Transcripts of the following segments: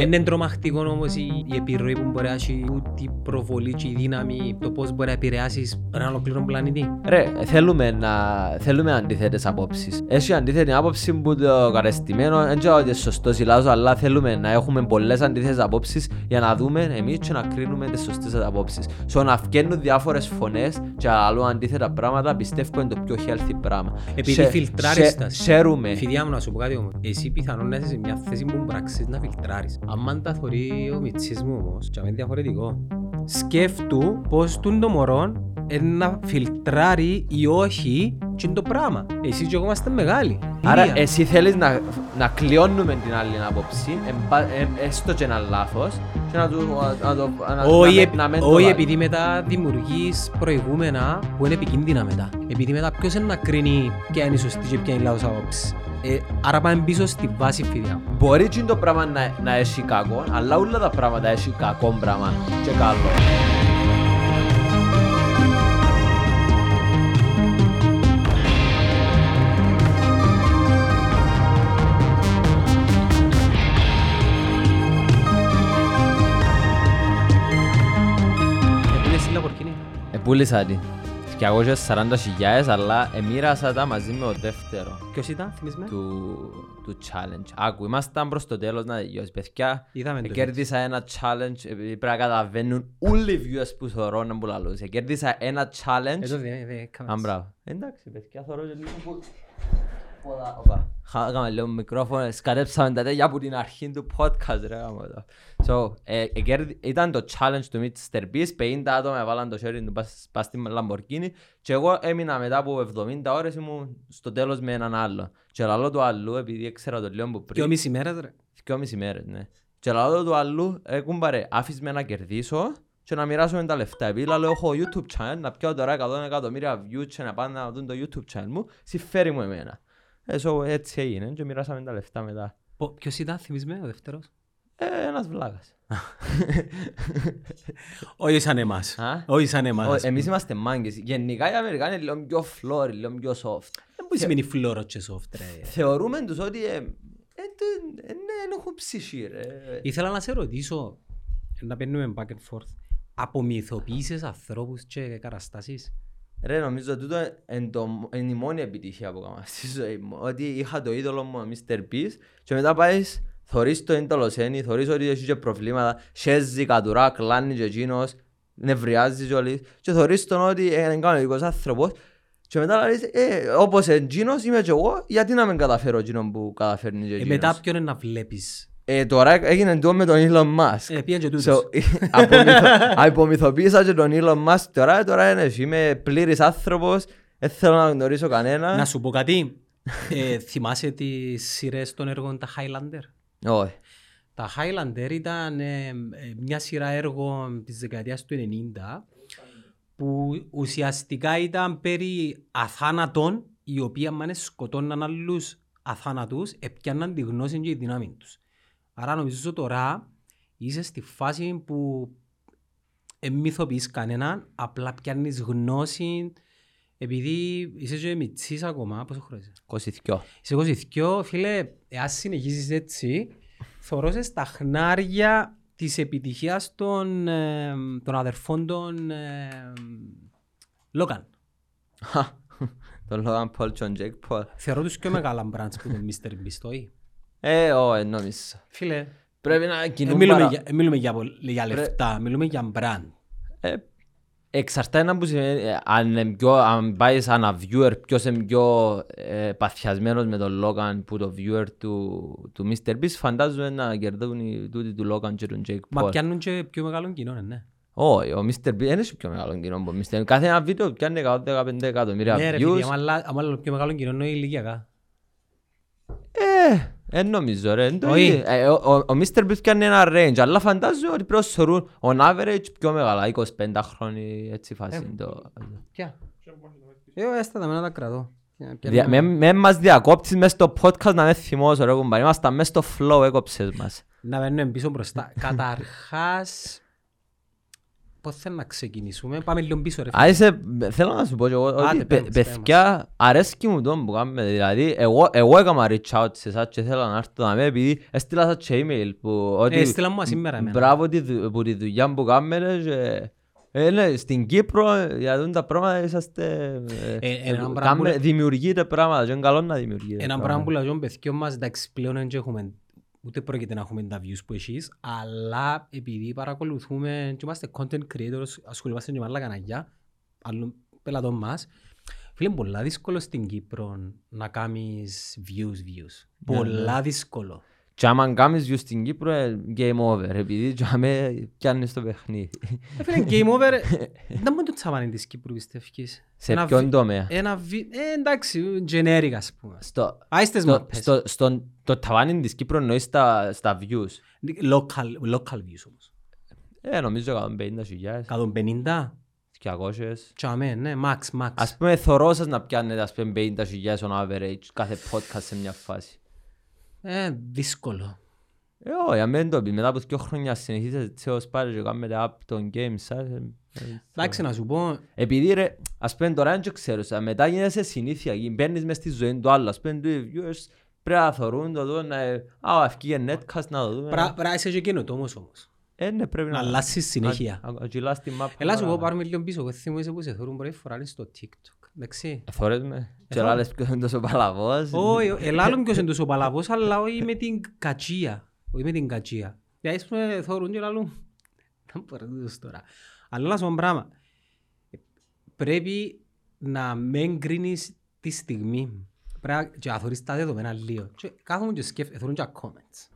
Είναι τρομακτικό όμως η, η επιρροή που μπορεί να έχει ούτε η προβολή και η δύναμη, το πώς μπορεί να επηρεάσεις έναν ολοκληρό πλανήτη. Ρε, θέλουμε, να, θέλουμε αντίθετες απόψεις. Έχει αντίθετη άποψη που το κατεστημένο δεν ξέρω ότι είναι σωστός ή λάθος, αλλά θέλουμε να έχουμε πολλές αντίθετες απόψεις για να δούμε εμείς και να κρίνουμε τις σωστές απόψεις. So να βγαίνουν διάφορες φωνές και άλλο αντίθετα πράγματα πιστεύω είναι το πιο healthy πράγμα. Επειδή Σε- φιλτράρεις σε- τα. Ξέρουμε. Φιδιά μου να σου πω κάτι όμως. Εσύ πιθανόν να είσαι σε μια θέση που πράξεις να φιλτράρεις. Αν τα θωρεί ο μητσής μου όμως, και είναι διαφορετικό. Σκέφτου πως τούν το μωρό είναι να φιλτράρει ή όχι και είναι το πράγμα. Εσύ και εγώ είμαστε μεγάλοι. Άρα Ίδια. εσύ θέλεις να, να κλειώνουμε την άλλη άποψη, εμπα- ε, έστω και ένα λάθος, και να, τους, να, το, να, Όχι, να, επ- να, μην το όχι βάλει. επειδή μετά δημιουργείς προηγούμενα που είναι επικίνδυνα μετά. Επειδή μετά ποιος είναι να κρίνει ποια είναι η σωστή και ποια είναι η λάθος άποψη. Ε, άρα πάμε πίσω στη βάση φίδια. Μπορεί και το πράγμα να, να έχει κακό, αλλά όλα τα πράγματα έχει κακό πράγμα και καλό. Επίλεσαι η Λαμπορκίνη. Επούλησα τη. Και εγώ και 40 χιλιάδες, αλλά εμοίρασα τα μαζί με το δεύτερο Ποιος ήταν, θυμίσαι; Με. του, του challenge. Άκου, ήμασταν προς το τέλος να τελειώσει. Παιδιά, Είδαμε το. κέρδισα ένα challenge, επειδή πρέπει να καταλαβαίνουν όλοι οι viewers που θωρώ να μου λαλούσε. Κέρδισα ένα challenge. Εδώ δεν δεν Α, έκανες. μπράβο. Εντάξει, παιδιά, θωρώ και λίγο που... Ποδά, οπα. Χάγαμε λίγο μικρόφωνο, σκατέψαμε τα τέτοια από την αρχή του podcast, ρε γάμο το. So, ε, ε, κέρδι- ήταν το challenge του Mr. Beast, 50 άτομα έβαλαν το sharing του πας- πας στη Lamborghini και εγώ έμεινα μετά από 70 ώρες ήμουν στο τέλος με έναν άλλο. Και λαλό του αλλού, επειδή ήξερα το λίγο που πριν, Δυο μισή μέρες ρε. δυόμιση μέρες, ναι. Και λαλό του αλλού, ε, κουμπάρε, άφης με να κερδίσω και να μοιράσουμε τα λεφτά. Επειδή λαλό έχω YouTube channel, να πιω τώρα 100 εκατομμύρια views και να πάνε να δουν το YouTube channel μου, συμφέρει μου εμένα. Ε, so, έτσι έγινε και μοιράσαμε τα λεφτά μετά. Πο- Ποιος ήταν, θυμίσαι με, ο δεύτερος; Ε, ένας βλάκας. Όχι σαν εμάς. Α; Όχι σαν εμάς. Ο- ας πούμε. Εμείς είμαστε μάγκες. Γενικά οι Αμερικάνοι είναι λίγο πιο φλόροι, λίγο πιο soft. Δεν μπορεί σημαίνει φλόρο και soft ρε. Θεωρούμε τους ότι ε, ε, το- ε, ναι, δεν έχουν ψυχή ρε. Ήθελα να σε ρωτήσω, να παίρνουμε back and forth, απομυθοποιήσεις ανθρώπους και καταστάσεις; Ρε, νομίζω τούτο είναι το- είναι η μόνη επιτυχία που έκανα στη ζωή μου. Ότι είχα το είδωλο μου, ο Mr. Beast, και μετά πάεις, θωρείς το εντολοσένη, θωρείς ότι έχει και προβλήματα, σέζει, κατουρά, κλάνει και εκείνος, νευριάζει κιόλις, και θωρείς τον ότι είναι κανονικός άνθρωπος, και μετά λες, ε, όπως εκείνος είμαι και εγώ, γιατί να μην καταφέρω εκείνον που καταφέρνει και Ε, εκείνος. μετά ποιον είναι να βλέπεις. Ε, τώρα έγινε το με τον Elon Musk. Ε, πήγαν και τούτος. So, απομυθω- απομυθοποιήσα και τον Elon Musk τώρα, τώρα είναι, εσύ, είμαι πλήρης άνθρωπος, δεν θέλω να γνωρίσω κανένα. Να σου πω κάτι. Ε, θυμάσαι τις σειρές των έργων τα Highlander; Όχι. Τα Highlander ήταν ε, ε, μια σειρά έργων της δεκαετίας του 90 που ουσιαστικά ήταν περί αθάνατων οι οποίοι αν σκοτώναν άλλους αθάνατους έπιαναν τη γνώση και τη δύναμη τους. Άρα νομίζω ότι τώρα είσαι στη φάση που δεν μυθοποιείς κανέναν, απλά πιάνεις γνώση επειδή είσαι και μητσής ακόμα, πόσο χρόνο είσαι; 22. Είσαι 22, φίλε, εάν συνεχίσεις έτσι, θωρώ στα χνάρια της επιτυχίας των, ε, των αδερφών των ε, Λόγκαν. Χα, Τον Logan Paul και τον Jake Paul. Θεωρώ τους πιο μεγάλα μπραντς που τον Mr. Beast, όχι; Ε, όχι, νομίζω. Φίλε, Πρέπει να ε, κινούν μιλούμε, παρα... για, ε, μιλούμε για, πολλ- για Πρέ- λεφτά, μιλούμε για μπραντ. Ε, εξαρτάται να που σημαίνει, ε, αν, είναι πιο, αν πάεις σαν ένα viewer, ποιος είναι πιο ε, παθιασμένος με τον Logan που το viewer του, του Mr. Beast, φαντάζομαι να κερδούν οι τούτοι του Logan και τον Jake Μα Paul. πιάνουν και πιο μεγάλων κοινών, ναι. Όχι, ο Mr. Beast δεν έχει πιο μεγάλο κοινό από Mr. Beast. Κάθε ένα βίντεο πιάνει 115 εκατομμύρια Ναι ρε φίλε, views. άμα άλλα- άμα άλλο πιο μεγάλων κοινών είναι ηλικιακά. Ε, δεν νομίζω ρε. εν το Όχι. ίδιο. Ε, ο, ο, ο Mr. Beast πιάνει ένα range, αλλά φαντάζομαι ότι προσωρούν on average πιο μεγάλα, 25 χρόνια έτσι φάση. το... Ποια; Εγώ έστατα με να τα κρατώ. Δια- Με, με μας διακόπτεις μες στο podcast να με θυμώσω ρε κουμπάρι. Ήμασταν μες στο flow έκοψες μας. Να παίρνουμε πίσω μπροστά. Καταρχάς, πώς θέλει να ξεκινήσουμε; Πάμε λίγο πίσω ρε Α, είσαι, θέλω να σου πω και εγώ Άντε, ότι πες παι- μας, παιδιά αρέσκει μου τον που κάνουμε. Δηλαδή, εγώ, εγώ έκανα reach out σε εσάς και θέλω να έρθω να με επειδή έστειλα σας και email που ότι Ε, στείλα μου μας σήμερα εμένα. μπράβο τη δου- που τη δουλειά που κάνουμε και ε, ναι, στην Κύπρο ε, για τούτα τα πράγματα είσαστε ε, Ε, ε, ένα πράγμα κάνουμε- που- δημιουργείτε πράγματα και είναι καλό να δημιουργείτε Ένα πράγμα πράγματα. που λέω στον παιδιό μας, εντάξει πλέον δεν έχουμε, ούτε πρόκειται να έχουμε τα views που εσείς, αλλά επειδή παρακολουθούμε και είμαστε content creators, ασχολούμαστε και με άλλα καναγιά, άλλων πελατών μας, φίλε, είναι πολλά δύσκολο στην Κύπρο να κάνεις views, views. Ναι, Πολλά δύσκολο. Και άμα κάνεις views στην Κύπρο, ε, game over, επειδή και αμέ πιάνεις το παιχνίδι. Ε, φίλε, game over, δεν μου το τσαβάνει της Κύπρου, πιστεύεις. Σε Ένα ποιον βι- τομέα; Ένα βι... Ε, εντάξει, generic ας πούμε. Στο, Άι στις στο, μαπές. στο, στο, το ταβάνι της Κύπρου εννοείς στα, στα views. Local, local views όμως. Ε, νομίζω 150.000, 150, 200. τσάμε, ναι, max, max. Ας πούμε θωρώ σας να πιάνετε ας πούμε 50.000 on average κάθε podcast σε μια φάση. Ε, δύσκολο. Ε, όχι, αν δεν το πεις, μετά από δύο χρόνια συνεχίζετε έτσι ως πάρει και κάνετε up των games σας. ε, ε, Εντάξει, να σου πω, Επειδή ρε, ας πούμε τώρα δεν ξέρω, σαν μετά γίνεσαι συνήθεια, γι- μπαίνεις μες στη ζωή του άλλου, ας πούμε οι viewers πρέπει να θωρούν το δω, να, α, ευκήγε netcast να το δούμε. πρά- πρέπει να είσαι και καινοτόμος όμως. Ε, ναι, πρέπει Να να... αλλάσεις συνέχεια. Α- α- αγγυλάς τη map. Έλα σου πω, παρά- πάρουμε λίγο πίσω. Εγώ θυμούμαι που σε θεωρούν πρώτη φορά είναι στο TikTok. Εντάξει. Θωρείς με. Και Εθώρε. άλλες ποιος είναι τόσο παλαβός. Όχι, ελάλλον ποιος είναι τόσο παλαβός, αλλά όχι με την κατσία. Όχι με την κατσία. Δηλαδή, ας πούμε, θεωρούν και λάλλον, δεν μπορώ να το δεις τώρα. Αλλά να σου πω ένα πράγμα. Πρέπει να με κρίνεις τη στιγμή. Πρέπει να- και να θωρείς τα δεδομένα λίγο. Και κάθομαι και σκέφτομαι, θεωρούν και comments.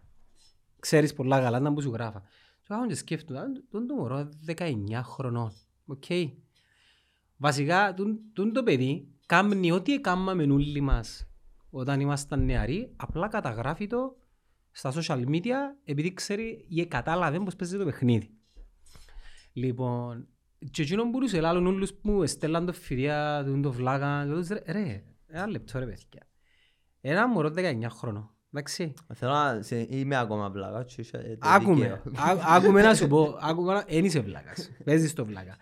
Ξέρεις πολλά καλά να μου σου γράφα. Και κάθομαι και σκέφτομαι, «Α, τον το μωρό 19 χρονών. Οκ. Βασικά, τούν- τούν το παιδί κάνει ό,τι έκαναμε όλοι μας όταν ήμασταν νεαροί, απλά καταγράφει το στα social media επειδή ξέρει ή κατάλαβε πώς παίζει το παιχνίδι. Λοιπόν, και εκείνο μπορούσε λάλλον όλους που στέλναν το φιδιά, τον το βλάκα, και τους, ρε, ρε, ένα λεπτό ρε παιδιά. Ένα μωρό 19 χρονών, εντάξει. Θέλω να... σε- Είμαι ακόμα πλάκα. τσι, είσαι, ε, το Άκουμε, δικαίω. ά- άκουμε να σου πω, άκουμε να, εν είσαι βλάκας, παίζεις το βλάκα.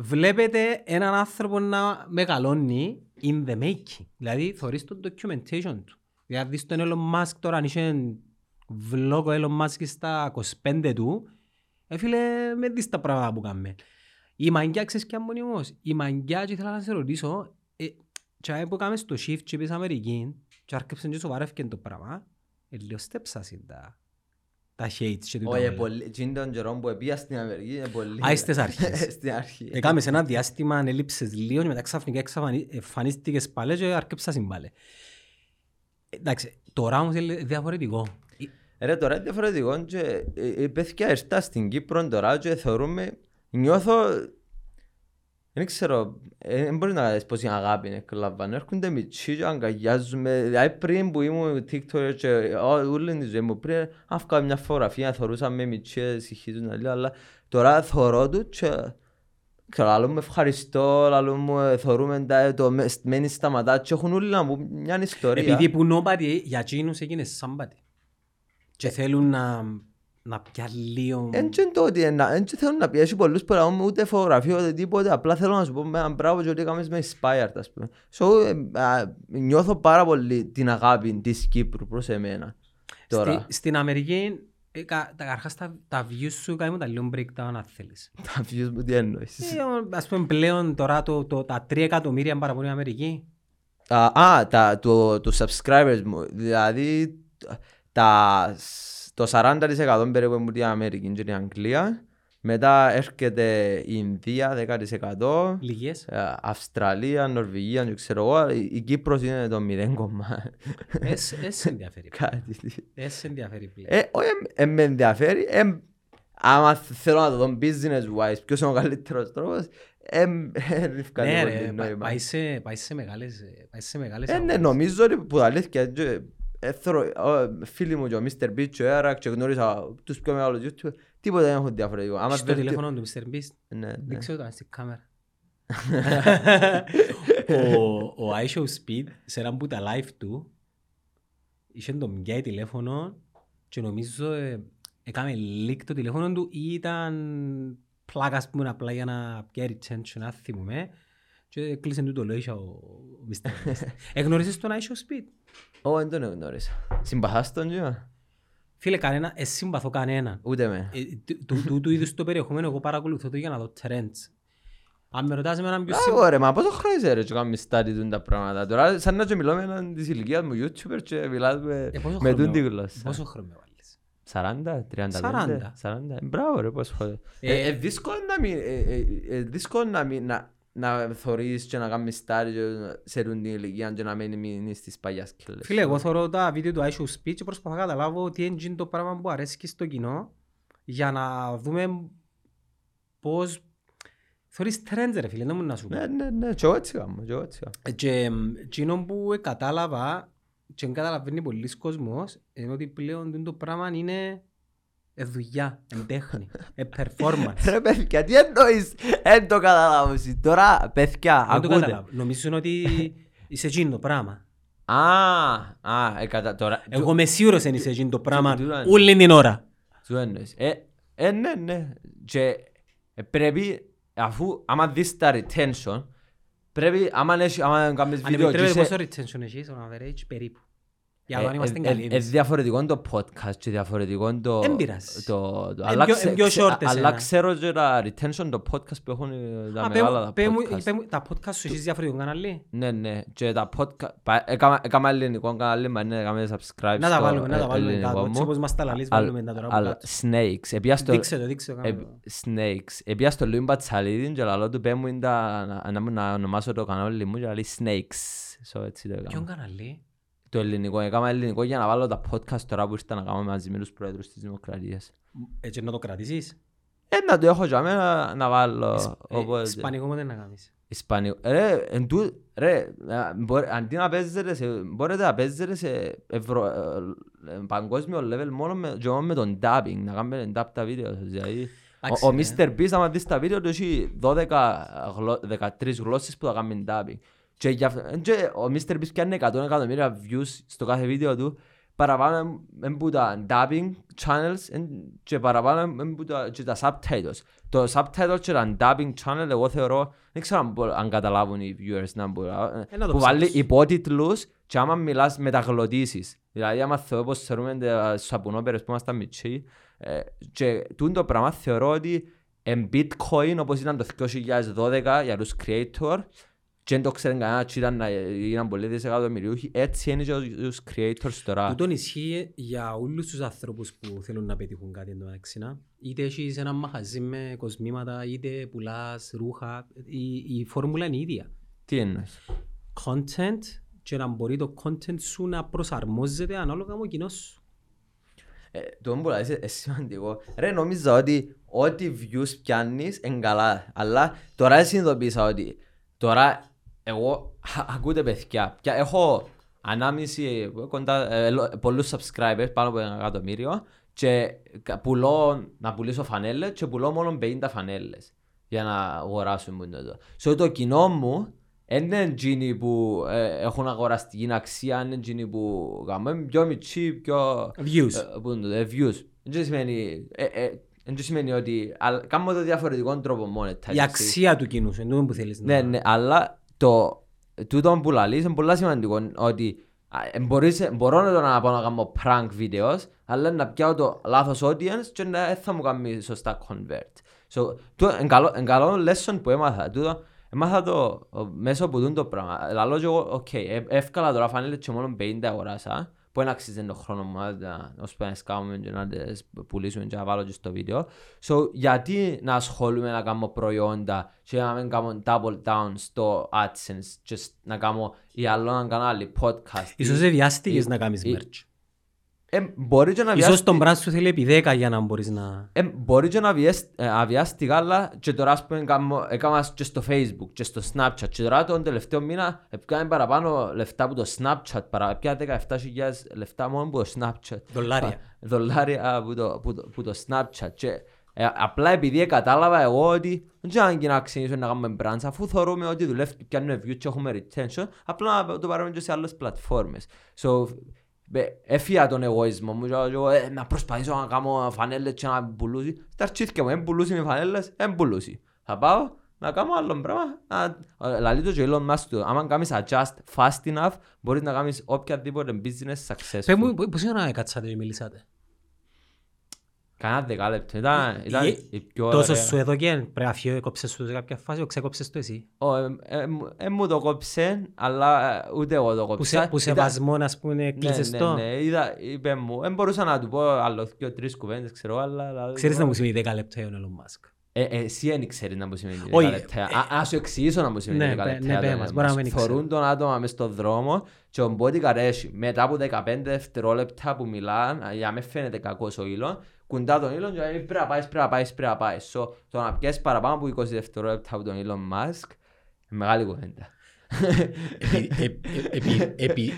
Βλέπετε έναν άνθρωπο να μεγαλώνει in the making, δηλαδή θωρείς το documentation του. Δηλαδή δεις τον Elon Musk τώρα αν είχε vlog ο Elon Musk στα 25 του, ε φίλε με δεις τα πράγματα που κάνουμε. Η μαγκιά ξέρεις ποια είναι όμως, η μαγκιά και ήθελα να σε ρωτήσω, ε, και που κάνουμε στο shift και πήγες Αμερική και άρκεψαν και σοβαρεύκαν το πράγμα, ε, λίγο στέψας είναι τα, τα shades και τούτα Όχι, ε, όλα. πολύ- τζιν των καιρών που επία στην Αμερική είναι πολύ... Α, στις αρχές. Στην αρχή. Έκαμε σε ένα διάστημα, έλειψες λίγο και μετά ξαφνικά εξαφανί- εμφανίστηκες πάλι και αρκέψας πάλι. Εντάξει, τώρα όμως είναι διαφορετικό. Ρε τώρα είναι διαφορετικό και ε, ε, παιδιά ήρθα στην Κύπρο τώρα και θεωρούμε, νιώθω, δεν ξέρω, ε, δεν μπορεί να δεις πόση αγάπη εκλάβαν. Έρχονται μητσί και αγκαγιάζουμε, δηλαδή πριν που ήμουν TikTok και ό, όλη τη ζωή μου, πριν άφηκα μια φωτογραφία, θεωρούσαμε μητσί, συγχύζουν αλλιώς, αλλά τώρα θωρώ τους και Ξέρω, άλλο μου ευχαριστώ, άλλο μου ε, θεωρούμε τα- το με- μένει στα ματά και έχουν όλοι να πούν μια ιστορία. Επειδή που nobody, για εκείνους έγινε somebody. Και θέλουν να, να πια λίγο... Εν και το ότι να- εν και θέλω να πιέσει πολλούς που λαούν ούτε φωτογραφία ούτε τίποτε, απλά θέλω να σου πω με έναν μπράβο και ότι έκαμες με inspired ας πούμε. So, ε, α, νιώθω πάρα πολύ την αγάπη της Κύπρου προς εμένα τώρα. Στη, στην Αμερική, ε, κα, τα, καρχάς τα, τα views σου κάνουν τα λίγο breakdown αν θέλεις. Τα views μου τι εννοείς. Ε, ας πούμε πλέον τώρα το, το, τα 3 εκατομμύρια παραπονεί η Αμερική. Α, α, τα, το, το subscribers μου, δηλαδή τα, το 40% περίπου μου την Αμερική και την Αγγλία, μετά έρχεται η Ινδία 10%, Λυγές. ε, Αυστραλία, Νορβηγία, δεν ξέρω εγώ, η, η Κύπρος είναι το 0, κόμμα Ες σε ενδιαφέρει. κάτι. Ες σε ενδιαφέρει πλέον. Ε, όχι, ε, ε, με ενδιαφέρει, ε, άμα θέλω να το δω business wise, ποιος είναι ο καλύτερος τρόπος, ε, ε, ριφκάνει Ναι πολύ ρε, πα- νόημα. πάει σε, πάει σε μεγάλες, ε, πάει σε μεγάλες Ε, ναι, αγορές. νομίζω ότι που τα αλήθεια και, ε, θέλω, ο, φίλοι μου και ο Mr. Beast και ο Eric και γνώρισα τους πιο μεγάλους YouTube, τίποτα δεν έχουν διαφορετικό. Άμα Στο βελτιώ- τηλέφωνο του Mr. Beast, Ναι, ναι. δείξε το αν στην κάμερα. ο, ο iShow Speed, σε ένα που τα live του, είχε τον πιάει τηλέφωνο και νομίζω ε, έκαμε leak το τηλέφωνο του ή ήταν πλάκα ας πούμε απλά για να πιέρει attention, αν θυμούμε. Και κλείσε του το λόγια ο Mr. Beast. Εγνώρισες τον Άισιο Speed; Ω, δεν τον γνώρισα. Συμπαθάς τον Τζιμα. Φίλε, κανένα, εσύ συμπαθώ κανέναν. Ούτε με. Ε, του- του- Του του είδους το περιεχομένο, εγώ παρακολουθώ το για να δω trends. Αν με ρωτάς εμένα ποιος συμπ- Α, ωραία, μα πόσο χρόνο είσαι ρε και κάνεις study τούν τα πράγματα. Τώρα σαν να και μιλώ με έναν της ηλικίας μου YouTuber και μιλάς με, Ε, πόσο με χρόνο τούν τη με- γλώσσα. Πόσο χρόνο με βάλεις; 40, 35, 40. 40. Ε, Μπράβο ρε, πόσο χρόνο. Ε, Ε, ε, δύσκολο να μην, ε, ε, ε, δύσκολο να μην, να, να θωρείς και να κάνεις study και σε τούν την ηλικία και να μην μείνεις στις παλιάς σκέλες. Φίλε, εγώ θωρώ τα βίντεο του Άισιο Speed και προσπαθώ να καταλάβω τι είναι το πράγμα που αρέσει και στο κοινό για να δούμε πώς θωρείς trends ρε φίλε, δεν μου να σου πω. Ναι, ναι, ναι, και εγώ έτσι κάνω, και εγώ έτσι κάνω. Ε, Και εκείνο που κατάλαβα και δεν καταλαβαίνει πολλοί κόσμος είναι ότι πλέον τούτο το πράγμα είναι ε, δουλειά, εν τέχνη, ε, performance. Ρε παιδιά, τι εννοείς, εν το καταλάβω εσύ. Τώρα, παιδιά, Δεν το ακούτε. καταλάβω. Νομίζω ότι είσαι εκείνο το πράγμα; Α, α, ε, κατά, τώρα, Εγώ είμαι σίγουρος ότι είσαι εκείνο το πράγμα τούτο είναι. όλη την ώρα. Σου εννοείς; Ε, ε, ναι, ναι. Και ε, πρέπει, αφού, άμα δεις τα retention, πρέπει, άμα, έχει, άμα κάνεις Αν βίντεο και επιτρέπετε είσαι... πόσο retention έχεις, on average, περίπου; Για ε, να είμαστε ε, καλοί ε, ε, εμείς. διαφορετικό το podcast και διαφορετικό το... Εν πειράζει. το- το- Εν Αλλά πιο- ξε- εν πιο ξε- short Αλλά εσένα. ξέρω και τα retention το podcast που έχουν ε, τα Α, μεγάλα πέ- τα πέ μου- podcast. πέ μου, Τα podcast σου έχεις διαφορετικό κανάλι; Ναι, ναι. Και τα podcast... πα- έκαμα- Έκαμα ελληνικό κανάλι, μα ναι, έκαμε subscribe Να τα στο, βάλουμε, να τα ε, βάλουμε ελληνικό κάτω. μου. Έτσι όπως μας τα λαλείς, Αλλά- βάλουμε τα τώρα από αλλά κάτω. Snakes. Επία στο... Δείξε το, δείξε το. Ε, κάνε το. Snakes. Επία στο Λουίν Πατσαλίδιν και λαλό του πέμου είναι τα- να- να μου να ονομάσω το κανάλι μου και λέει Snakes. So, έτσι το έκανα. Ποιον κανάλι; Το ελληνικό. Έκανα ελληνικό για να βάλω τα podcast τώρα που ήρθα να κάνω μαζί με τους πρόεδρους της Δημοκρατίας. Έτσι να το κρατήσεις; Ε, να το έχω για μένα να βάλω. Ε, οπότε- Ισπανικό πότε να κάνεις. Ισπανικό. Ρε, εν τού, ρε, α, μπορεί- αντί να παίζετε σε, μπορείτε να παίζετε σε ευρω, ε, ε, παγκόσμιο level μόνο με, και μόνο με τον dubbing, να κάνουμε dub τα βίντεο. σας, Δηλαδή, Εντάξει, ο, ο ναι. Mr. Beast, άμα δεις τα βίντεο του, έχει 12, γλω- 13 γλώσσες που θα κάνουν dubbing. Και, για, αυ- και ο Mr. Beast πιάνει 100 εκατομμύρια views στο κάθε βίντεο του, παραπάνω από τα dubbing channels εν- και παραπάνω από τα, και τα subtitles. Το subtitle και τα dubbing channel εγώ θεωρώ, δεν ξέρω αν, μπο- αν καταλάβουν οι viewers να μπορούν, Ε, να το που βάλει ψάξω. υπότιτλους και άμα μιλάς μεταγλωτήσεις. Δηλαδή άμα θεωρώ πως θεωρούμε τα σαπουνόπερες που ήμασταν μητσί ε, και τούτο το πράγμα θεωρώ ότι εν bitcoin όπως ήταν το 2012 για τους creator και δεν το ξέρουν κανένα και ήταν να γίναν πολλοί δισεκατομμυριούχοι έτσι είναι και τους creators τώρα. Τούτον ισχύει για όλους τους ανθρώπους που θέλουν να πετύχουν κάτι εν τω μεταξύ, να. Είτε έχεις ένα μαχαζί με κοσμήματα, είτε πουλάς ρούχα. Η, η φόρμουλα είναι η ίδια. Τι εννοείς; Content και να μπορεί το content σου να προσαρμόζεται ανάλογα με ο κοινός σου. Ε, το που λες είναι σημαντικό. Ρε νόμιζα ότι ό,τι views πιάνεις είναι καλά. Αλλά τώρα συνειδητοποίησα ότι τώρα εγώ α- ακούτε παιδιά. Πια έχω ανάμιση κοντά ε, λο- πολλούς subscribers πάνω από ένα εκατομμύριο και κα- πουλώ να πουλήσω φανέλες και πουλώ μόνο 50 φανέλες για να αγοράσουν που το. So, το κοινό μου είναι εκείνοι που ε, έχουν αγοραστική αξία, είναι εκείνοι που κάνουν πιο μητσί, πιο... Views. Ε, Πού είναι το, ε, views. Δεν σημαίνει, ε, ε, δεν σημαίνει ότι αλλά κάνουμε το διαφορετικό τρόπο monetize. Η αξία του κοινού σου, είναι τούτο που θέλεις Ναι, να... ναι, αλλά το τούτο που λαλείς είναι πολύ σημαντικό ότι α, ε, μπορείς, μπορώ να το να πάω να κάνω prank videos αλλά να πιάω το λάθος audience και να δεν θα μου κάνει σωστά convert. So, το, εν καλό, εν καλό lesson που έμαθα, τούτο, έμαθα το ο, μέσω από τούτο το πράγμα. Λαλώ και εγώ, οκ, ε, εύκολα τώρα φανέλες και μόνο 50 αγοράσα, που δεν αξίζει τον χρόνος μου, να ώσπου να σκάμε και να τις πουλήσουμε και να βάλω και στο βίντεο. So, γιατί να ασχολούμαι να κάνω προϊόντα και να μην κάνω double down στο AdSense και σ- να κάνω ή άλλο ένα κανάλι, podcast. Ίσως ή- δεν βιάστηκες ή- να κάνεις ή- merch. Ε, μπορεί και να Ίσως βιάστη- τον brand σου θέλει επί 10 για να μπορείς να... ε, μπορεί και να βιέσ- ε, αβιάστηκα, αλλά και τώρα ας πούμε κάμω- έκανα και στο facebook και στο snapchat. Και τώρα τον τελευταίο μήνα έπιανε παραπάνω λεφτά από το snapchat παρά πια 17.000 λεφτά μόνο από το snapchat. Δολάρια. Α, δολάρια από το, που το, που το snapchat. Και ε, απλά επειδή κατάλαβα εγώ ότι δεν ξέρω αν και να ξεκινήσω να κάνουμε brands αφού θεωρούμε ότι δουλεύει πιάνουμε views και έχουμε retention απλά να το πάρουμε και σε άλλες πλατφόρμες. So, Μπε, Έφυγα τον εγωισμό μου και εγώ ε, να προσπαθήσω να κάνω φανέλες και να πουλούσει. Στα αρχίδια μου, δεν πουλούσι με φανέλες, δεν πουλούσι. Θα πάω να κάνω άλλο πράγμα. να- Λαλεί το και ο Elon Musk του, άμα κάνεις adjust fast enough, μπορείς να κάνεις οποιαδήποτε business Πες successful. μου, π- πόση ώρα κάτσατε και μιλήσατε; Κανένα δεκάλεπτο. Ήταν, ήταν Ε, η πιο Τόσο ωραία. σου εδώ και πρέπει να φύγω, κόψες σου σε κάποια φάση, ο ξεκόψες το εσύ. Ω, ε, ε, μου- ε, μου το κόψε, αλλά ε, ούτε εγώ το Που, κόψα. σε, που Ήταν- σεβασμό, ας πούμε, Ναι, κλείσες ναι, το. ναι, είδα, είπε μου, δεν μπορούσα να του πω άλλο δύο τρεις κουβέντες, ξέρω, αλλά... αλλά- Ξέρεις να μου σημαίνει 10 λεπτά ο Elon Musk; Ε, ε, εσύ δεν ξέρεις να μου σημαίνει Όχι, 10 λεπτά. Α- ας σου εξηγήσω να μου σημαίνει ναι, 10 πε- λεπτά. ναι, πέ το μας, Elon μπορεί να Musk. μην ξέρω. Θωρούν τον άτομα μες στον δρόμο και ο bodyguard έχει μετά από 15 δευτερόλεπτα που μιλάνε, για με φαίνεται κακός ο ήλον, κουντά τον ήλον και λέει πρέπει να πάεις, πρέπει να πάεις, πρέπει να πάεις. So, το να πιέσεις παραπάνω από 20 δευτερόλεπτα από τον Elon Musk, μεγάλη κουβέντα. Επει- ε- ε- επει- επει-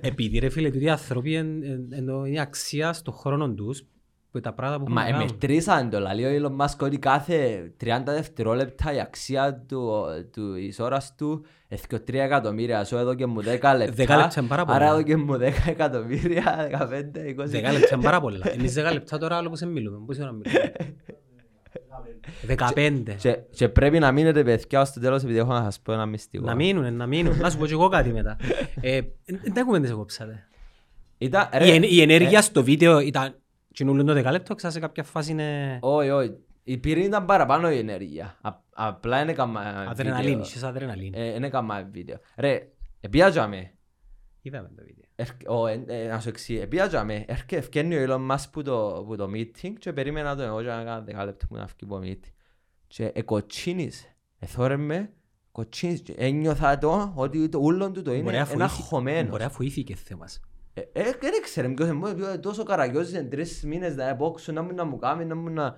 Επειδή ρε φίλε, τούτοι οι άνθρωποι εν- εν- ενώ είναι αξία στον χρόνο τους, που τα πράγματα που Μα έχουν να κάνουν. μετρήσαν το, λέει ο Elon Musk ότι κάθε 30 δευτερόλεπτα η αξία του, του, της ώρας του έφυγε 3 εκατομμύρια, σου έδωκε μου 10 λεπτά, 10 λεπτά είναι πάρα πολλά. άρα έδωκε μου 10 εκατομμύρια, 15, 20. 10 λεπτά είναι πάρα πολλά. Εμείς 10 λεπτά τώρα άλλο που σε μιλούμε. Πόση ώρα μιλούμε; 15. Και, και πρέπει να μείνετε παιδιά ως το τέλος επειδή έχω να σας πω ένα μυστικό. Να μείνουν, να μείνουν. Να σου πω και εγώ κάτι μετά. Ε, Δεν τα κουβέντες κόψατε. Ήταν, Η, ρε, εν- η ενέργεια στο βίντεο ήταν κοινούλουν το 10 λεπτό, ξα σε κάποια φάση είναι όχι, όχι, η πυρήνη ήταν παραπάνω η ενέργεια. Α, απλά είναι καμά αδρεναλίνη, βίντεο. είσαι αδρεναλίνη. Ε, Είναι καμά βίντεο. Ρε, επίαζαμε. Είδαμε το βίντεο. Ερκ- ω, ε, ε, Να σου εξηγήσω, επίαζαμε, έρχε ευκένει ο Elon Musk που το, που το meeting και περίμενα τον εγώ και να κάνω δέκα λεπτά που να φύγει από meeting. Και εκοτσίνησε, εθώρε με, κοτσίνησε και ένιωθα το ότι το ούλον του το είναι Μπορεί να ένα φοήθη- χωμένο. Μπορεί να φοήθηκε θέμας. Ε, ε, δεν ήξερε ποιος είναι, μου, τόσο καραγιώζησε τρεις μήνες να επόξω, να μου να μου κάνει, να μου να...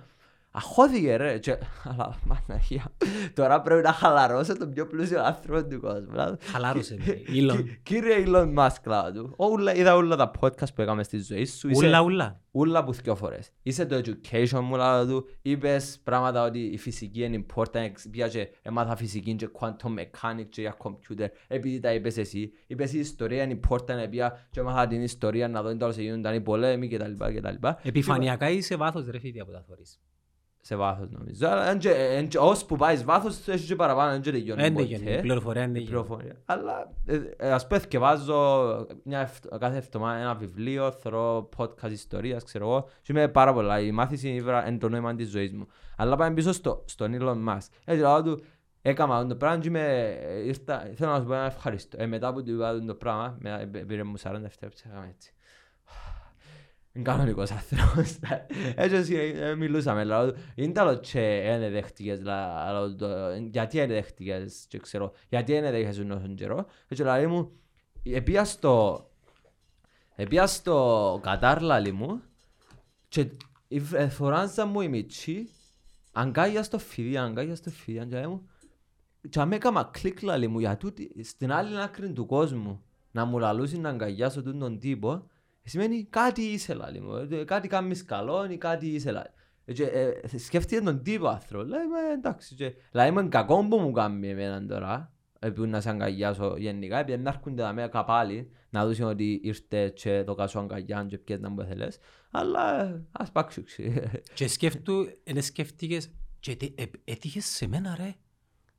Αχώθηκε ρε, και... αλλά μαναχία, τώρα πρέπει να χαλαρώσω τον πιο πλούσιο άνθρωπο του κόσμου. δηλαδή. Χαλάρωσε με. Elon. Κι- Κύριε Elon Musk, λάβα του, όλα, είδα όλα τα podcast που έκαμε στη ζωή σου, είσαι Ούλα, ούλα. ούλα που δυο φορές. Είσαι το education μου, λάβα του, είπες πράγματα ότι η φυσική είναι important, εξ- πια και έμαθα φυσική και quantum mechanics και για computer, επειδή τα είπες εσύ. Είπες η ιστορία είναι important, πια και έμαθα την ιστορία να δω τι τέλος γίνονταν οι πολέμοι κτλ. κτλ. Επιφανειακά είσαι βάθος ρε φίλε από τα θωρείς. Σε βάθος νομίζω. Αλλά εν και- εν και ως που πάεις βάθος, έχει και παραπάνω, εν και τελειώνει Δεν ποτέ. τελειώνει, η πληροφορία δεν η τελειώνει. πληροφορία. Αλλά ε, ε, ας πούμε θκευάζω μια ευ- κάθε εβδομάδα ένα βιβλίο, θωρώ podcast ιστορίας, ξέρω εγώ. Και είμαι πάρα πολλά. Η μάθηση είναι το νόημα της ζωής μου. Αλλά πάμε πίσω στο, στον Elon Musk. Έτσι λέω του, έκανα αυτό το πράγμα και είμαι, ε, ήρθα, θέλω να σου πω ένα ευχαριστώ. Ε, μετά που του είπα αυτό το πράγμα, με- ε, πήρε μου 40 δευτερόλεπτα, έκαμε έτσι. Είναι κανονικός άνθρωπος. Έτσι ε, μιλούσαμε, λέω του, είναι τα και είναι δέχτηκες, λα- λέω του, γιατί είναι δέχτηκες και ξέρω, γιατί είναι δέχεσαι όσον καιρό. Έτσι λέει μου, επία στο, επία στο Κατάρ λαλή μου και η φ- ε, φοράνζα μου η Μιτσί, αγκάγια στο φίδι, αγκάγια στο φίδι, και λέει μου, και αμέ έκαμα κλικ λαλή μου, για τούτη, στην άλλη άκρη του κόσμου, να μου λαλούσει να αγκαγιάσω τούτον τον τύπο, σημαίνει κάτι είσαι λαλή μου, ε, κάτι κάνεις καλό ή κάτι είσαι λαλή. Ε, Και, ε, σκέφτηκε τον τύπο άνθρωπο, λέει, «Μα, εντάξει, και, λέει, είμαι κακό που μου κάνει εμένα τώρα, ε, που να σε αγκαγιάσω γενικά, επειδή να έρχονται τα μέα καπάλι, να δούσουν ότι ήρθε και το κάσω αγκαγιάν και πιες να μου θέλεις, αλλά ε, ας πάξουξει. Και σκέφτου, είναι σκέφτηκες και τε- ε, έτυχες σε μένα ρε.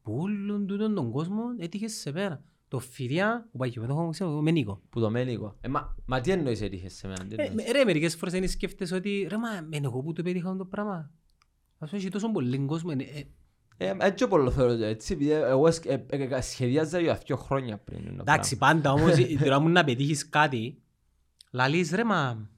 Που όλον τούτον τον κόσμο έτυχες σε μένα. Το φιδιά, που πάει και με το έχω ξέρω, με Νίκο. Που το μένικο. Ε, μα, μα τι εννοείς έτυχες σε μένα, τι Ε, εννοείς; με- Ρε, μερικές φορές είναι σκέφτεσαι ότι ρε μα με εγώ που το πέτυχα το πράγμα; Ας πούμε έχει τόσο πολύ κόσμο. είναι- ε, Ε, έτσι πολύ θεωρώ το έτσι, επειδή εγώ σκ- ε, ε, ε, σχεδιάζα για δύο χρόνια πριν. το Εντάξει, πάντα όμως η- τώρα μου να πετύχεις κάτι, λαλείς ρε μα,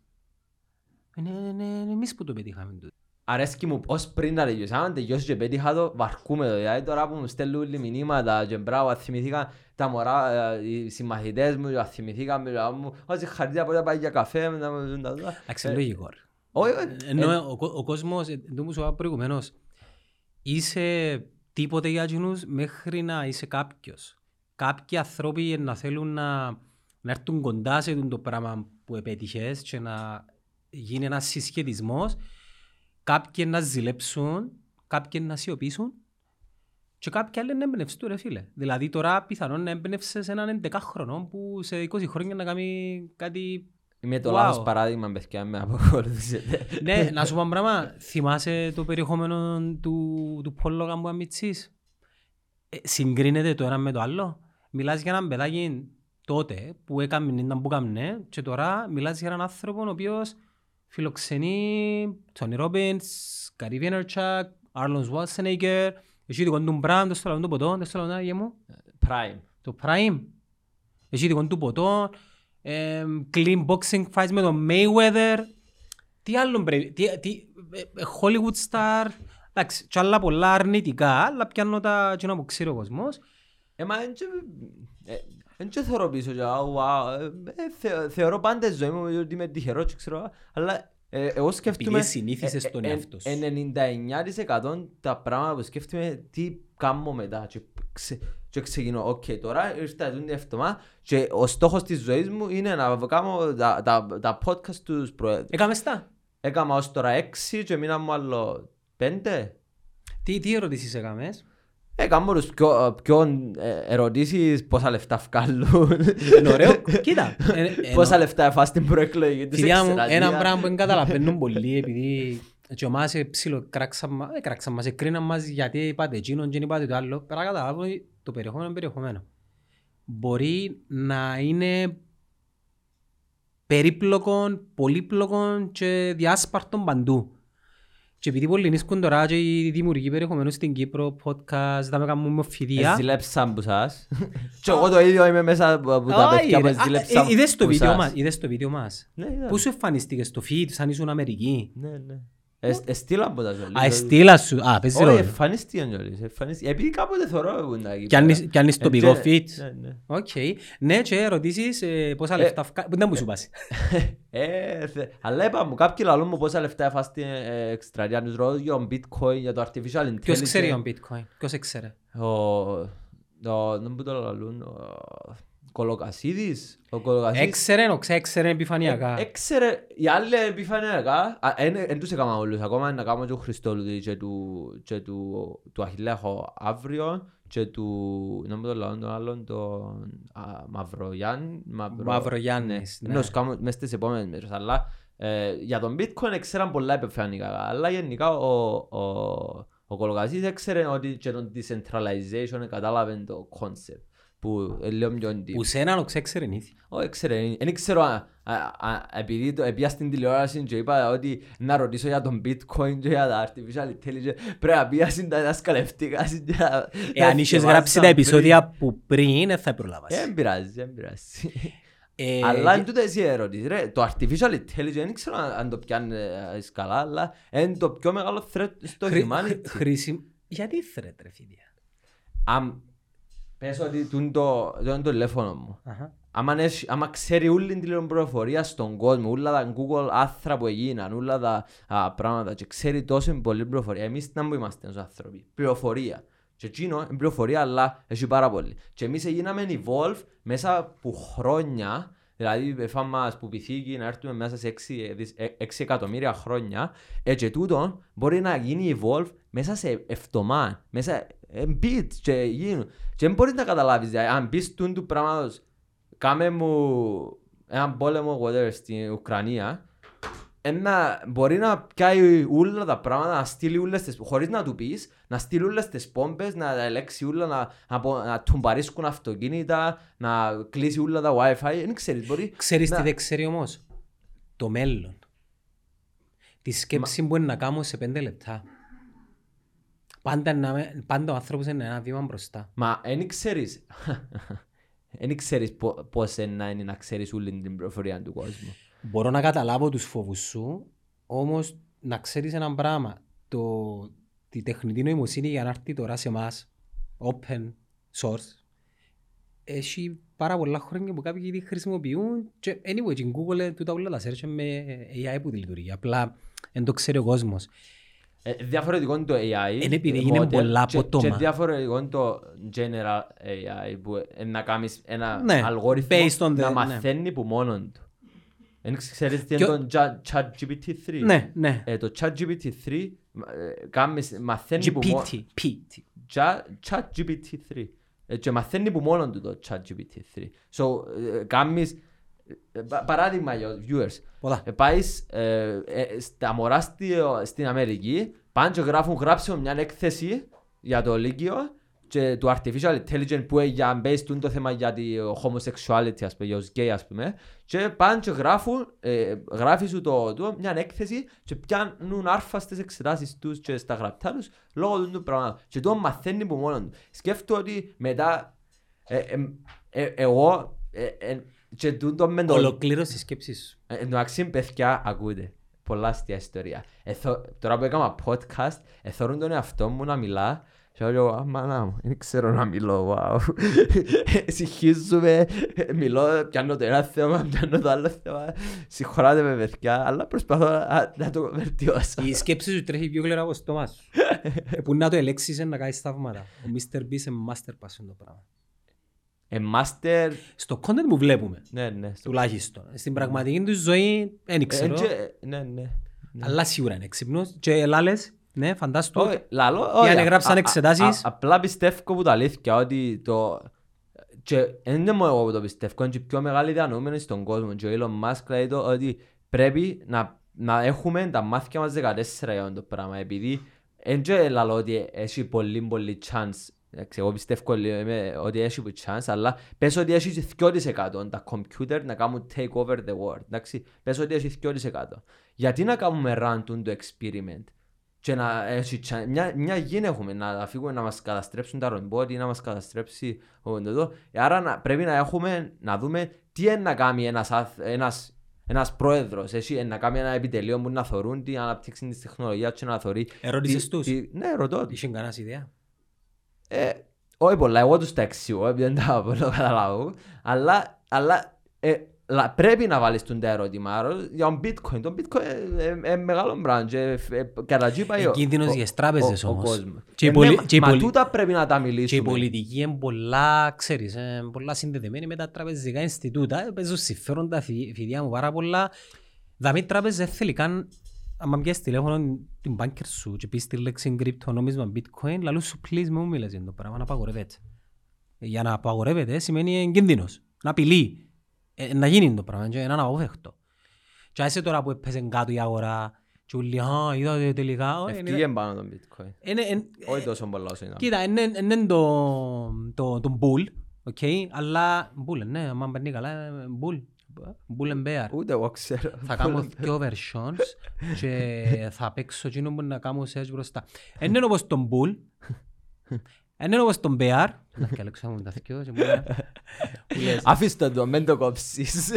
είναι, είναι, είναι εμείς που το πετύχαμε τούτο. Αρέσκει μου ως πριν να τελειώσει. Αν τελειώσει και πέτυχα το, βαρκούμε το. Δηλαδή τώρα που μου στέλνουν όλοι μηνύματα και μπράβο, θυμηθήκα τα μωρά, ε, οι συμμαθητές μου, και θυμηθήκαμε, και μου, όσοι χαρίτια από πάει για καφέ, μετά μου δουν τα δω. Εντάξει, Ε, λογικό ρε. Όχι, όχι. Ενώ Ε, ο, κο- ο κόσμος, ε, το μου σου είπα προηγουμένως, είσαι τίποτε για εκείνους μέχρι να είσαι κάποιος. Κάποιοι άνθρωποι να θέλουν να, να έρθουν κοντά σε το πράγμα που επέτυχες και να γίνει ένας συσχετισμός. Κάποιοι να ζηλέψουν, κάποιοι να σιωπήσουν και κάποιοι άλλοι να εμπνευστούν ρε φίλε. Δηλαδή τώρα πιθανόν να εμπνεύσες έναν 11χρονο που σε 20 χρόνια να κάνει κάτι Είμαι το Wow. λάθος παράδειγμα, παιδιά, με αποκολουθήσετε. ναι, να σου πω ένα πράγμα. Θυμάσαι το περιεχόμενο του, του Πόλογα που αμυτσείς. Ε, συγκρίνεται το ένα με το άλλο. Μιλάς για έναν παιδάκι τότε που έκαμε ήταν που έκαμε και τώρα μιλάς για έναν άνθρωπο ο οποίος φιλοξενεί Τόνι Ρόμπινς, Γκάρι Βίνερτσακ, Άρλον Σουάσενέγκερ, έχει δικό του μπραντ, το στέλνω το ποτό, το στέλνω να μου, Prime. το Prime, έχει δικό του ποτό, ε, clean boxing fights με τον Mayweather, τι άλλο πρέπει, τι, τι, ε, ε, Hollywood star, εντάξει, και άλλα πολλά αρνητικά, αλλά πιάνω τα κοινά που ξέρει ο κόσμος. Ε, μα εν και- ε, εν και θωρώ πίσω και, «Α, wow», ε, ε, θε- θεωρώ πάντα στη ζωή μου ότι είμαι τυχερός και ξέρω, αλλά ε, εγώ σκέφτομαι... Επειδή συνήθισες τον ε, ε, εαυτό σου. ε, 99% τα πράγματα που σκέφτομαι τι κάνω μετά και, ξε, και ξεκινώ, οκ, τώρα ήρθα την εβδομάδα και ο στόχος της ζωής μου είναι να κάνω τα, τα, τα podcast τους προέ... Έκαμες τα. Έκανα ως τώρα 6 και μείναν μου άλλο 5. Τι, τι ερωτήσεις έκαμες; Έκανα τους πιο, πιο ε, ερωτήσεις πόσα λεφτά βγάλουν. Είναι ωραίο. Κοίτα. ε, ε, Πόσα λεφτά έφα στην προεκλογή της Φιλιά μου, εκστρατείας. ένα πράγμα που δεν καταλαβαίνουν πολύ επειδή και ομάς ε, ψηλο κράξαν μας, ε, κράξαν μας, εκρίναν μας γιατί είπατε εκείνον και δεν είπατε το άλλο. Πέρα καταλάβω ότι το περιεχόμενο είναι περιεχομένο. Μπορεί να είναι περίπλοκο, πολύπλοκο και διάσπαρτο παντού. Και επειδή πολλοί νίσκουν τώρα και οι δημιουργοί περιεχομένου στην Κύπρο, podcast, θα με κάνουν μοφιδία. Ζηλέψαν που σας. Και εγώ το ίδιο είμαι μέσα από τα Όχι, παιδιά που ρε. Α, ζηλέψαν ε, Είδες το που βίντεο σας. μας, είδες το βίντεο μας; Ναι, είδα. Πού σου εμφανίστηκες στο feed, σαν ήσουν Αμερική; Ναι, ναι. Εσ- Εστήλα από τα ζολή. Α, εστίλα σου. Α, παίζει Όχι, ρόλο. εμφανίστηκαν κιόλας. εμφανίστηκαν. Επειδή κάποτε θωρώ που είναι εκεί Κι αν πέρα. είσαι- κι αν είσαι Ε, τοπικό και- feed. Ναι, ναι. Οκ. Ναι, και ερωτήσεις ε, πόσα Ε, λεφτά φκα... Δεν μου σου πάσει. Ε, θε- Αλλά είπα μου, κάποιοι λαλούν μου πόσα λεφτά έφας στην ε, εκστρατεία τους ρωτώ για τον bitcoin, για το artificial intelligence. Ποιος ξέρει τον bitcoin. Ποιος ξέρει. Ο... ο- Δεν μου το λαλούν. Ο Κολοκασίδης; Ο Κολοκασίδης. Έξερε, ο ξέξερε επιφανειακά. Ε, Έξερε, οι άλλοι επιφανειακά, δεν τους έκανα όλους, ακόμα να κάνω και του Χριστόλου και του, και του, του Αχιλέα έχω αύριο και του, να μου το λέω τον άλλον, τον α, Μαυρογιάννη, Μαυρο... Μαυρογιάννης, ναι. Ναι, τους κάνω μες στις επόμενες μέρες, αλλά ε, για τον bitcoin ξέραν πολλά επιφανειακά, αλλά γενικά ο, ο, ο Κολοκασίδης έξερε ότι και τον decentralization κατάλαβε το concept που ε, λέω πιο deep. Που σένα ο ξέξερε νύθι. Όχι, ξέρε, δεν ξέρω, α, α, α, επειδή το έπια στην τηλεόραση και είπα ότι να ρωτήσω για τον bitcoin και για τα artificial intelligence, πρέπει να πήγα στην τα διδασκαλευτικά. και να- Εάν να είχες θυκευάσω γράψει τα πριν. επεισόδια που πριν, δεν θα προλάβας. Ε, Δεν πειράζει, δεν πειράζει. Ε, Αλλά είναι τούτο εσύ ερώτηση, ρε. Το artificial intelligence, δεν ξέρω αν αν το πιάνει ε, καλά, αλλά είναι το πιο μεγάλο threat στο χρη- humanity. χρη- χρήσιμο. Γιατί θρέτ ρε φίλια. Αν πες ότι τούτο το, το, είναι το τηλέφωνο μου. Αχα. Άμα, έχει- άμα ξέρει όλη την πληροφορία στον κόσμο, όλα τα Google άθρα που έγιναν, όλα τα α, πράγματα και ξέρει τόσο πολύ πληροφορία. Εμείς να που είμαστε ως άνθρωποι. Πληροφορία. Και εκείνο είναι πληροφορία, αλλά έχει πάρα πολύ. Και εμείς έγιναμε evolve μέσα από χρόνια, δηλαδή έφαμε μας που πηθήκη να έρθουμε μέσα σε 6, 6 εκατομμύρια χρόνια, ε, και τούτο μπορεί να γίνει evolve μέσα σε εβδομάδες, μέσα σε bits και γίνουν. Και δεν μπορείς να καταλάβεις, δηλαδή, αν πεις τούν του πράγματος κάμε μου έναν πόλεμο whatever, στην Ουκρανία ένα, μπορεί να πιάει όλα τα πράγματα, να στείλει όλες τις, χωρίς να του πεις, να στείλει όλες τις πόμπες, να τα ελέξει όλα, να, να, πο- να τουμπαρίσκουν αυτοκίνητα, να κλείσει όλα τα wifi, δεν ξέρεις, μπορεί... Ξέρεις να- τι δεν ξέρει όμως; Το μέλλον. Τη σκέψη που είναι να κάνω σε πέντε λεπτά. Πάντα, να, με- πάντα ο άνθρωπος είναι ένα βήμα μπροστά. Μα δεν ξέρεις, δεν ξέρεις πο- πώς είναι να είναι να ξέρεις όλη την πληροφορία του κόσμου. Μπορώ να καταλάβω τους φόβους σου, όμως να ξέρεις ένα πράγμα. Το, τη τεχνητή νοημοσύνη για να έρθει τώρα σε εμάς, open source, έχει πάρα πολλά χρόνια που κάποιοι τη χρησιμοποιούν και anyway, και η Google ε, τούτα όλα τα search με AI που τη λειτουργεί. Απλά δεν το ξέρει ο κόσμος. Ε, διαφορετικό είναι το AI. Είναι επειδή ε, είναι model, πολλά και- απότομα. Και διαφορετικό είναι το general AI που ε, να κάνεις ένα Ναι, αλγόριθμο based on the- να ναι. μαθαίνει που μόνον του. Δεν ξέρεις τι Και είναι ο- το Chat- ChatGPT-3. Ναι, ναι. Ε, το ChatGPT-3 ε, κάνεις- μαθαίνει που μόνο... GPT. PT. Chat- ChatGPT-3. Ε, Και μαθαίνει που μόνο του το ChatGPT-3. So, ε, κάνεις ε, πα- παράδειγμα για τους viewers. Πολλά. Ε, Πάεις ε, ε, στα μωρά στη- στην Αμερική, πάνε και γράφουν, γράψε μου μια έκθεση για το Λύκειο και του artificial intelligence που έχει για base του το θέμα για τη homosexuality ας πούμε, για τους gay ας πούμε και πάνε και γράφουν, ε, γράφει σου το, το, μια έκθεση και πιάνουν άρφα στις εξετάσεις τους και στα γραπτά τους λόγω του του πράγματος και το μαθαίνει που μόνο του. Σκέφτομαι ότι μετά ε, ε, ε, εγώ ε, ε, και τούτο με το Ολοκλήρωση τη σκέψη σου. ε, Εν τω μεταξύ, παιδιά, ακούτε. Πολλά αστεία ιστορία. Εθω... Τώρα που έκανα podcast, εθώρουν τον εαυτό μου να μιλά και λέω, «Α, μάνα μου, δεν ξέρω να μιλώ, wow. Συγχύζουμε, μιλώ, πιάνω το ένα θέμα, πιάνω το άλλο θέμα. Συγχωράτε με παιδιά, αλλά προσπαθώ να, να το βελτιώσω. Η σκέψη σου τρέχει πιο γλυκά από το στόμα σου. Ε, Που να το ελέξεις είναι να κάνεις θαύματα. Ο Mr. Beast είναι master pass το πράγμα. Ε, master, Στο content που βλέπουμε, ναι, ναι. στο- τουλάχιστον. Στην πραγματική του ζωή, δεν Ε, ξέρω. και- Ναι, ναι. Αλλά σίγουρα είναι έξυπνος. Και ελάλες, ναι, φαντάστο. Όχι, λαλό, Ή αν όχι, έγραψαν α- α- εξετάσεις. α- Απλά πιστεύω που τα αλήθεια ότι το... Και δεν είναι μόνο εγώ που το πιστεύω, είναι και οι πιο μεγάλοι διανοούμενοι στον κόσμο. Και ο Elon Musk λέει το ότι πρέπει να, να έχουμε τα μάθηκια μας 14 για το πράγμα. Επειδή δεν και λαλό ότι έχει πολύ πολύ chance. Εντάξει, εγώ πιστεύω λίγο, είμαι, ότι έχει chance, αλλά πες ότι έχεις 2% τα computer να κάνουν take over the world. Εντάξει, πες ότι έχεις 2%. Γιατί να κάνουμε run το experiment και να έχει tsa- μια, μια γη έχουμε να φύγουμε να μας καταστρέψουν τα ρομπότ ή να μας καταστρέψει ο το. Άρα να, πρέπει να έχουμε να δούμε τι είναι να κάνει ένας, αθ- ένας, ένας πρόεδρος, έτσι, να κάνει ένα επιτελείο που να θωρούν την αναπτύξη της τεχνολογίας και να θωρεί... Ερώτησες τι- τους; τι- Ναι, ρωτώ τους. Είχε κανένας ιδέα; Ε, όχι πολλά, εγώ τους τα εξηγώ, επειδή δεν τα μπορώ να καταλάβω. Αλλά, αλλά ε, λα- πρέπει να βάλεις τον τα ερώτημα. Άρα, Για τον bitcoin, το bitcoin είναι μεγάλο brand και ε, κατά εκεί πάει ο- Κίνδυνος ο- για τις τράπεζες ο- ο όμως. κόσμος. Και η Ε, πολι- ναι, και η Μα πολι- τούτα πρέπει να τα Και η μιλήσουμε. πολιτική είναι πολλά, ξέρεις, ε, πολλά συνδεδεμένη με τα τραπεζικά Ινστιτούτα. Ε, Παίζουν συμφέροντα, φοι- φοιτιά μου πάρα πολλά. Δαμή τράπεζα δεν θέλει καν, άμα πιάσεις τηλέφωνο την banker σου και πεις τη λέξη κρυπτονόμισμα bitcoin, λαλούν σου please μην μου μιλάς για το πράγμα, να απαγορεύεται. Για να απαγορεύεται σημαίνει κίνδυνος, να απειλεί. Ε, να γίνει το πράγμα και είναι αναπόφευκτο. Και άσε τώρα που έπαιζε κάτω η αγορά και όλοι, α, είδατε τελικά. όχι, Εφκήκε πάνω τον bitcoin. είναι- είναι- Όχι τόσο πολλά όσο είναι. Κοίτα, είναι είναι το, το, το bull, OK, αλλά bull, ναι, άμα παίρνει καλά, ε, bull, bull and bear. Ούτε εγώ ξέρω. Θα κάνω δύο versions και θα παίξω εκείνο που να κάνω search μπροστά. Είναι όπως τον bull, είναι όπως τον bear, να διαλέξω τα δυο και μόνο, που λες, Αφήστε το, μην το κόψεις.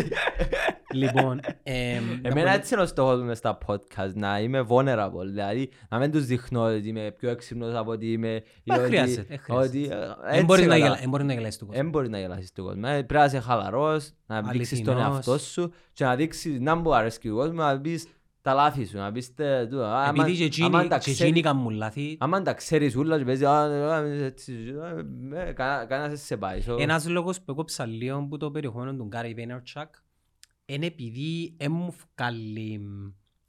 Λοιπόν, εμ, να Εμένα πω- έτσι είναι ο στόχος μου μες στα podcast, να είμαι vulnerable, δηλαδή να μην τους δείχνω ότι είμαι πιο έξυπνος από ότι είμαι... ή Δεν ότι- χρειάζεται, δεν χρειάζεται. ότι, ε, Δεν έτσι μπορεί να κατά- γελα- δεν μπορεί να γελάσεις το κόσμο. Δεν μπορεί να γελάσεις τον κόσμο. Ε, Πρέπει να είσαι χαλαρός, να δείξεις τον Αληθινός. εαυτό σου και να δείξεις να μου αρέσει ο κόσμος, να πεις τα λάθη σου, να πεις τε- τούτο. Α, άμα- Επειδή και άμα εκείνοι- τα και ξέρεις- εκείνοι κάνουν λάθη, Άμα τα ξέρεις ούλα και παίζεις, «Α, ε, ε, έτσι, ε, ε, κανένα- κανένας δεν σε πάει. So, Ένας λόγος που έκοψα λίγο που το περιεχόμενο του Gary Vaynerchuk είναι επειδή δεν μου βγάλει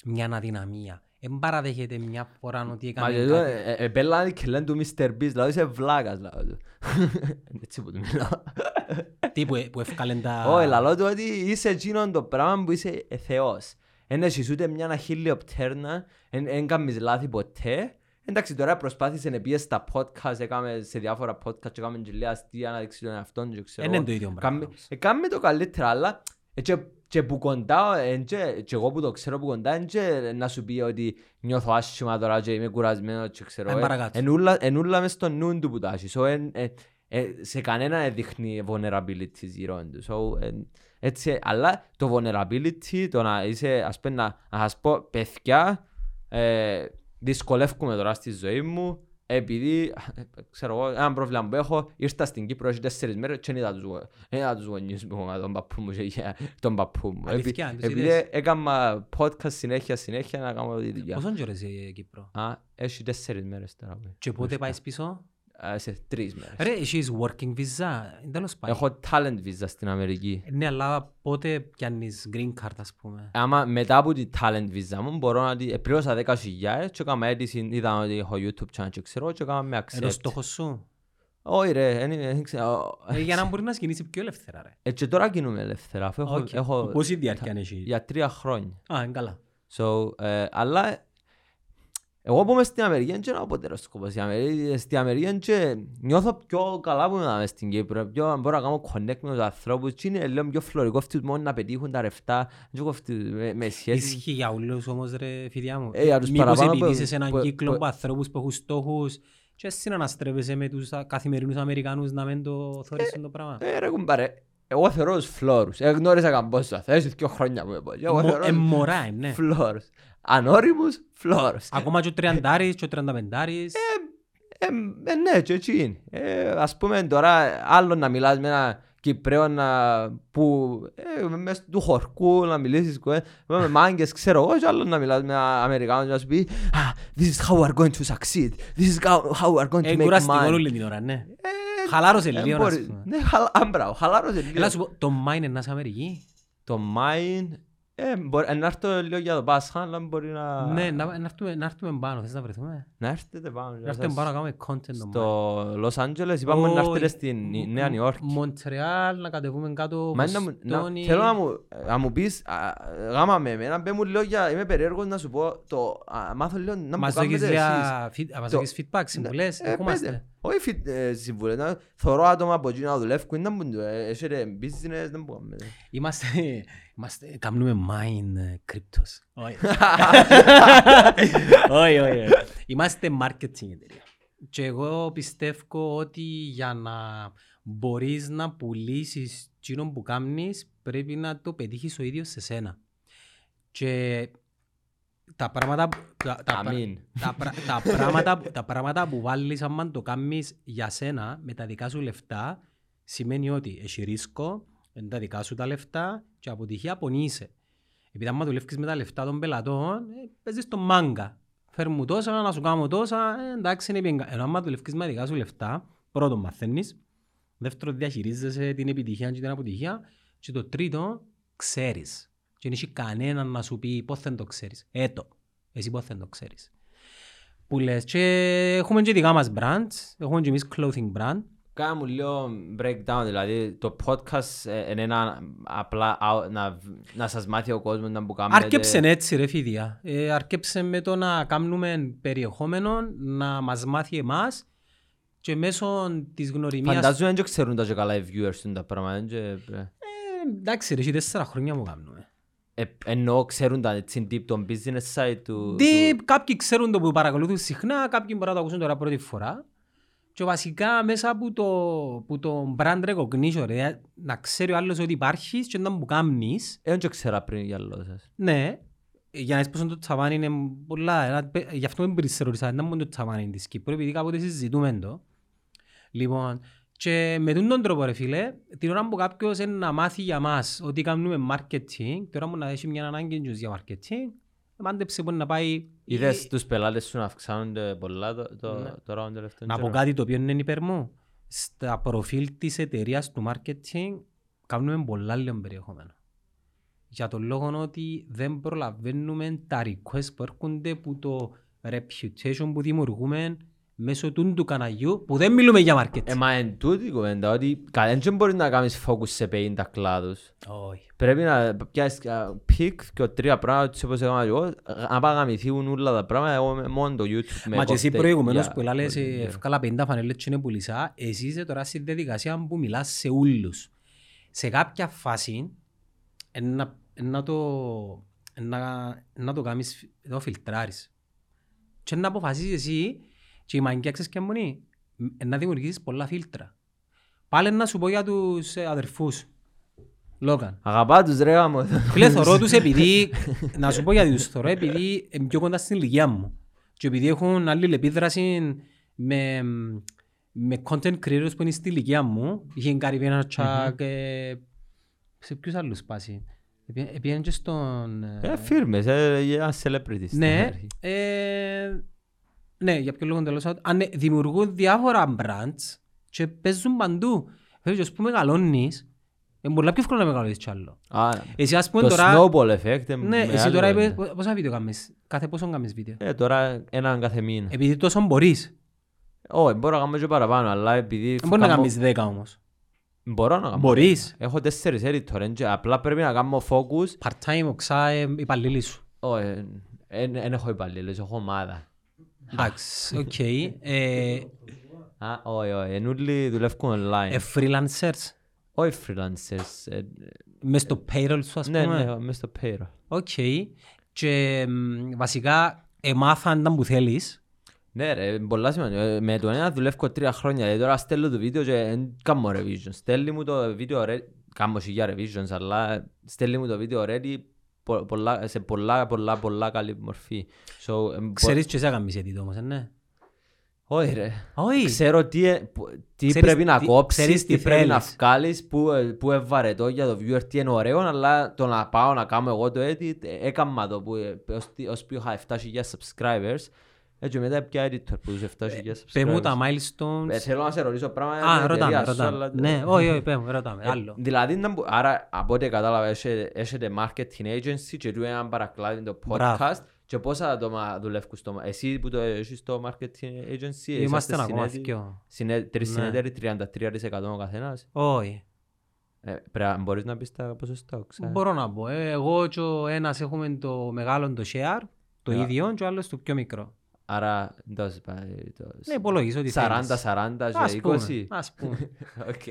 μια αδυναμία. Δεν παραδέχεται μια φορά ότι Μα έκανε και κάτι. εδώ, ε, ε, μπέλανε και λένε του Mr. Beast, δηλαδή είσαι βλάκας. λαλό του. Έτσι που του μιλάω. Τι που, που έφκαλεν τα... Όχι, λαλό του ότι είσαι εκείνον το πράγμα που είσαι ε, Θεός. Εν έχεις ούτε μια αχίλιοπτέρνα, εν κάνεις λάθη ποτέ. Εντάξει, τώρα προσπάθησε να πιέσει στα podcast, έκαμε σε διάφορα podcast και έκαμε και λίγα αστεία να δείξεις τον εαυτόν του, ξέρω Είναι εγώ. το ίδιο πράγμα. Κάμε- όμως. ε, Κάμε το καλύτερα, αλλά ε, και, και που κοντά, ε, και, και εγώ που το ξέρω που κοντά, εν και να σου πει ότι νιώθω άσχημα τώρα και είμαι κουρασμένος και ξέρω. Ε, ε, παρακάτω. Εν ούλα- εν ούλα μες στο νου του που τα έχεις. So, εν- ε, ε, σε κανένα δεν δείχνει vulnerability γύρω του. So, εν- έτσι, αλλά το vulnerability, το να είσαι, ας πούμε, να, να σας πω, παιδιά, ε, δυσκολεύομαι τώρα στη ζωή μου, επειδή, ε, ξέρω εγώ, ένα πρόβλημα που έχω, ήρθα στην Κύπρο έχει τέσσερις μέρες και δεν είδα τους γο- δεν είδα τους γονείς μου, τον παππού μου και για- τον παππού μου. Αλήθεια, Επει- τους Επειδή είδες; έκανα podcast συνέχεια, συνέχεια να κάνω τη δουλειά. Πόσο καιρό είσαι η Κύπρο; Α, έχει τέσσερις μέρες τώρα. που- Και πότε πάεις πίσω; Α, σε τρεις μέρες. Ρε, έχεις working visa. Τέλος πάντων. Έχω talent visa στην Αμερική. Ναι, αλλά πότε πιάνεις green card, ας πούμε; Άμα μετά από τη talent visa μου μπορώ να τη... ε, πλήρωσα 10.000 και έκανα αίτηση, είδα ότι έχω YouTube channel και ξέρω και έκανα με Είναι ο accept. στόχος σου; Όχι ρε, εν- εν ξέρω. Ε, Για να μπορείς να σκηνήσει πιο ελεύθερα ρε. Ε, και τώρα κινούμαι ελεύθερα, αφού έχω, Οκ. έχω Πόση διάρκεια είναι εσύ; για τρία χρόνια. Α, είναι καλά. So, ε, αλλά εγώ που είμαι στην Αμερική δεν είναι ο τέλος σκοπός. Στην Αμερική- Στην Αμερική και νιώθω πιο καλά που είμαι μες στην Κύπρο. Πιο, μπορώ να κάνω connect με τους ανθρώπους και είναι λίγο πιο φλωρικό αυτούς μόνο να πετύχουν τα ρεφτά και εγώ αυτούς με, με σχέσεις. Ισχύει για όλους όμως ρε φιδιά μου. Ε, για τους Μήπως παραπάνω επειδή που- είσαι σε έναν που- κύκλο που- από ανθρώπους που έχουν στόχους και εσύ να αναστρέφεσαι με τους α- καθημερινούς Αμερικάνους να μην το θωρίσουν το πράγμα. Ε, ρε κουμπάρε, εγώ θεωρώ τους φλόρους. Ε, γνώρισα καμπόσα, θες δύο χρόνια που είμαι πολύ. Εγώ Μο- θεωρώ ε, τους μωρά, ε, ναι. φλόρους. Ανώριμους φλόρους. Ακόμα και ο τριαντάρης και ο τριανταπεντάρης. Ε, ε, ναι, και έτσι είναι. Ε, ας πούμε τώρα, άλλο να μιλάς με ένα Κυπρέο να, που ε, μες του χορκού να μιλήσεις κο- ε, με μάγκες ξέρω εγώ και άλλο να μιλάς με ένα Αμερικάνο και να σου πει ah, This is how we are going to succeed. This is how how we are going Ε, to make κουραστικό money. όλη την ώρα, ναι. Ε, Χαλάρωσε ε, λίγο, μπορεί- ας πούμε. Ναι, χαλα- α, μπράβο, χαλάρωσε λίγο. Έλα σου πω, το Μάιν είναι σε Αμερική. Το Mine, ε, μπορεί- ε, να έρθω λίγο για το Πάσχα, αλλά μπορεί να... Ναι, να να έρθουμε- να έρθουμε πάνω, θες να βρεθούμε; Να έρθετε πάνω. Να έρθουμε πάνω να κάνουμε content το Mine. Στο Los Angeles είπαμε να έρθετε Όχι. στην Νέα Νιόρκη. Μοντρεάλ, να κατεβούμε κάτω Μα είναι να μου- να- Βοστόνη. Θέλω να μου, να μου πεις, α, γάμα με εμένα, πέ μου λόγια, είμαι περίεργος να σου πω, το, α, μάθω λίγο να μου Μας κάνετε δώκεις εσείς. για feed- μας Το- δώκεις feedback, συμβουλές, Ε, ερχόμαστε. πέντε. Όχι φι- ε, συμβουλές, να θωρώ άτομα από εκεί να δουλεύουν, να μπουν, ε, έχετε business, δεν μπορούμε. Είμαστε, είμαστε, κάνουμε mine ε, cryptos. Όχι. Όχι, όχι, όχι. Είμαστε marketing εταιρεία. Και εγώ πιστεύω ότι για να μπορείς να πουλήσεις εκείνο που κάνεις πρέπει να το πετύχεις ο ίδιος σε σένα. Και τα πράγματα, τα, τα, Αμήν. τα, πρα- τα, πράγματα, τα πράγματα που βάλεις άμα το κάνεις για σένα με τα δικά σου λεφτά σημαίνει ότι έχει ρίσκο, είναι τα δικά σου τα λεφτά και αποτυχία πονείσαι. Επειδή άμα δουλεύεις με τα λεφτά των πελατών, ε, παίζεις το μάγκα. Φέρ μου τόσα, να σου κάνω τόσα, ε, εντάξει είναι πιεγκα. Ενώ άμα δουλεύεις με τα δικά σου λεφτά, πρώτον μαθαίνεις, δεύτερον διαχειρίζεσαι την επιτυχία και την αποτυχία και το τρίτο ξέρεις. Και δεν έχει κανέναν να σου πει πώς δεν το ξέρεις. Έτο. Εσύ πώς δεν το ξέρεις. Που λες και έχουμε και δικά μας brands, έχουμε και εμείς clothing brand. Κάνε μου λίγο breakdown, δηλαδή το podcast ε, είναι ένα απλά α, να, να σας μάθει ο κόσμος να που κάνετε. Άρκεψε έτσι ρε φίδια. Ε, άρκεψε με το να κάνουμε περιεχόμενο, να μας μάθει εμάς και μέσω της γνωριμίας... Φαντάζομαι δεν ξέρουν τα και καλά οι viewers τους τα πράγματα. δεν και- Ε, εντάξει ρε, έχει τέσσερα χρόνια που κάνουμε. Ε, εννοώ ξέρουν τα έτσι deep το business side του... Τι, του- κάποιοι ξέρουν το που παρακολουθούν συχνά, κάποιοι μπορεί να το ακούσουν τώρα πρώτη φορά. Και βασικά μέσα από το, που το brand recognition, ρε, να ξέρει ο άλλος ότι υπάρχεις και να μου κάνεις, Ε, δεν το ξέρα πριν για λόγω σας. ναι, για να έσπωσαν το τσαβάνι είναι πολλά, ένα- πε- γι' αυτό μην πήρες σε ρωτήσα, δεν είναι το τσαβάνι της Κύπρου, επειδή κάποτε συζητούμε το. Λοιπόν, και με τον τρόπο ρε φίλε, την ώρα που κάποιος είναι να μάθει για μας ότι κάνουμε marketing, τώρα μου να έχει μια ανάγκη τους για marketing, μάντεψε που να πάει Είδες τους πελάτες σου να αυξάνονται πολλά το, το, Ναι. τώρα τον τελευταίο Να πω καιρό; κάτι το οποίο είναι υπέρ μου. Στα προφίλ της εταιρείας του marketing κάνουμε πολλά λίγο περιεχόμενο. Για τον λόγο ότι δεν προλαβαίνουμε τα requests που έρχονται που το reputation που δημιουργούμε μέσω του του καναγιού που δεν μιλούμε για marketing. Ε, μα εν τούτη η κουβέντα, ότι κανένας δεν μπορείς να κάνεις focus σε 50 κλάδους. Όχι. Πρέπει να πιάσεις α, πικ και τρία πράγματα έτσι όπως έκανα εγώ, να πάει να γαμηθούν όλα τα πράγματα, εγώ με- μόνο το YouTube με Μα και εσύ κόφτε προηγουμένως για που λες πολύ ε, καιρό. ευκάλα 50 φανέλες και είναι πουλισά, εσύ είσαι τώρα στη διαδικασία που μιλάς σε ούλους. Σε κάποια φάση ε, να, ε, να το, ε, να, να το κάνεις, φι- να το φιλτράρεις. Και να αποφασίσεις εσύ και η μαγκιά ξέρεις και μονή, να δημιουργήσεις πολλά φίλτρα. Πάλι να σου πω για τους ε, αδερφούς. Λόγαν. Αγαπά τους ρε γάμο. Φίλε, θωρώ τους επειδή, να σου πω γιατί τους θωρώ, επειδή είναι πιο κοντά στην ηλικία μου. Και επειδή έχουν άλλη επίδραση με, με content creators που είναι στην ηλικία μου. Είχε Gary Vaynerchuk, ε, σε ποιους άλλους πάσει. Επί- Επήγαινε και στον... ε, Ε, φίρμες, ε, για celebrities. ναι, ε, ναι, για ποιο λόγο τέλος. Αν ναι, δημιουργούν διάφορα brands και παίζουν παντού. Φέρει και ας πούμε μεγαλώνεις, είναι πολλά πιο εύκολο να μεγαλώσεις κι άλλο. Α, Εσύ ας πούμε Το τώρα... snowball effect. ε, Ναι, εσύ μεγάλη τώρα κουβέντα. είπες πο- πόσα βίντεο κάνεις, κάθε πόσο κάνεις βίντεο; Ε, τώρα έναν κάθε μήνα. Επειδή τόσο μπορείς. Όχι, μπορώ να κάνω και παραπάνω, αλλά επειδή... Δεν μπορείς να κάνω- κάνεις δέκα όμως. Μπορώ να κάνω. Μπορείς. Έχω τέσσερις editor, εν και απλά πρέπει να κάνω focus. Part-time οξά ε, υπαλλήλοι σου. Όχι, δεν έχω υπαλλήλους, έχω ομάδα. Εντάξει, οκ. Ε, Α, όχι, όχι, εν όλοι δουλεύουν online. ε, freelancers. Όχι freelancers. ε, Μες στο payroll σου ας Ναι, πούμε. ναι, μες στο payroll. OK. Και μ, βασικά εμάθαν τα που θέλεις. Ναι ρε, πολλά σημαντικό. Ε, Με το ένα δουλεύω τρία χρόνια, δηλαδή τώρα στέλνω το βίντεο και δεν κάνω revision. Στέλνει μου το βίντεο ready, κάνω σιγιά revisions, αλλά στέλνει μου το βίντεο ready πο- πολλά- σε πολλά, πολλά, πολλά καλή μορφή. So, ε, μπο- Ξέρεις και εσύ να κάνεις edit όμως, ε, ναι. Όχι ρε. Όχι. Ξέρω τι, ε, που- τι Ξέρεις πρέπει να τι- κόψεις, ξέρεις τι τι πρέπει να θέλεις. βγάλεις, που, ε, που είναι βαρετό για το viewer, τι είναι ωραίο, αλλά το να πάω να κάνω εγώ το edit, ε, έκανα το που, ε, ως, τι- ως που είχα 7.000 subscribers, έτσι μετά πια editor που είχε 7.000 subscribers. Πες μου τα milestones. Ε, θέλω να σε ρωτήσω πράγματα για Α, την ρωτάμε, εταιρεία σου, ρωτάμε. αλλά- Ναι, όχι, όχι, πες μου, ρωτάμε. Ε, Άλλο. Δηλαδή, να μπο- άρα από ό,τι κατάλαβα έχετε- έχετε marketing agency και του έναν παρακλάδι το Μπράβο. podcast και πόσα άτομα δουλεύουν στο... Εσύ που το έχεις στο marketing agency, Είμαστε είσαστε ακόμα συνέτη- δυο. συνέ- τρεις Ναι. συνεταίροι, 33% ο καθένας; Όχι. Ε, πρέπει να μπορείς να πεις τα ποσοστά, ξέρω. Μπορώ να πω. ε, Εγώ και ο ένας έχουμε το μεγάλο το share, το Yeah. ίδιο, και ο άλλος το πιο μικρό. Άρα, δώσε πάει το... Ναι, υπολογίζω ότι θέλεις. 40-40 Ας και πούμε, 20. Ας πούμε. Οκ.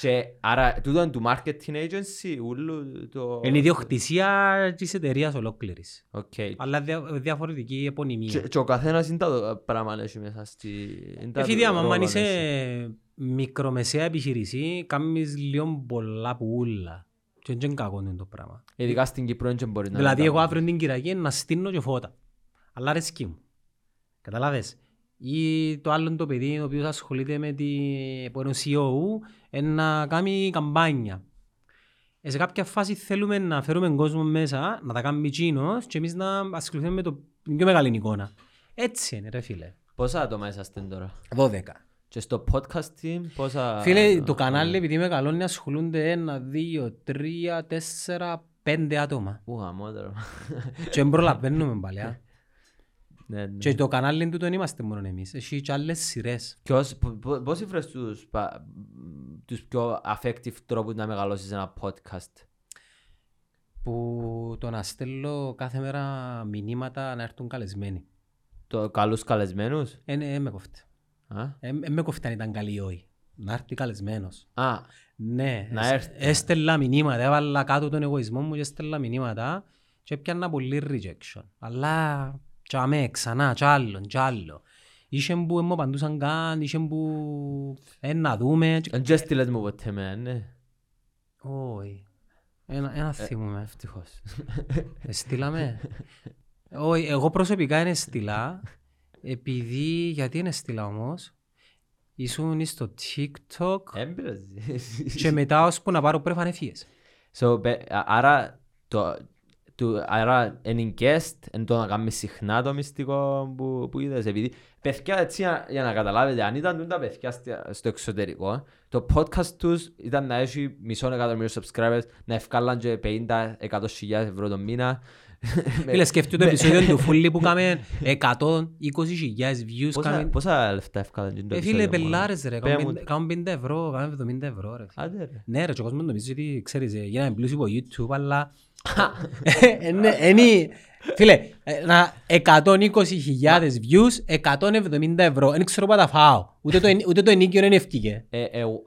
Και άρα, τούτο είναι του marketing agency, ούλου το... Είναι η ιδιοκτησία της εταιρείας ολόκληρης. Οκ. Αλλά δια- διαφορετική επωνυμία. Και, και ο καθένας είναι τα πράγματα έχει μέσα στη... είναι τα Εφίδια, ρόλα αν μέσα. είσαι μικρομεσαία επιχειρήση, κάνεις λίγο πολλά πουλά. Και δεν είναι κακό είναι το πράγμα. Ειδικά στην Κύπρο δεν μπορεί να... Δηλαδή, είναι εγώ κακό. αύριο την Κυριακή να στείλω και φώτα. Αλλά αρέσκει μου. Καταλάβες. Ή το άλλο το παιδί, ο οποίος ασχολείται με τη... που είναι ο CEO, ε, να κάνει καμπάνια. Ε, σε κάποια φάση θέλουμε να φέρουμε κόσμο μέσα, να τα κάνουμε εκείνος και εμείς να ασχοληθούμε με το την πιο μεγάλη εικόνα. Έτσι είναι ρε φίλε. Πόσα άτομα είσαστε τώρα; 12. Και στο podcast team πόσα... Φίλε, το κανάλι επειδή μεγαλώνει ασχολούνται ένα, δύο, τρία, τέσσερα, πέντε άτομα. Ου, γαμότερο. και δεν προλαβαίνουμε πάλι. α. Ναι, ναι. Και το κανάλι του δεν είμαστε μόνο εμείς. Έχει και άλλες σειρές. Ποιος, πο- πο- πώς ήφρες τους, πα- τους πιο effective τρόπους να μεγαλώσεις ένα podcast; Που το να στέλνω κάθε μέρα μηνύματα να έρθουν καλεσμένοι. Το καλούς καλεσμένους; Ε, ναι, με κοφτεί. Α, Ε, ε, με κοφτεί αν ήταν καλή ή όχι. Να έρθει καλεσμένος. Α, Ναι, Να εσ- έρθει. έστελνα μηνύματα, έβαλα κάτω τον εγωισμό μου και έστελνα μηνύματα και έπιανα πολύ rejection. Αλλά τσάμε ξανά, κι άλλον, κι άλλο. Είχε που δεν μου απαντούσαν καν, είχε που ε, να δούμε. και- δεν και έστειλες μου ποτέ με, ναι. Όχι. Ένα, ένα θυμούμαι. Ευτυχώς. Στείλαμε. Όχι, εγώ προσωπικά είναι στείλα. Επειδή, γιατί είναι στείλα όμως. Ήσουν στο TikTok Δεν πειράζει. και μετά ώσπου να πάρω πρέπει ανεφίες. So, πε- α- άρα, το, του, άρα είναι guest, εν το να κάνουμε συχνά το μυστικό που, που είδες, επειδή παιδιά έτσι για, για να καταλάβετε, αν ήταν τούν τα παιδιά στη- στο εξωτερικό, το podcast τους ήταν να έχει μισό εκατομμύριο subscribers, να ευκάλαν και 50-100 χιλιάδες ευρώ το μήνα. Φίλες, σκεφτείτε το επεισόδιο του Φούλη που κάμε 120.000 views. Πόσα, κάμε- πόσα λεφτά ευκάλαν και το Ε, φίλε, επεισόδιο μόνο; πελάρες ρε, Πέ μου. κάνουν 50 ευρώ, κάνουν 70 ευρώ ρε. φίλε. Άντε ρε. Ναι ρε, και ο κόσμος νομίζει ότι, ξέρεις, ε, γίναμε πλούσιοι από YouTube, αλλά... Ε, ναι, είναι- Φίλε, ε, να 120.000 views, 170 ευρώ. Δεν ξέρω πού τα φάω. Ούτε το, εν- ούτε το ενίκιο δεν ευκήκε. Ε, εγώ-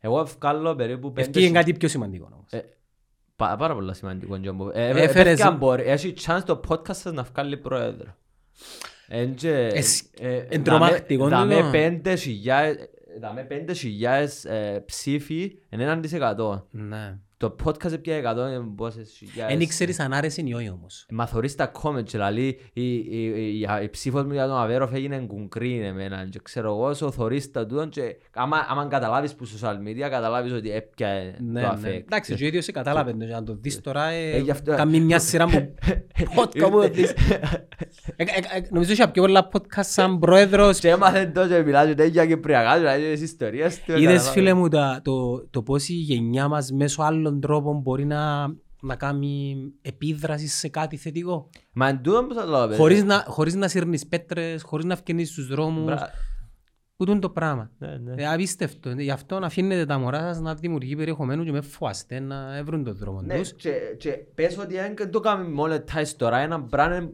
Εγώ ευκάλω περίπου πέντε Ευκήκε χι- κάτι πιο σημαντικό όμως. Ε, πα- Πάρα πολλά σημαντικό. Τζόμπο. Ε, Έφερες- ε, παιδιά, μπορεί- Έχει chance το podcast σας να βγάλει πρόεδρο. Εν και- Εσ- ε, εν τρομακτικό δαμε- τούτο. δαμε πέντε χιλιάδες- δαμε πέντε χιλιάδες ε, ψήφοι εν έναν της εκατό. Ναι. Το podcast έπια εκατό είναι πόσες χιλιάδες. Δεν ξέρεις αν άρεσε ή όχι όμως. Μα θωρείς τα comment και λέει η, η, η, η, η ψήφος μου για τον Αβέροφ έγινε κουγκρίνη εμένα και ξέρω εγώ όσο θωρείς τα τούτον και άμα, άμα καταλάβεις που social media καταλάβεις ότι έπια Ναι, το ναι. affect. Εντάξει, και ο ίδιος σε κατάλαβε, ναι, να το δεις τώρα, ε, Ε, γι' αυτό- κάνει μια σειρά μου podcast που δεις. Ε, ε, ε, Νομίζω είχε πιο πολλά podcast σαν πρόεδρος. Και έμαθε τόσο και μιλάς και τέτοια κυπριακά, δηλαδή τις ιστορίες του. Είδες φίλε μου τα- το, το πώς η γενιά μας μέσω άλλων τρόπων μπορεί να να κάνει επίδραση σε κάτι θετικό; Μα εν τούτο που θα το λέω, παιδί. Χωρίς να, χωρίς να σύρνεις πέτρες, χωρίς να φκαινείς στους δρόμους. Μπρα- Που τούν το πράγμα. Ναι, ναι. Ε, απίστευτο. Γι' αυτό να αφήνετε τα μωρά σας να δημιουργεί περιεχομένο και με φοάστε να βρουν τον δρόμο Ναι, τους. και, και πες ότι αν το κάνουμε monetize τώρα, ένα πράγμα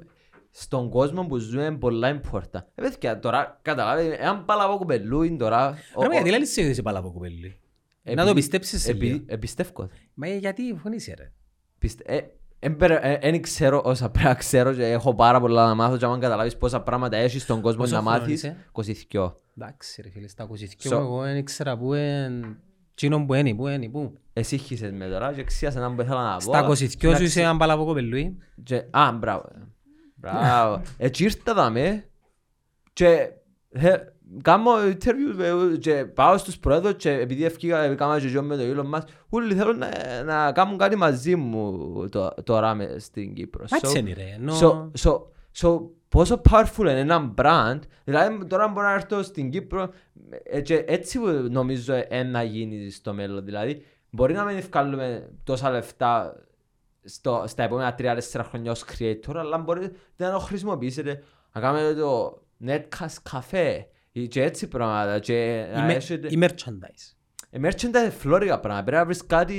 στον κόσμο που ζούμε πολλά important. Ε, παιδιά, τώρα καταλάβει, εάν παλαβό κουπελούιν τώρα... ο- Ρε, ο- γιατί λες εσύ είσαι παλαβό κουπέλι. Να επειδή- το πιστέψεις σε επειδή- λίγο. Εμπιστεύω. Μα ε, γιατί φωνήσε ρε. Πιστε- ε, εν πέρα- ε, Εν ξέρω όσα πρέπει να ξέρω και έχω πάρα πολλά να μάθω και αν καταλάβεις πόσα πράγματα έχεις στον κόσμο Πόσο να χρόνο μάθεις, είσαι; 22. Εντάξει ρε φίλε, στα 22 So- μου εγώ δεν ήξερα που είναι... Τσίνον που είναι, που είναι, που. Εσύ χύσες με τώρα και ξίασα να που ήθελα να πω. Στα 22 σου Εντάξει, είσαι έναν παλαβό κοπελούι. και- Α, μπράβο. Μπράβο. Έτσι ήρθα δαμέ και ε, κάνω interview με- και πάω στους πρόεδρους και επειδή ευκήκα έκανα και εγώ με το Elon Musk όλοι θέλουν να, να κάνουν κάτι μαζί μου το- τώρα με- στην Κύπρο. Μα So- έτσι είναι ρε. ενώ- So, so, so, πόσο powerful είναι ένα brand, δηλαδή τώρα μπορώ να έρθω στην Κύπρο ε, και έτσι που νομίζω ε, να γίνει στο μέλλον. Δηλαδή, μπορεί να μην ευκάλουμε τόσα λεφτά στο, στα επόμενα 3-4 χρόνια ως creator, αλλά μπορείτε να το χρησιμοποιήσετε να κάνετε το netcast cafe ή και έτσι πράγματα. Και Η να με- έχετε... Η merchandise. Η merchandise φλόρικα πράγματα. Πρέπει να βρεις κάτι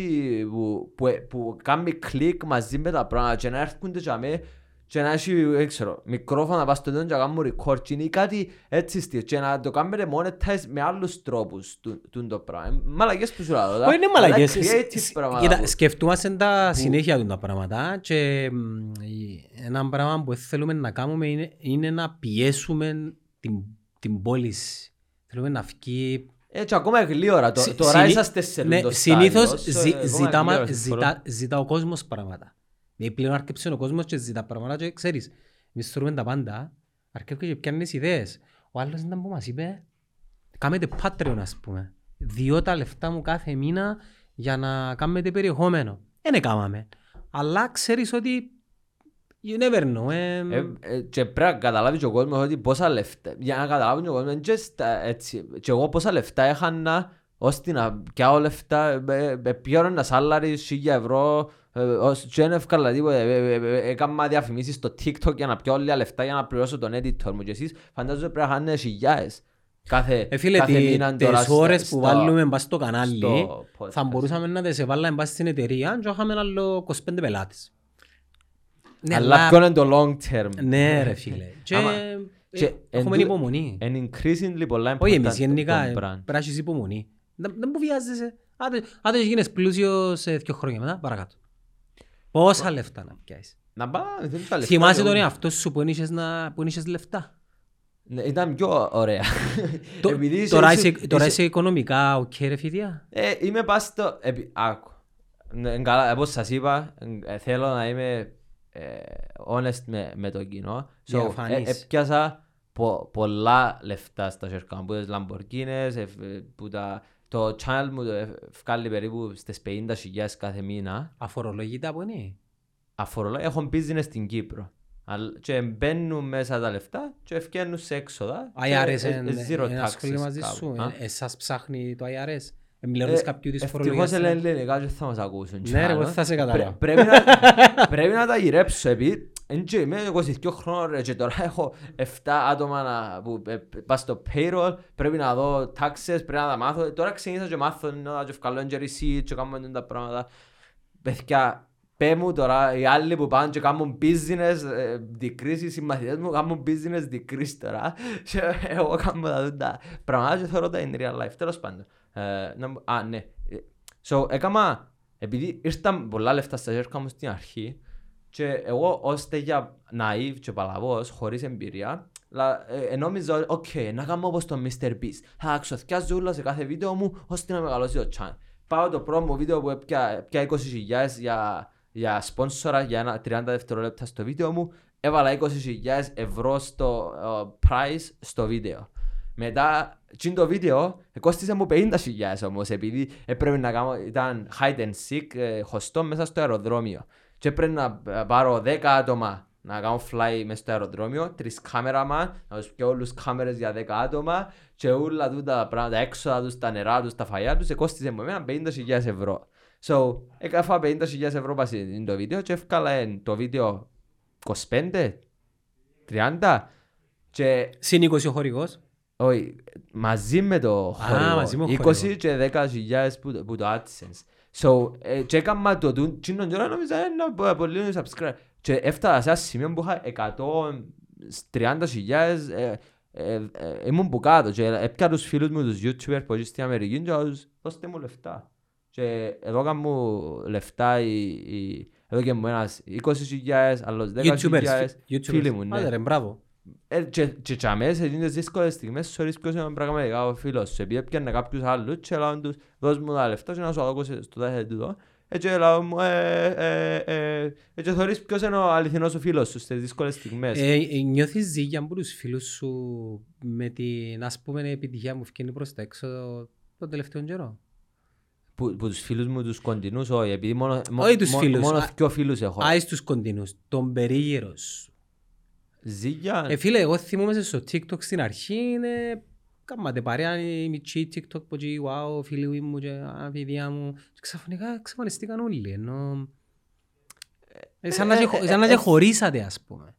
που, που, που κάνει κλικ μαζί με τα πράγματα και να έρχονται και αμέ και να έχει, δεν ξέρω, μικρόφωνα να πας στο τέλος και να κάνουμε record ή κάτι έτσι στυλ και να το κάνουμε monetize με άλλους τρόπους του, του το πράγμα. Ε, Μαλακές που σου λέω. Όχι είναι μαλακές. Αλλά creative πράγματα. Κοίτα, που- σκεφτούμαστε τα συνέχεια του τα πράγματα και μ, η- ένα πράγμα που θέλουμε να κάνουμε είναι, είναι να πιέσουμε την, την πώληση. Θέλουμε να βγει... Ε, και ακόμα γλύωρα. Το- Συ- Τώρα συνή- είσαστε σε ναι, το Συνήθως στάδιο, ζη- so, ακόμα ζητά, μα- γλύωρα, συμφωνώ. ζητά, ζητά ο κόσμος πράγματα. Δηλαδή πλέον αρκεψε ο κόσμος και ζητά πράγματα και ξέρεις, εμείς θέλουμε τα πάντα, αρκεύει και πιάνεις ιδέες. Ο άλλος ήταν που μας είπε, κάμετε Patreon ας πούμε. Διώ τα λεφτά μου κάθε μήνα για να κάνετε περιεχόμενο. Δεν έκαναμε. Αλλά ξέρεις ότι you never know. ε, Ε, ε, και πρέπει να καταλάβει και ο κόσμος ότι πόσα λεφτά, για να καταλάβει και ο κόσμος, και, στα, έτσι, και εγώ πόσα λεφτά έχανα ώστε να πιάω λεφτά, ε, ε, πιέρω ένα σάλαρι, χίλια ευρώ, ε, ως- και δεν εύκολα τίποτα, ε, ε, ε, έκανα διαφημίσεις στο TikTok για να πιάω λίγα λεφτά για να πληρώσω τον editor μου και εσείς φαντάζομαι πρέπει να χάνετε χιλιάδες κάθε, Ε, φίλε, κάθε τι- μήνα τώρα τις στα- ώρες που στο- βάλουμε μπας στο κανάλι, στο podcast. θα μπορούσαμε να τις εβάλουμε μπας στην εταιρεία και είχαμε άλλο 25 πελάτες. Ναι, Αλλά ποιο είναι το long term; Ναι ρε φίλε. Και Άμα- ε, και έχουμε εν τω- υπομονή. Είναι increasingly πολλά Όχι important εμείς γενικά, το ε, brand. πρέπει να έχεις υπομονή. Δεν δεν μου βιάζεσαι. Άντε άντε και γίνεις πλούσιος σε δύο χρόνια μετά, παρακάτω. Πόσα λεφτά να πιάσεις. Να πάμε, δεν τα λεφτά. Θυμάσαι εγώ. τον εαυτό σου που είχες να- που είχες λεφτά; Ναι, Ήταν πιο ωραία. Το- Επειδή είσαι- Τώρα είσαι- είσαι- Τώρα είσαι- είσαι οικονομικά οκ ρε φίδια; Ε, είμαι πας στο... επί- Άκου. Ναι, καλά, όπως σας είπα, ε, θέλω να είμαι ε, honest με, με το κοινό. So, Διαφανής. ε, έπιασα πο, πολλά λεφτά στα χέρια μου, που τις Λαμπορκίνες, ε, ε, που τα, το channel μου ε, βγάλει περίπου στις 50.000 κάθε μήνα. Αφορολογητά που είναι. Αφορολόγια, έχω business στην Κύπρο. Αλλά- Και μπαίνουν μέσα τα λεφτά και ευκαινούν σε έξοδα. και, IRS ες, είναι ε, zero είναι ασχολεί taxes μαζί κάπου. σου. Α. Ε, Εσάς ψάχνει το IRS. Εμπληρώνεις κάποιου της Ευτυχώς φορολογίας. λένε ελληνικά και θα μας ακούσουν. Ναι, ρε, Τσάνο. εγώ θα σε Πρέ- καταλάβω. Πρέπει να, πρέπει να τα γυρέψω επειδή εν και είμαι 22 χρόνων ρε, και τώρα έχω 7 άτομα να, που ε, πας στο payroll, πρέπει να δω taxes, πρέπει να τα μάθω. Τώρα ξεκίνησα και μάθω να και βγάλω και receipt και κάνουμε τα πράγματα. Παιδιά, πέ μου τώρα, οι άλλοι που πάνε και κάνουν business ε, decrease, οι συμμαθητές μου κάνουν business decrease τώρα και εγώ κάνω τα τούτα πράγματα και θεωρώ τα in real life, τέλος πάντων. Ε, να μου- Α, ναι. Ε, So, έκαμα, επειδή ήρθαν πολλά λεφτά στα χέρια μου στην αρχή και εγώ ως τέτοια naive και παλαβός, χωρίς εμπειρία, λα, ε, ε, νόμιζα, ότι, οκ, να κάνω όπως τον Mr. Beast. Θα ξοδιάζω όλα σε κάθε βίντεο μου, ώστε να μεγαλώσει το channel. Πάω το πρώτο μου βίντεο που έπιασα, έπιασα 20.000 για, για σπόνσορα για ένα 30 δευτερόλεπτα στο βίντεο μου, έβαλα 20.000 ευρώ στο ε, price στο βίντεο. Μετά, τσιν το βίντεο, κόστισε μου 50.000 όμως, επειδή έπρεπε να κάνω, ήταν hide and seek, ε, χωστό μέσα στο αεροδρόμιο. Και έπρεπε να ε, πάρω 10 άτομα να κάνω fly μέσα στο αεροδρόμιο, τρεις κάμεραμαν, να τους πιω όλους κάμερες για 10 άτομα και όλα τούτα τα πράγματα, τα έξοδα τους, τα νερά τους, τα φαγιά τους, κόστισε μου εμένα 50.000 ευρώ. So, έκαφα 50.000 ευρώ πάση είναι το βίντεο και έφκαλα εν το βίντεο 25, 30 και Συν 20 ο χορηγός. Όχι, μαζί με το μαζί με χορηγό, το 20 χορηγό. και 10.000 που, που το AdSense. So, ε, και έκανα το τούν, τσίνον και ώρα νόμιζα ένα πολύ subscribe. Και έφτασα σε ένα σημείο που είχα 130.000 ε, ε, ε, ήμουν που κάτω και έπια τους φίλους μου τους YouTuber που έτσι στην Αμερική και τους δώστε μου λεφτά. Και εδώ έκανα μου λεφτά η, η, εδώ και μου ένας 20.000, άλλος 10.000 YouTubers. φίλοι μου, ναι. Άντε ρε, μπράβο. Ε, και, και τσάμε σε εκείνες τις δύσκολες στιγμές sorry ποιος είναι πραγματικά ο φίλος σου επειδή έπιανε κάποιους άλλους και λάβουν τους δώσ' μου τα λεφτά και να σου αδώκω στο τάχε τούτο έτσι λάβουν μου ε, ε, ε, ε, και θωρείς ποιος είναι ο αληθινός σου φίλος σου στις δύσκολες στιγμές Ε, ε, νιώθεις ζήγια από τους φίλους σου με την ας πούμε επιτυχία που φκένει προς τα έξω τον τελευταίο καιρό; που, που τους φίλους μου τους κοντινούς όχι επειδή μόνο, μο- Όχι τους μο- φίλους, μόνο α- δυο φίλους έχω Άι στους κοντινούς, τον περίγυρος σου. Ζήγια Ε, φίλε, εγώ θυμούμαι στο TikTok στην αρχή είναι... Κάματε παρέα η μητσή TikTok που έτσι, wow, φίλοι μου και α, παιδιά μου. Και ξαφνικά εξαφανιστήκαν όλοι, ενώ... Ε, σαν να ε, και ε, χω- ε, σαν να ε, και ε, χωρίσατε, ας πούμε.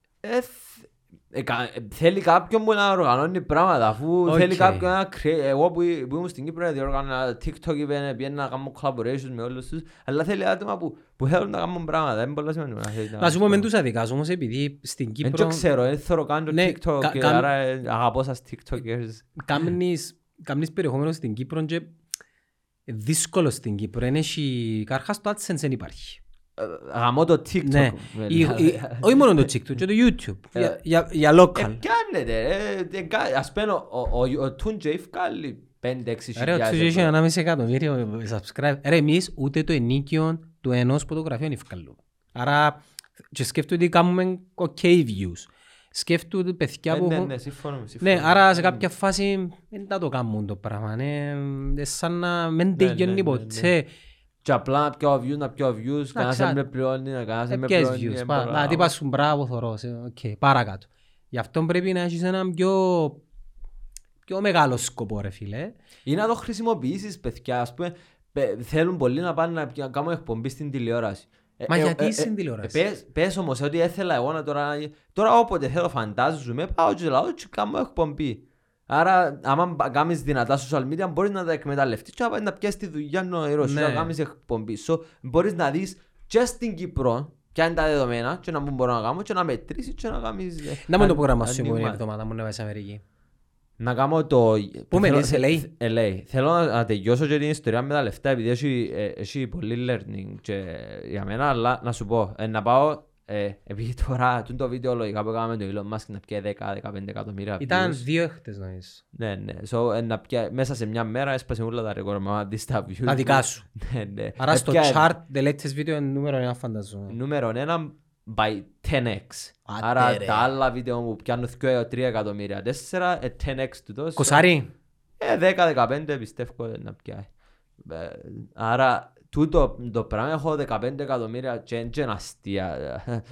Ε, θ- ε, κα- ε, θέλει κάποιον που να οργανώνει πράγματα αφού Οκ. θέλει κάποιον να create εγώ που, που ήμουν στην Κύπρο διοργάνα TikTok είπε πήγαινε να κάνω collaborations με όλους τους αλλά θέλει άτομα που, που θέλουν να κάνουν πράγματα δεν είναι πολλά σημαντικό να θέλει Να σου πω, μεν τους αδικάζω όμως επειδή στην δεν Κύπρο το ξέρω δεν θέλω καν το Ναι, TikTok κα- και κάμ- άρα ε, αγαπώ σας TikTokers κάμνεις, κάμνεις περιεχόμενο στην Κύπρο και δύσκολο στην Κύπρο. Δεν έχει, καρχάς το AdSense δεν υπάρχει. Ε, αγαπώ το TikTok Ναι. με Η- λίγα- η- Όχι μόνο το TikTok, και το YouTube. Ε, Για- Για για Ε, local. πιάνετε ρε. Ε, κα- Ας πούμε ο- ο- ο Τούντζε ευκάλλει 5-6 Ρε, ο Τσούζι έχει ένα μισή εκατομμύριο subscribe. Ρε, εμείς ούτε το ενίκιο του ενός φωτογραφιών ευκαλούμε. Άρα, και σκέφτομαι ότι κάνουμε OK views. Σκέφτομαι παιδιά που Ναι, έχουν... ναι, συμφωνώ, συμφωνώ. Ναι, άρα σε κάποια φάση δεν θα το κάνουν το πράγμα. Ναι, είναι σαν να μην ναι, τελειώνει ναι, ποτέ. Και απλά να πιάω views, να πιάω views, κανένας ξέρω. δεν με πληρώνει, κανένας δεν με Ποιες πληρώνει. views. ε, πα- πολλά. Να τι πας σου μπράβο θωρώ. σε- οκ, παρακάτω. Γι' αυτό πρέπει να έχεις έναν πιο, πιο μεγάλο σκοπό ρε φίλε. Ή να το χρησιμοποιήσεις παιδιά, ας πούμε, πε- θέλουν πολλοί να πάνε να πι- να κάνουν εκπομπή στην τηλεόραση. Ε, Μα ε, γιατί ε, στην ε, τηλεόραση; ε, Πες, πες όμως ότι έθελα εγώ να τώρα... Τώρα όποτε θέλω φαντάζομαι, πάω και λαό και κάνω εκπομπή. Άρα, άμα μπα- κάνεις δυνατά social media, μπορείς να τα εκμεταλλευτείς και να πάει να πιάσεις τη δουλειά νοερός Ναι. και να κάνεις εκπομπή. So, μπορείς να δεις και στην Κύπρο ποια είναι τα δεδομένα και να μου μπορώ να κάνω και να μετρήσεις και να κάνεις... ε, Να μου το αν- πρόγραμμα σου η επόμενη ανοίγμα. εβδομάδα μου να πάει σε Αμερική. Να κάνω το... Πού θέλω- μένεις, θε- LA? θε- LA. Θέλω να, να τελειώσω και την ιστορία με τα λεφτά επειδή έχει, ε, έχει πολύ learning και για μένα, αλλά να σου πω, ε, να πάω, ε, επειδή τώρα τούτο το βίντεο λογικά που έκαμε με τον Elon Musk να πιάει 10-15 εκατομμύρια Ήταν views. δύο έχτες νομίζω. Ναι, ναι. So, ε, να πιάει, μέσα σε μια μέρα έσπασε όλα τα ρεκόρ με δεις τα views. Τα δικά σου. ναι, ναι. Άρα στο Έπιαε chart, the latest video είναι νούμερο ένα φανταζόμαι. Νούμερο ένα by 10x. Άντε, Άρα ρε. τα άλλα βίντεο που πιάνουν 2-3 εκατομμύρια, 4, ε, 10x του τόσο. Κοσάρι. Ε, 10-15 πιστεύω να πιάει. Ε, Άρα, τούτο το πράγμα έχω 15 εκατομμύρια και είναι και αστεία. Ε,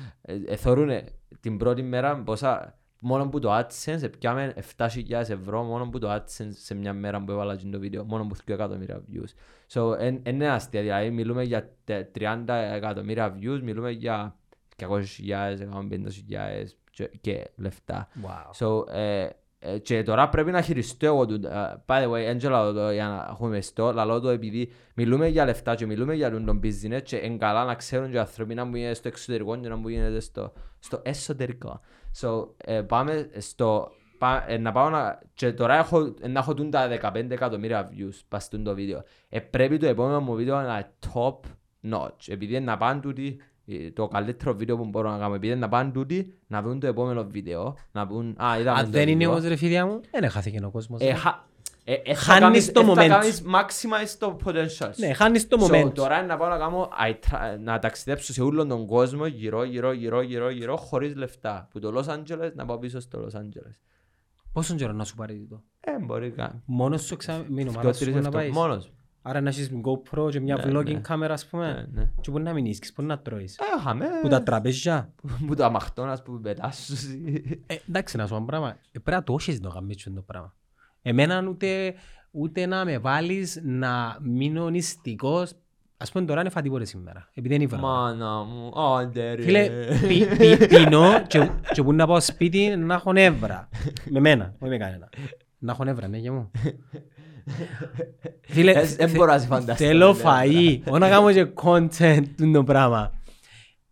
ε, Θεωρούνε την πρώτη μέρα πόσα, μόνο που το AdSense πιάμε 7.000 ευρώ μόνο που το AdSense σε μια μέρα που έβαλα το βίντεο, μόνο που 2 εκατομμύρια views. So, εν- εν είναι αστεία, δηλαδή μιλούμε για τε- 30 εκατομμύρια views, μιλούμε για 200.000, 150.000 και, και λεφτά. Wow. So, ε, ε, και τώρα πρέπει να χειριστώ εγώ του. ε, by the way, Angela, το, για να έχουμε στο, λαλό το επειδή μιλούμε για λεφτά και μιλούμε για τον business και είναι καλά να ξέρουν και οι άνθρωποι να μου γίνεται στο εξωτερικό και να μου γίνεται στο, στο εσωτερικό. So, ε, πάμε στο... πά- ε, να πάω να... Και τώρα έχω, ε, να έχω τούν τα 15 εκατομμύρια views πας στον το βίντεο. Ε, πρέπει το επόμενο μου βίντεο να είναι top notch. Επειδή είναι να πάνε τούτοι, ε, το καλύτερο βίντεο που μπορώ να κάνω. Επειδή είναι να πάνε τούτοι, να δουν το επόμενο βίντεο. Να πούν, α, είδαμε Αν το δεν είναι βίντεο». όμως ρε φίλια μου, δεν χάθηκε ο κόσμος. Ε, χα- ε, ε, θα Χάνεις κάνεις- το ε, θα momentum. κάνεις maximize το potential σου. Ναι, χάνεις το So, moment. τώρα είναι να πάω να κάνω I try- να ταξιδέψω σε όλον τον κόσμο γύρω, γύρω, γύρω, γύρω, γύρω, χωρίς λεφτά. Που το Los Angeles να πάω πίσω στο Los Angeles. Πόσο καιρό να σου πάρει το; Ε, μπορεί καν. Μόνος σου εξαμήνω, Δυο, άρα σου τρεις μπορεί να εβδο- πάεις. Μόνος. Άρα να έχεις GoPro και μια Ναι, vlogging ναι. κάμερα ας Ναι, πούμε. ναι. Και μπορεί να μην ίσκεις, μπορεί να τρώεις. Ε, είχαμε. Που τα τραπέζια. Που το αμαχτώνας που πετάσους. Ε, εντάξει να σου πω ένα πράγμα. Ε, Πρέπει να το έχεις να κάνεις το πράγμα. Εμένα ούτε, ούτε να με βάλεις να μείνω νηστικός Ας πούμε τώρα είναι φατιπόρες σήμερα, επειδή είναι η βράδυ. Μάνα μου, άντε ρε. Φίλε, πι- πι- πίνω και, και που να πάω σπίτι να έχω νεύρα. με μένα, όχι με κανένα. Να έχω νεύρα, ναι, και μου. Φίλε, Ε, δεν θε- μπορώ να σε φανταστώ, Θέλω με νεύρα. φαΐ, όχι να κάνω και content του το πράγμα.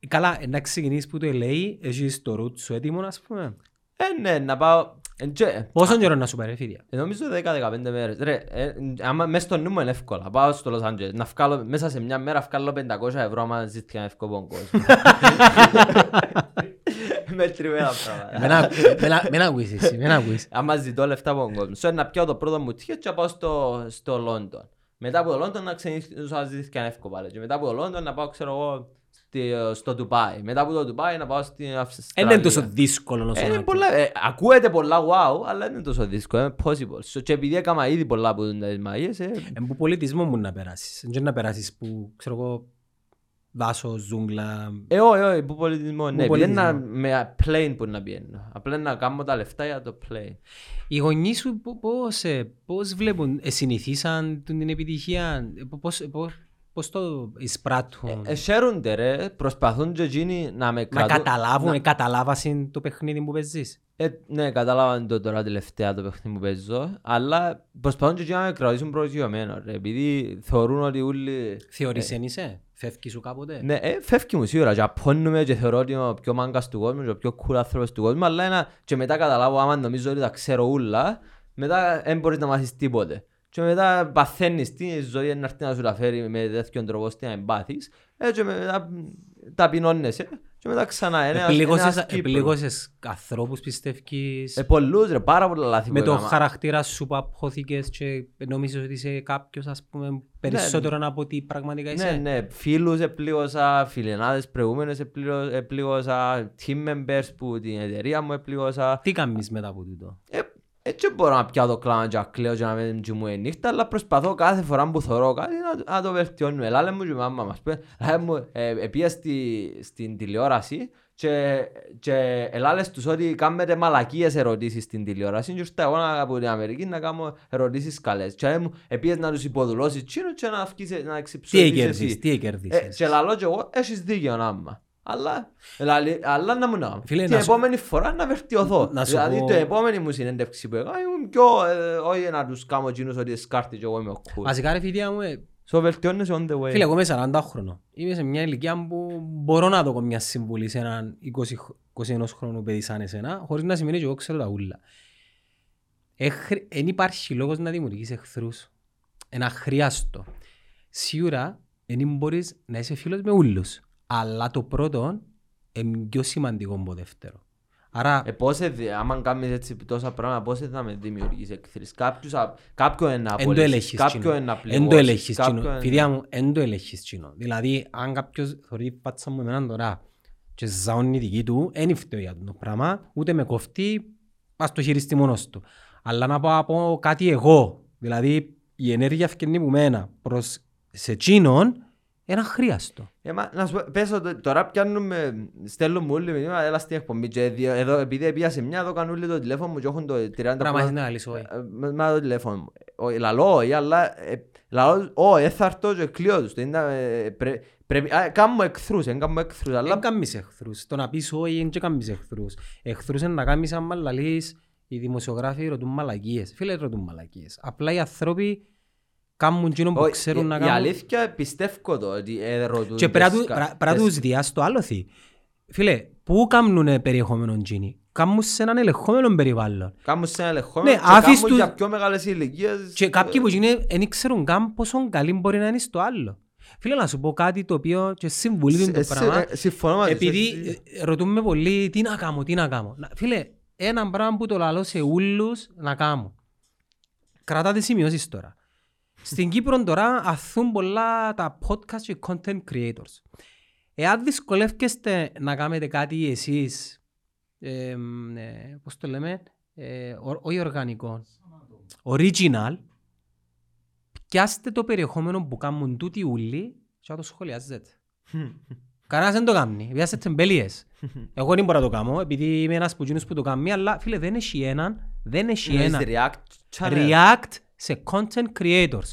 Καλά, ε, να ξεκινήσεις που το LA, έχεις το route σου έτοιμο, ας πούμε. Ε, ναι, να πάω... ε, και- Πόσο καιρό να σου πάρει, φίλια; Ε, Νομίζω 10-15 μέρες. Ρε, ε, άμα μέσα στο νου μου είναι εύκολα. Πάω στο Los Angeles. Να βγάλω, μέσα σε μια μέρα βγάλω 500 ευρώ άμα ζήτηκα να ευκώ τον κόσμο. Μετρημένα πράγματα. Μεν άκου- μεν ά- Μεν ακούεις εσύ, μεν ακούεις. Άμα ζητώ λεφτά από τον κόσμο. Σου να πιάω το πρώτο μου τύχιο και να πάω στο, στο Λόντον. Μετά από το Λόντον να ξεκινήσω να ζητήθηκα εύκολα πάλι. Και μετά από το Λόντον να πάω, ξέρω εγώ, στη- στο Ντουμπάι. Μετά από το Ντουμπάι να πάω στην Αυστραλία. Δεν είναι τόσο δύσκολο όσο Ε, να είναι ακούεις. πολλά, ε, ακούεται πολλά wow, αλλά δεν είναι τόσο δύσκολο, είναι possible. So, και επειδή έκανα ήδη πολλά από τις μαγείες, ε, Εν που πολιτισμό μου να περάσεις. Δεν να περάσεις που, ξέρω εγώ, δάσο, ζούγκλα. ε, όχι, όχι, που πολιτισμό, ναι, Που επειδή είναι πολιτισμό. με plane που να πιένω. Απλά να κάνω τα λεφτά για το plane. Οι γονείς σου πο- πώς, ε, πώς βλέπουν, ε, συνηθίσαν την επιτυχία, ε, πώς, πώς, πώς το εισπράττουν; Ε, χαίρονται ρε, προσπαθούν και εκείνοι να με να κρατούν. καταλάβουν, να- ε, καταλάβασαν το παιχνίδι που παίζεις; Ε, ναι, κατάλαβαν το τώρα τελευταία το παιχνίδι που παίζω, αλλά προσπαθούν και εκείνοι να με κρατήσουν προσγειωμένο ρε, επειδή θεωρούν ότι όλοι... Θεωρείς εν είσαι, φεύγεις σου κάποτε; Ναι, ε, φεύγει μου σίγουρα και απώνουμε και θεωρώ ότι είμαι ο πιο μάγκας του κόσμου και ο πιο cool άνθρωπος του κόσμου, αλλά ένα, και μετά καταλάβω άμα νομίζω ότι τα ξέρω ούλα, μετά δεν μπορείς να μάθεις τίποτε. Και μετά παθαίνεις τι η ζωή είναι να έρθει να σου τα φέρει με τέτοιον τρόπο ώστε να εμπάθεις, ε, και μετά ταπεινώνεσαι και μετά ξανά ένα, ένας Επιλήγωσες, Κύπρος. επιλήγωσες ανθρώπους πιστεύεις, Ε, πολλούς ρε, πάρα πολλά λάθη με που το έκανα. χαρακτήρα σου που απόθηκες και νομίζεις ότι είσαι κάποιος ας πούμε περισσότερο από ότι πραγματικά είσαι; Ναι, ναι, φίλους επλήγωσα, φιλενάδες προηγούμενες επλήγω- επλήγωσα, team members που την εταιρεία μου επλήγωσα. Τι κάνεις μετά από τούτο; Ε, Έτσι μπορώ να πιάω το κλάμα και να κλαίω και να μην μου η νύχτα, αλλά προσπαθώ κάθε φορά που θωρώ κάτι να, να το βελτιώνω. Ελάλε μου και η μάμα μας πει, «Λάλε μου, ε, επία στη, στην τηλεόραση και, και ελάλες τους ότι κάνετε μαλακίες ερωτήσεις στην τηλεόραση και ήρθα εγώ να- από την Αμερική να κάνω ερωτήσεις καλές. Και λέει μου, επίες να τους υποδουλώσεις τσίνο και να, βγεις, να Τι εξυψωθείς έκερδεις, εσύ. τι Ε, έκερδεις. και λαλώ και εγώ, έχεις δίκιο άμα. Αλλά, δηλαδή, αλλά να μου να Φίλε, Την να σου- επόμενη φορά να βελτιωθώ. Να σου Δηλαδή, πω- την επόμενη μου συνέντευξη που έκανα, ήμουν πιο, ε, όχι να τους κάνω εκείνους ότι σκάρτη και εγώ είμαι ο cool. Βασικά ρε φίλια μου, ε, So βελτιώνεσαι on the way. φίλε εγώ είμαι 40 χρόνο. Είμαι σε μια ηλικία που μπορώ να δω μια συμβουλή σε έναν 20, χ- 21 χρόνο παιδί σαν εσένα, χωρίς να σημαίνει ότι εγώ ξέρω τα ούλα. Δεν υπάρχει λόγος να δημιουργείς εχθρούς. Ένα αχρίαστο. Σίγουρα δεν μπορείς να είσαι φίλος με ούλους. Αλλά το πρώτο είναι πιο σημαντικό από το δεύτερο. Άρα Ε, πώς ε, δι- άμα κάνεις έτσι τόσα πράγματα, πώς ε, θα με δημιουργείς εκθρήσεις. Κάποιους, α- Κάποιον είναι να Εν το απολύσεις, ελέγχεις κάποιον τσινό. είναι να Εν το πληγώσεις, ελέγχεις κάποιον τσινό. είναι- Φιδιά μου, εν το ελέγχεις τσινό. Δηλαδή, αν κάποιος θωρεί πάτσα μου εμέναν τώρα και ζαώνει δική του, δεν φταίει για το πράγμα, ούτε με κοφτεί, ας το χειριστεί μόνος του. Αλλά να πάω από κάτι εγώ, δηλαδή η ενέργεια φκαινεί που μένα προς σε τσίνον, είναι αχρίαστο. Ε, μα, να σου πω, πες ότι τώρα πιάνουμε, στέλνουν μου όλοι μηνύματα, έλα στην εκπομπή και δι- εδώ, επειδή έπια σε μια, εδώ κάνουν όλοι το τηλέφωνο μου και έχουν το 30 Πράγμα πολλά- είναι να λύσω, όχι. Ε, με- με το τηλέφωνο μου. Ο- Λαλό, όχι, αλλά ε, λαλό, ω, ε, θα έρθω και κλείω τους. Το είναι, ε, πρέ- Πρέπει, α, κάνουμε εχθρούς, δεν κάνουμε εχθρούς, αλλά Δεν κάνεις εχθρούς. Το να πεις όχι, δεν και κάνεις εχθρούς. Εχθρούς είναι να κάνεις άμα λαλείς οι δημοσιογράφοι ρωτούν μαλακίες. Φίλε ρωτούν μαλακίες. Απλά οι άνθρωποι κάνουν εκείνο που όχι, ξέρουν η- να Η κάνουν. αλήθεια πιστεύω το ότι ε, ρωτούν Και πρέπει να τις του- κα- πρα- πρέπει να τις- τους διάσει το άλλο θη. Φίλε, πού κάνουν περιεχόμενο εκείνοι. Κάνουν σε έναν ελεγχόμενο περιβάλλον. Κάνουν σε ένα ελεγχόμενο Ναι, και άφης κάνουν τους- για πιο μεγάλες ηλικίες. Και κάποιοι που είναι, δεν ξέρουν καν πόσο καλή μπορεί να είναι στο άλλο. Φίλε, να σου πω κάτι το οποίο και συμβουλή του το Ε, πράγμα. ε, Συμφωνώ μαζί σου, Επειδή εσύ- ε, ρωτούμε πολύ τι να κάνω, τι να κάνω. Να- Φίλε, ένα πράγμα που το λαλώ σε ούλους να κάνω. Κρατάτε σημειώσεις τώρα. Στην Κύπρο τώρα αθούν πολλά τα podcast και content creators. Εάν δυσκολεύεστε να κάνετε κάτι εσείς, ε, μ, ε, πώς το λέμε, ε, ο- όχι οργανικό, original, πιάστε το περιεχόμενο που κάνουν τούτοι ούλοι και να το σχολιάζετε. Κανένας δεν το κάνει, πιάστε τεμπέλιες. Εγώ δεν μπορώ να το κάνω, επειδή είμαι ένας που γίνους που το κάνει, αλλά φίλε δεν έχει έναν, δεν έχει Εννοείς έναν React channel. react σε content creators.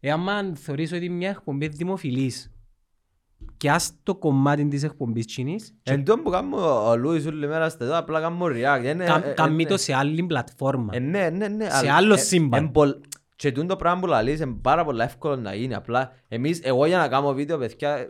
Εάν θεωρείς ότι μια εκπομπή είναι δημοφιλής και ας το κομμάτι της εκπομπής τσινής Εν τω που κάνω ο Λούις όλη μέρα στα εδώ, απλά κάνω react. Είναι- ε, ε, καμί ε, το σε άλλη πλατφόρμα. ε, Ναι, ναι, ναι. Σε αλλά- άλλο ε, σύμπαν. εν πολλ- Και τούτο πράγμα που λαλείς είναι πάρα πολύ εύκολο να γίνει. Απλά εμείς, εγώ για να κάνω βίντεο, παιδιά, ε,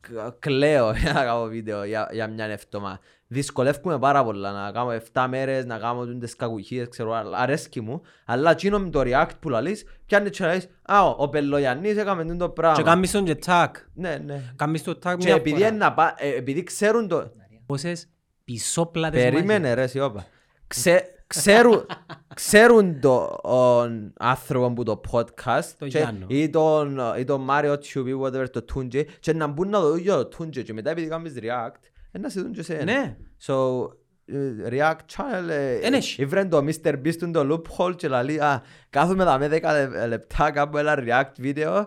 κα- κλαίω για να κάνω βίντεο για, για μια εβδομάδα. Δυσκολεύκουμε πάρα πολλά να κάνω 7 μέρες, να κάνω τούντες κακουχίες, ξέρω, αλλά αρέσκει μου. Αλλά εκείνο με το react που λαλείς, πιάνει και λαλείς, α, ο- ο Πελογιαννής έκαμε τούτο Και πράγμα. κάνεις τον και τάκ. Ναι, ναι. Κάνεις το τάκ Και μια επειδή, φορά. είναι να πά- ε, επειδή ξέρουν το... Πόσες πισόπλατες Περίμενε ρε σιώπα. Ξέ, ξέρουν, ξέρουν τον άνθρωπο που το podcast Το και- Γιάννο. ή τον, ή τον Mario Tube ή whatever το Tunje και να μπουν να δουν για το Tunje και μετά επειδή κάνεις react ε, να σε δουν και εσένα. Ναι. So, ε, react channel ε, Εν έχει. ήβρεν το Mr. Beast του το loophole και λέει α, κάθομαι δάμε 10 λε- λεπτά κάπου ένα react βίντεο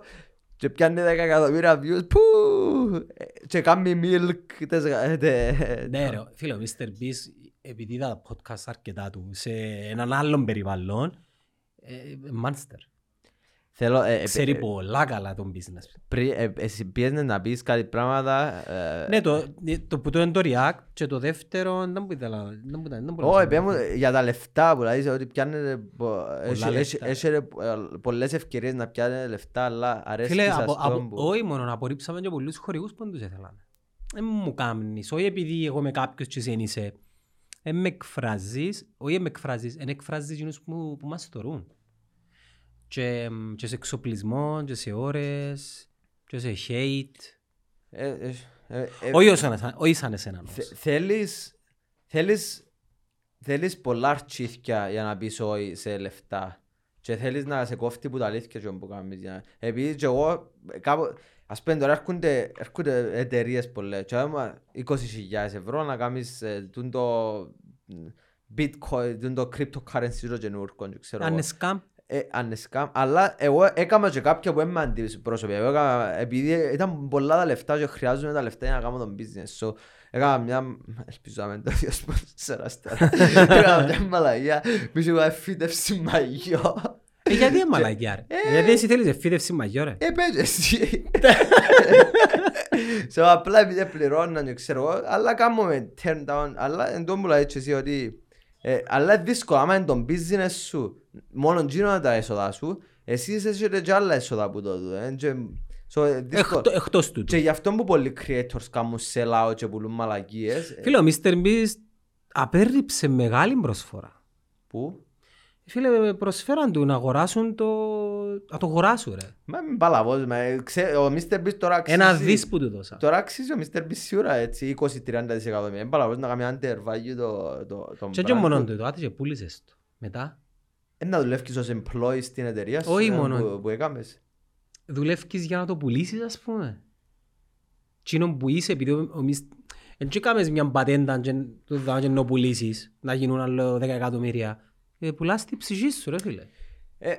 και πιάνει 10 εκατομμύρια views που ε, και κάνει milk τες γα- τε- Ναι ρε, φίλε, ο Mr. Beast, επειδή είδα τα podcast αρκετά του σε έναν άλλον περιβάλλον, ε, monster. Θέλω, ε, ε, Ξέρει ε, πολλά καλά τον business. πρι- ε, εσύ πιέζεσαι να πεις κάτι πράγματα ε, Ναι, το, το που το είναι το React και το δεύτερο, δεν μου ήθελα, δεν μου ήταν, δεν μπορούσα Όχι, να πέ μου πω. για τα λεφτά που λέει ότι πιάνετε πο- έχει- έχει- λεφτά. έχει ρε, ε, πολλές ευκαιρίες να πιάνετε λεφτά αλλά αρέσει Φίλε, σας από, το από, που- όχι μόνο, απορρίψαμε και πολλούς χορηγούς που δεν τους ήθελαν. Δεν μου κάνεις, όχι επειδή εγώ είμαι κάποιος και εσύ δεν είσαι. Δεν με εκφράζεις, όχι δεν με εκφράζεις, εν εκφράζεις εκείνους που, που μας θωρούν. Και, μ, και σε εξοπλισμό, και σε ώρες, και σε hate. Ε, ε, ε, ε, Όχι σαν, σαν- όχι σαν εσένα. όμως. θε- Θέλεις θέλεις θέλεις πολλά αρτσίθκια για να πεις όχι σε λεφτά και θέλεις να σε κόφτει που τα αλήθεια και που κάνεις για- επειδή και εγώ ε, κάπου ας πούμε τώρα έρχονται, έρχονται εταιρείες πολλές και άμα 20.000 ευρώ να κάνεις ε, τούν το bitcoin, τούν το cryptocurrency το καινούργιο και ξέρω Αν εγώ. είναι scam, Ε, αν είναι scam, αλλά εγώ έκανα και κάποια που έμαι αντιπρόσωπη. Εγώ έκανα, επειδή ήταν πολλά τα λεφτά και χρειάζομαι τα λεφτά για να κάνω τον business. So, έκανα μια, ελπίζω να μην το δύο σπονσέρας τώρα. Έκανα μια μαλαγία, πίσω εγώ εφήτευση μαγιό. ε, γιατί είναι μαλακιά ρε; Ε. Γιατί εσύ θέλεις εφήτευση μαγιό ρε; Ε, πες εσύ. So, απλά επειδή πληρώναν και ξέρω εγώ, αλλά κάνουμε turn down, αλλά εν τω μου λέει και εσύ ότι ε, αλλά είναι δύσκολο, άμα είναι το business σου, μόνο γίνονται τα έσοδα σου, εσύ είσαι και άλλα έσοδα που το δουν. και- So, ε, δύσκολο. Εκτό- Εκτός τούτου. Και γι' αυτό που πολλοί creators κάνουν sell out και πουλούν μαλακίες. ε, Φίλε, ο Mr. Beast απέρριψε μεγάλη προσφορά. Που, Φίλε, προσφέραν του να αγοράσουν το... Να το αγοράσουν ρε. μα μην παλαβώς, μα, ε, ξέ- ο Mr. Beast τώρα αξίζει. Ένα δις που του δώσα. Τώρα αξίζει ο Mr. Beast σίγουρα έτσι 20-30% μην παλαβώς να κάνει under value το, το, το Και όχι μόνο το, άτε και πούλησες το. Μετά Ε, να δουλεύεις ως employee στην εταιρεία σου Όχι ε, μόνο. που, που έκαμες. δουλεύεις για να το πουλήσεις ας πούμε. Τσίνο που είσαι επειδή ο, ο Mr. Εν και κάμες μια πατέντα και το δάμε και να το πουλήσεις, να γίνουν άλλο 10 εκατομμύρια. Ε, πουλάς την ψυχή σου ρε φίλε. Ε,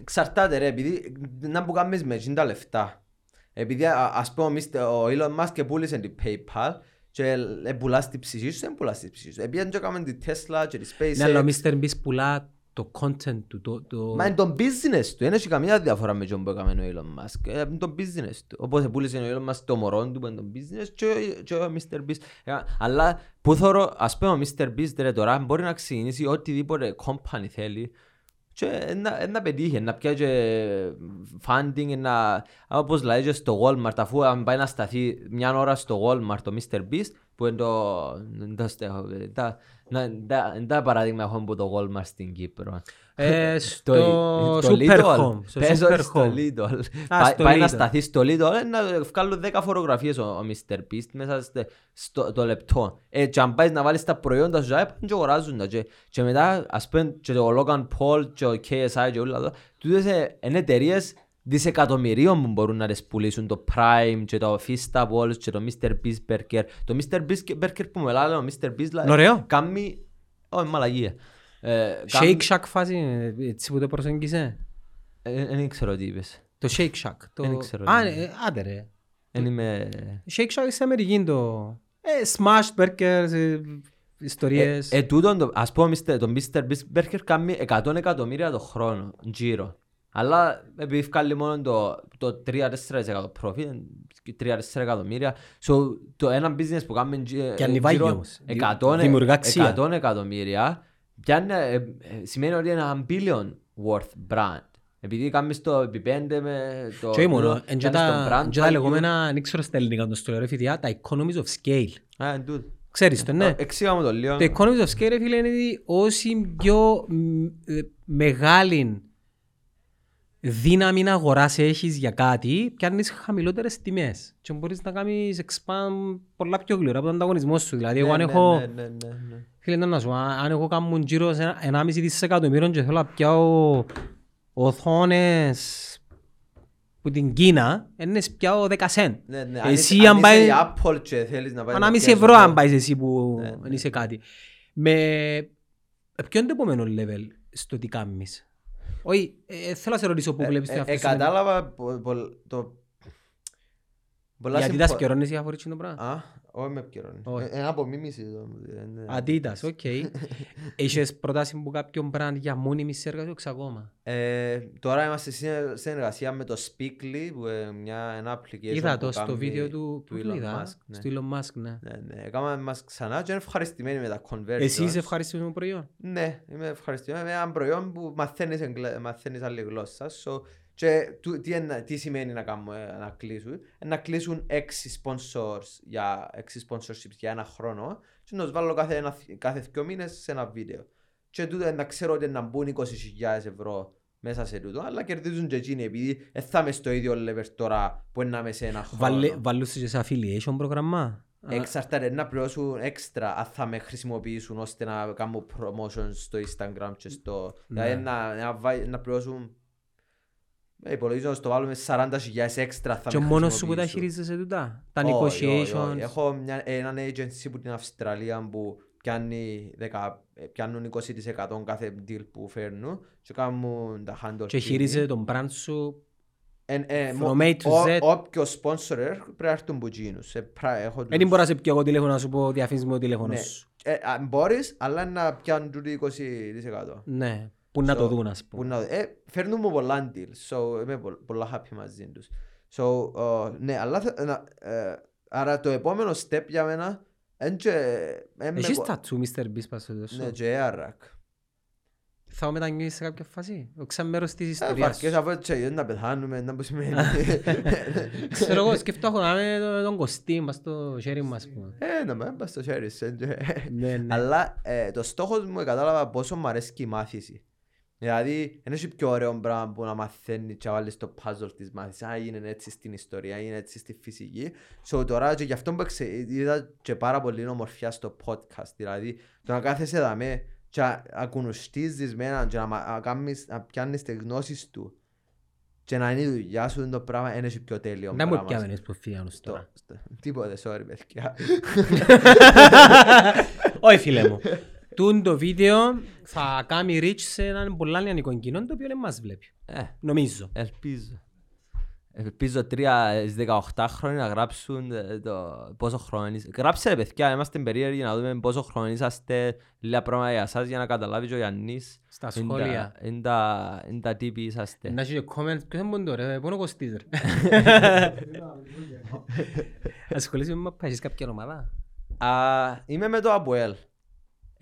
εξαρτάται ρε, επειδή να που κάνεις με εκείνα τα λεφτά. Επειδή α- ας πούμε ο Mr. ο Elon Musk πούλησε την PayPal και ε, πουλάς την ψυχή σου, δεν πουλάς την ψυχή σου. Επειδή και έκαμε την Tesla και τη Ναι, αλλά ο SpaceX. Mr. Beast πουλά το content του, το... το... Μα είναι το business του, δεν έχει καμία διαφορά με τον που έκαμε ο Elon Musk. Ε, Είναι το business του. Όπως πούλησε ο Elon Musk το μωρό του που είναι το business και, ο- και ο Mr. Beast. Ε, Αλλά που θωρώ, ας πούμε ο Mr. Beast ρε τώρα μπορεί να ξεκινήσει οτιδήποτε company θέλει και να, ε, να πετύχει, να πιάσει και funding, να, όπως λέει και στο Walmart, αφού αν πάει να σταθεί μια ώρα στο Walmart το Mr. Beast, που είναι το, είναι το, στέχο, ε, τα, να- τα, είναι τα παράδειγμα έχω από το Walmart στην Κύπρο. Ε, στο Το- το Super Lidl. Home. Στο Πες Super ότι στο Home. Lidl. Α, Πάει- στο Πάει να Lidl. σταθεί στο Lidl, ε, να βγάλουν 10 φωτογραφίες ο ο Mr. Beast μέσα στε- στο το λεπτό. Ε, και αν πάεις να βάλεις τα προϊόντα σου, ε, πάνε και αγοράζουν τα. Και- Και μετά, ας πούμε, και ο Logan Paul και ο KSI και όλα αυτά, τούτες ε, είναι εταιρείες δισεκατομμυρίων που μπορούν να τις πουλήσουν το Prime και το Feastables και το Mr. Beast Burger. Το Mr. Beast Burger που μιλάμε, ο Mr. Beast δηλαδή, Είναι ωραίο. κάνει... Όχι, μαλαγία. Ε, Shake κάνει- Shack φάση, ε, έτσι που το προσεγγίσε. Ε, Δεν ξέρω τι είπες. Το Shake Shack. Το... Δεν ξέρω Α, τι ναι, ε, άντε ρε. Δεν είμαι... Shake Shack στην Αμερική είναι το... Ε, smashed burgers, ε, ιστορίες. Ε, ε, τούτον, το, ας πούμε, Mr. το Mr. Beast Burger κάνει 100 εκατομμύρια το χρόνο, γύρω. Αλλά επειδή βγάλει μόνο το, το 3-4% profit, 3-4 εκατομμύρια, so, το ένα business που κάνουμε γι- Και ανιβάγει γύρω όμως. 100, Δημιουργά αξία. 100 εκατομμύρια, πιάνει, ε, ε, σημαίνει ότι είναι ένα billion worth brand. Επειδή κάνεις το επί πέντε με το... Και όχι μόνο, πιάνεις εν και το τα brand εν και τα value. λεγόμενα, δεν ξέρω στα ελληνικά το στο λέω ρε φοιτιά, τα economies of scale. Α, εν τούτο. Ξέρεις το, ναι. Εξήγαμε το λίγο. Το economies of scale, ρε φίλε, είναι ότι όση πιο μ, ε, μεγάλη δύναμη αγοράς έχεις για κάτι, πιάνεις χαμηλότερες τιμές. Και μπορείς να κάνεις expand πολλά πιο γλυόρα από τον ανταγωνισμό σου. Δηλαδή, εγώ αν Ναι, ναι, έχω... ναι, ναι, ναι, ναι. Φίλε, να σου πω, αν αν εγώ κάνω γύρω σε ένα- 1,5 δισεκατομμύριο και θέλω να πιάω οθόνες που την Κίνα, είναι πιάω 10 σέντ. Ναι, ναι. Αν Εσύ είσαι- αν αν πάει... είσαι η Apple και θέλεις να πάει να 1,5 πιάσεις ευρώ αυτό. αν πάεις εσύ που Ναι, ναι. είσαι κάτι. Με... ε, Ποιο είναι το επόμενο level στο τι κάνεις; Όχι, ε, θέλω να σε ρωτήσω που Ε, βλέπεις ε, την ε, αυτό. Κατάλαβα πο- πο- το... πολλά Γιατί συμπο- τα σκερώνεις διαφορετικά το πράγμα. Α, όχι με επικαιρώνεις. Όχι. Ε, Ένα απομίμηση. το- ε, ναι. Αντίτας, οκ. Είχες προτάσει που κάποιον brand για μόνιμη σε εργασία ακόμα. Ε, Τώρα είμαστε σε συνεργασία με το Speakly, που είναι μια, ένα application Είδα που το στο κάνει βίντεο του, πού το Elon είδα, Musk, ναι. στο Elon Musk, ναι. Ναι, ναι. Έκαναμε μας ξανά και είναι ευχαριστημένοι με τα conversions. Εσύ είσαι ευχαριστημένος με το προϊόν; Ναι, είμαι ευχαριστημένος με ένα προϊόν που μαθαίνεις, εγγλε- μαθαίνεις άλλη γλώσσα. So, και του- τι, είναι- τι σημαίνει να, κάνουμε, να κλείσουν. Ε, Να κλείσουν έξι sponsors για έξι sponsorships για ένα χρόνο και να τους βάλω κάθε, ένα, κάθε δύο μήνες σε ένα βίντεο. Και τούτο να ξέρω ότι να μπουν 20.000 ευρώ μέσα σε τούτο, αλλά κερδίζουν και εκείνοι επειδή δεν θα είμαι στο ίδιο level τώρα που είναι να είμαι σε ένα χρόνο. Βάλε- Βάλουν σε σε affiliation πρόγραμμα. Α, Εξαρτάται να πληρώσουν έξτρα αν θα με χρησιμοποιήσουν ώστε να κάνω promotion στο Instagram και στο... Δηλαδή να, να, βά- να πληρώσουν... Ε, υπολογίζω να στο βάλουμε 40.000 έξτρα θα Και με μόνος σου που τα χρησιμοποιήσουν. χειρίζεσαι τούτα; Τα Όχι, όχι, όχι. negotiations; Έχω μια, έναν agency που την Αυστραλία που πιάνει 10, ε, πιάνουν 20% κάθε deal που φέρνουν και κάνουν τα handle Και εκείνοι. χειρίζεσαι τον brand σου. Εν- ε, from μο- A to ο- Z; Όποιος sponsor έρχεται, πρέπει να έρθουν από εκείνους. Ε, πρά- έχω Δεν τους- μπορώ να σε πιω εγώ τηλέφωνο να σου πω διαφήμιση μου το τηλέφωνος Ναι. σου. Ε, α, μπορείς, αλλά να πιάνουν τούτοι 20%. Ναι. Πού να So, το δουν ας Που πούμε. να, ε, φέρνουν μου πολλά deals, so είμαι πο- πολλά happy μαζί τους. So, uh, ναι, αλλά θε- να, ε, άρα το επόμενο step για μένα είναι και... ε, με Έχεις κο- τατσού Mr. Beast πας στο Ναι, σου. και ARAC. Θα μεταγγείλεις σε κάποια φάση; Ξέρω μέρος της Ε, ιστορίας βαρκές σου. αφού έτσι να πεθάνουμε, να που σημαίνει. Ξέρω εγώ, σκέφτομαι να με τον- τον Κωστή μας στο χέρι μας. ας πούμε. Ε, να με πας στο χέρι σου. ε, και- Ναι, ναι. Αλλά ε, το στόχος μου ε, κατάλαβα πόσο μου αρέσει η μάθηση. Δηλαδή, δεν έχει πιο ωραίο πράγμα που να μαθαίνεις και να βάλεις το puzzle της μάθησης. Α, είναι έτσι στην ιστορία, είναι έτσι στη φυσική. So, τώρα και γι' αυτό που εξε- είδα και πάρα πολύ ομορφιά στο podcast. Δηλαδή, το να κάθεσαι εδώ με και να ακουνοστίζεις με έναν και να, μα- να, κάνεις, να πιάνεις τις γνώσεις του και να είναι η δουλειά σου το πράγμα, δεν έχει πιο τέλειο Να μου πράγμα. πιάμενες που φύγανους Στο- τώρα. στο- Τίποτε, sorry παιδιά. Όχι φίλε μου. Τούν το βίντεο θα κάνει reach σε έναν πολλά νεανικό κοινό το οποίο δεν μας βλέπει. Ε, Νομίζω. Ελπίζω. Ελπίζω τρία στις 18 χρόνια να γράψουν ε, το πόσο χρόνο είσαι. Γράψτε ρε παιδιά, είμαστε περίεργοι να δούμε πόσο χρόνο είσαστε λίγα πράγματα για εσάς για να καταλάβει και ο Γιάννης. Στα Είναι τα- σχόλια. Είναι τα, είναι τα τύποι είσαστε. Να έχει και comments, ποιος είναι πόντο ρε, πόνο κοστίζει ρε. Ασχολείσαι με μαπά, έχεις κάποια ομάδα; Α, είμαι με το Αποέλ.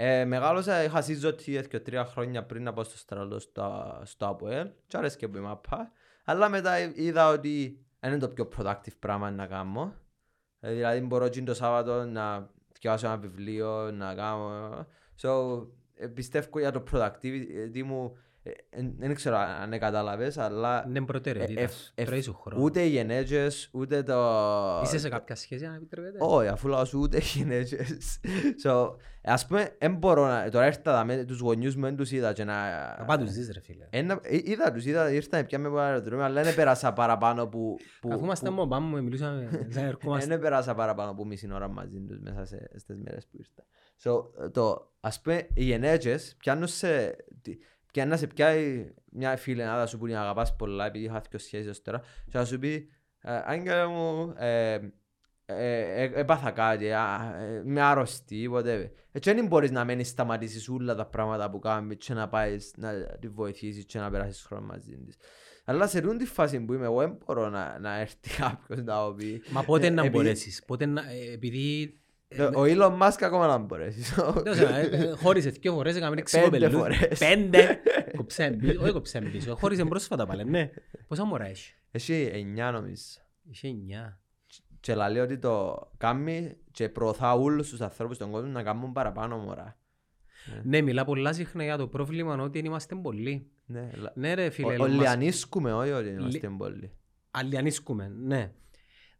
Ε, μεγάλωσα, είχα σύζωτη και τρία χρόνια πριν να πάω στο στραλό στο, στο Αποέλ και άρεσκε που είμαι απά. Αλλά μετά εί- είδα ότι δεν είναι το πιο productive πράγμα να κάνω. Ε, δηλαδή μπορώ και το Σάββατο να διαβάσω ένα βιβλίο, να κάνω... So, ε, πιστεύω για το productivity μου, ε, ε, δεν ξέρω αν κατάλαβες, αλλά Είναι προτεραιότητας. ε, σου. ε, Τρώει σου χρόνο. ούτε οι γενέτσες, ούτε το... Είσαι σε κάποια σχέση αν επιτρέπετε; Όχι, αφού λέω σου ούτε γυναίκες. So, ας πούμε, δεν μπορώ να... Τώρα ήρθα με τους γονιούς μου, δεν τους είδα και να... Να πάω τους δεις ρε φίλε. Ένα, ε, είδα τους, είδα, ήρθα πια με από αεροδρόμιο, αλλά δεν πέρασα παραπάνω που... που Αφού ήμασταν που- μόνο πάμε μου, μιλούσαμε, σαν ερχόμαστε. δεν πέρασα παραπάνω από μισή ώρα μαζί τους μέσα σε, στις μέρες που ήρθα. So, το, ας πούμε, οι γενέτσες πιάνουν σε... τι- Πιάνουν να σε πιάει μια φιλενάδα σου που την αγαπάς πολλά επειδή είχα δύο σχέσεις ως τώρα και να σου πει «Ε, Άγγελα μου, ε, ε, ε, έπαθα κάτι, α, ε, είμαι άρρωστη, whatever. Έτσι δεν μπορείς να μένεις σταματήσεις όλα τα πράγματα που κάνεις και να πάεις να τη βοηθήσεις και να περάσεις χρόνο μαζί της. Αλλά σε τούτη φάση που είμαι εγώ δεν μπορώ να, να έρθει κάποιος να μου πει... Μα πότε Ε, να επειδή- μπορέσεις, πότε να, ε, επειδή... ε, Ο Elon Musk ακόμα να μπορέσεις. δεν ξέρω, ε, ε, Χώρισε δυο φορές, έκαμε έξι Πέντε κοπελούς. φορές. Πέντε. Κοψέν πίσω, όχι κοψέν πίσω. Χώρισε πρόσφατα πάλι, ναι. Πόσα μωρά έχει; Έχει εννιά νομίζω. Είχε εννιά. Και λέει ότι το κάνει και προωθά όλους τους ανθρώπους στον κόσμο να κάνουν παραπάνω μωρά. Ναι, μιλά πολλά συχνά για το πρόβλημα ότι δεν είμαστε πολλοί. Ναι, λα- Ναι ρε φίλε, Ο- Elon Musk. Όλοι ανίσκουμε, όχι ότι είμαστε πολλοί. Αλλιανίσκουμε, ναι.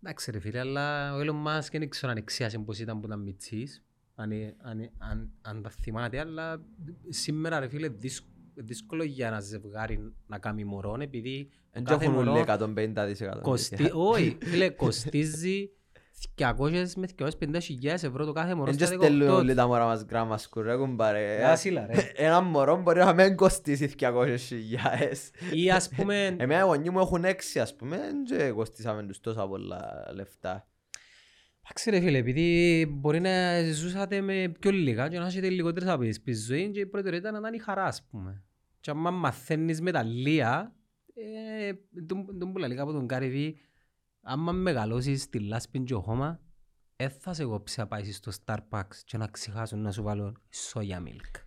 Εντάξει ρε φίλε, αλλά ο Elon Musk δεν ξέρω αν εξιάσε πως ήταν που ήταν μητσής. Αν, αν, αν, αν τα θυμάται, αλλά σήμερα ρε φίλε δύσκολο, δύσκολο για ένα ζευγάρι να κάνει μωρό, επειδή Εν κάθε έχουν μωρό όλοι 150 δισεκατομμύρια. κοστι... όχι, φίλε, κοστίζει 200 με 250 χιλιάδες ευρώ το κάθε μωρό Εν και στα στέλνουν 18. όλοι τα μωρά μας γράμμας σκουρ, ρε κουμπάρε. Άσυλα, ρε. Ένα μωρό μπορεί να μην κοστίσει 200 χιλιάδες. Ή ας πούμε, Εμένα οι γονείς μου έχουν έξι ας πούμε και κοστίσαμε τους τόσα πολλά λεφτά. Εντάξει ρε φίλε, επειδή μπορεί να ζούσατε με πιο λίγα και να έχετε λιγότερες απαιτήσεις στη ζωή και η προτεραιότητα να είναι η χαρά, ας πούμε. Και άμα μαθαίνεις μεταλλεία, ε, τον τον που λέει από τον Κάριβι, άμα μεγαλώσεις στη λάσπη και χώμα, δεν θα σε κόψει να πάεις στο Starbucks και να ξεχάσουν να σου βάλουν soya milk.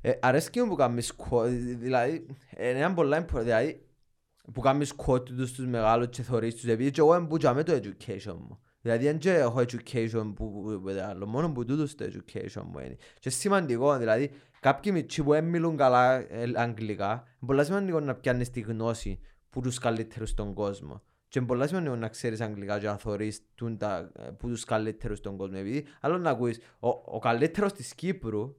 Ε, αρέσκει μου που κάνεις quote, δηλαδή, ε, είναι ένα πολλά important, δηλαδή, που κάνεις quote τους τους μεγάλους και θωρείς τους, επειδή και εγώ εμπούτσα το education μου. Δηλαδή, δεν και έχω education που, που, που, άλλο, μόνο που τούτος το education μου είναι. Και σημαντικό, δηλαδή, κάποιοι μητσοί που δεν μιλούν καλά ε, αγγλικά, είναι πολλά σημαντικό να πιάνεις τη γνώση που τους καλύτερους στον κόσμο. Και είναι πολλά σημαντικό να ξέρεις αγγλικά και να θωρείς τούν τα, ε, που τους καλύτερους στον κόσμο. Επειδή, άλλο να ακούεις, ο, ο καλύτερος της Κύπρου,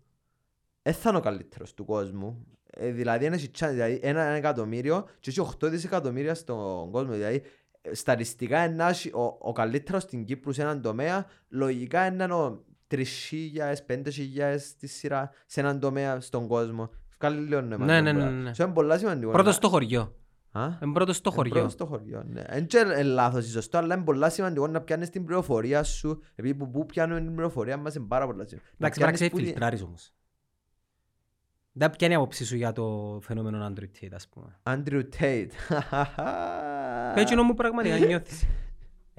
δεν θα είναι ο καλύτερος του κόσμου. Ε, δηλαδή, ένας, chance, δηλαδή ένα, ένα εκατομμύριο και έχει 8 δισεκατομμύρια στον κόσμο. Δηλαδή, ε, στατιστικά ένα, ο, ο καλύτερος στην Κύπρου σε έναν τομέα, λογικά είναι ο 3.000, 5.000 στη σειρά σε έναν τομέα στον κόσμο. Βγάλει λίγο νόημα. Ναι, αυτό ναι, που ναι, λέω. ναι. So, είναι πολλά σημαντικό. Πρώτος να- στο χωριό. Α; Είναι πρώτος στο Ε, χωριό. πρώτος στο χωριό, ναι. Εν και ε, λάθος ή σωστό, αλλά είναι πολλά σημαντικό να πιάνεις την πληροφορία σου, επειδή που, που πιάνουν την πληροφορία μας είναι πάρα πολλά σημαντικό. Να Εντάξει, πρέπει να πιάνεις που τη- φιλτράρεις όμως. Δεν ποια είναι η άποψη σου για το φαινόμενο Android Tate, ας πούμε. Andrew Tate. Πες μου πραγματικά νιώθεις.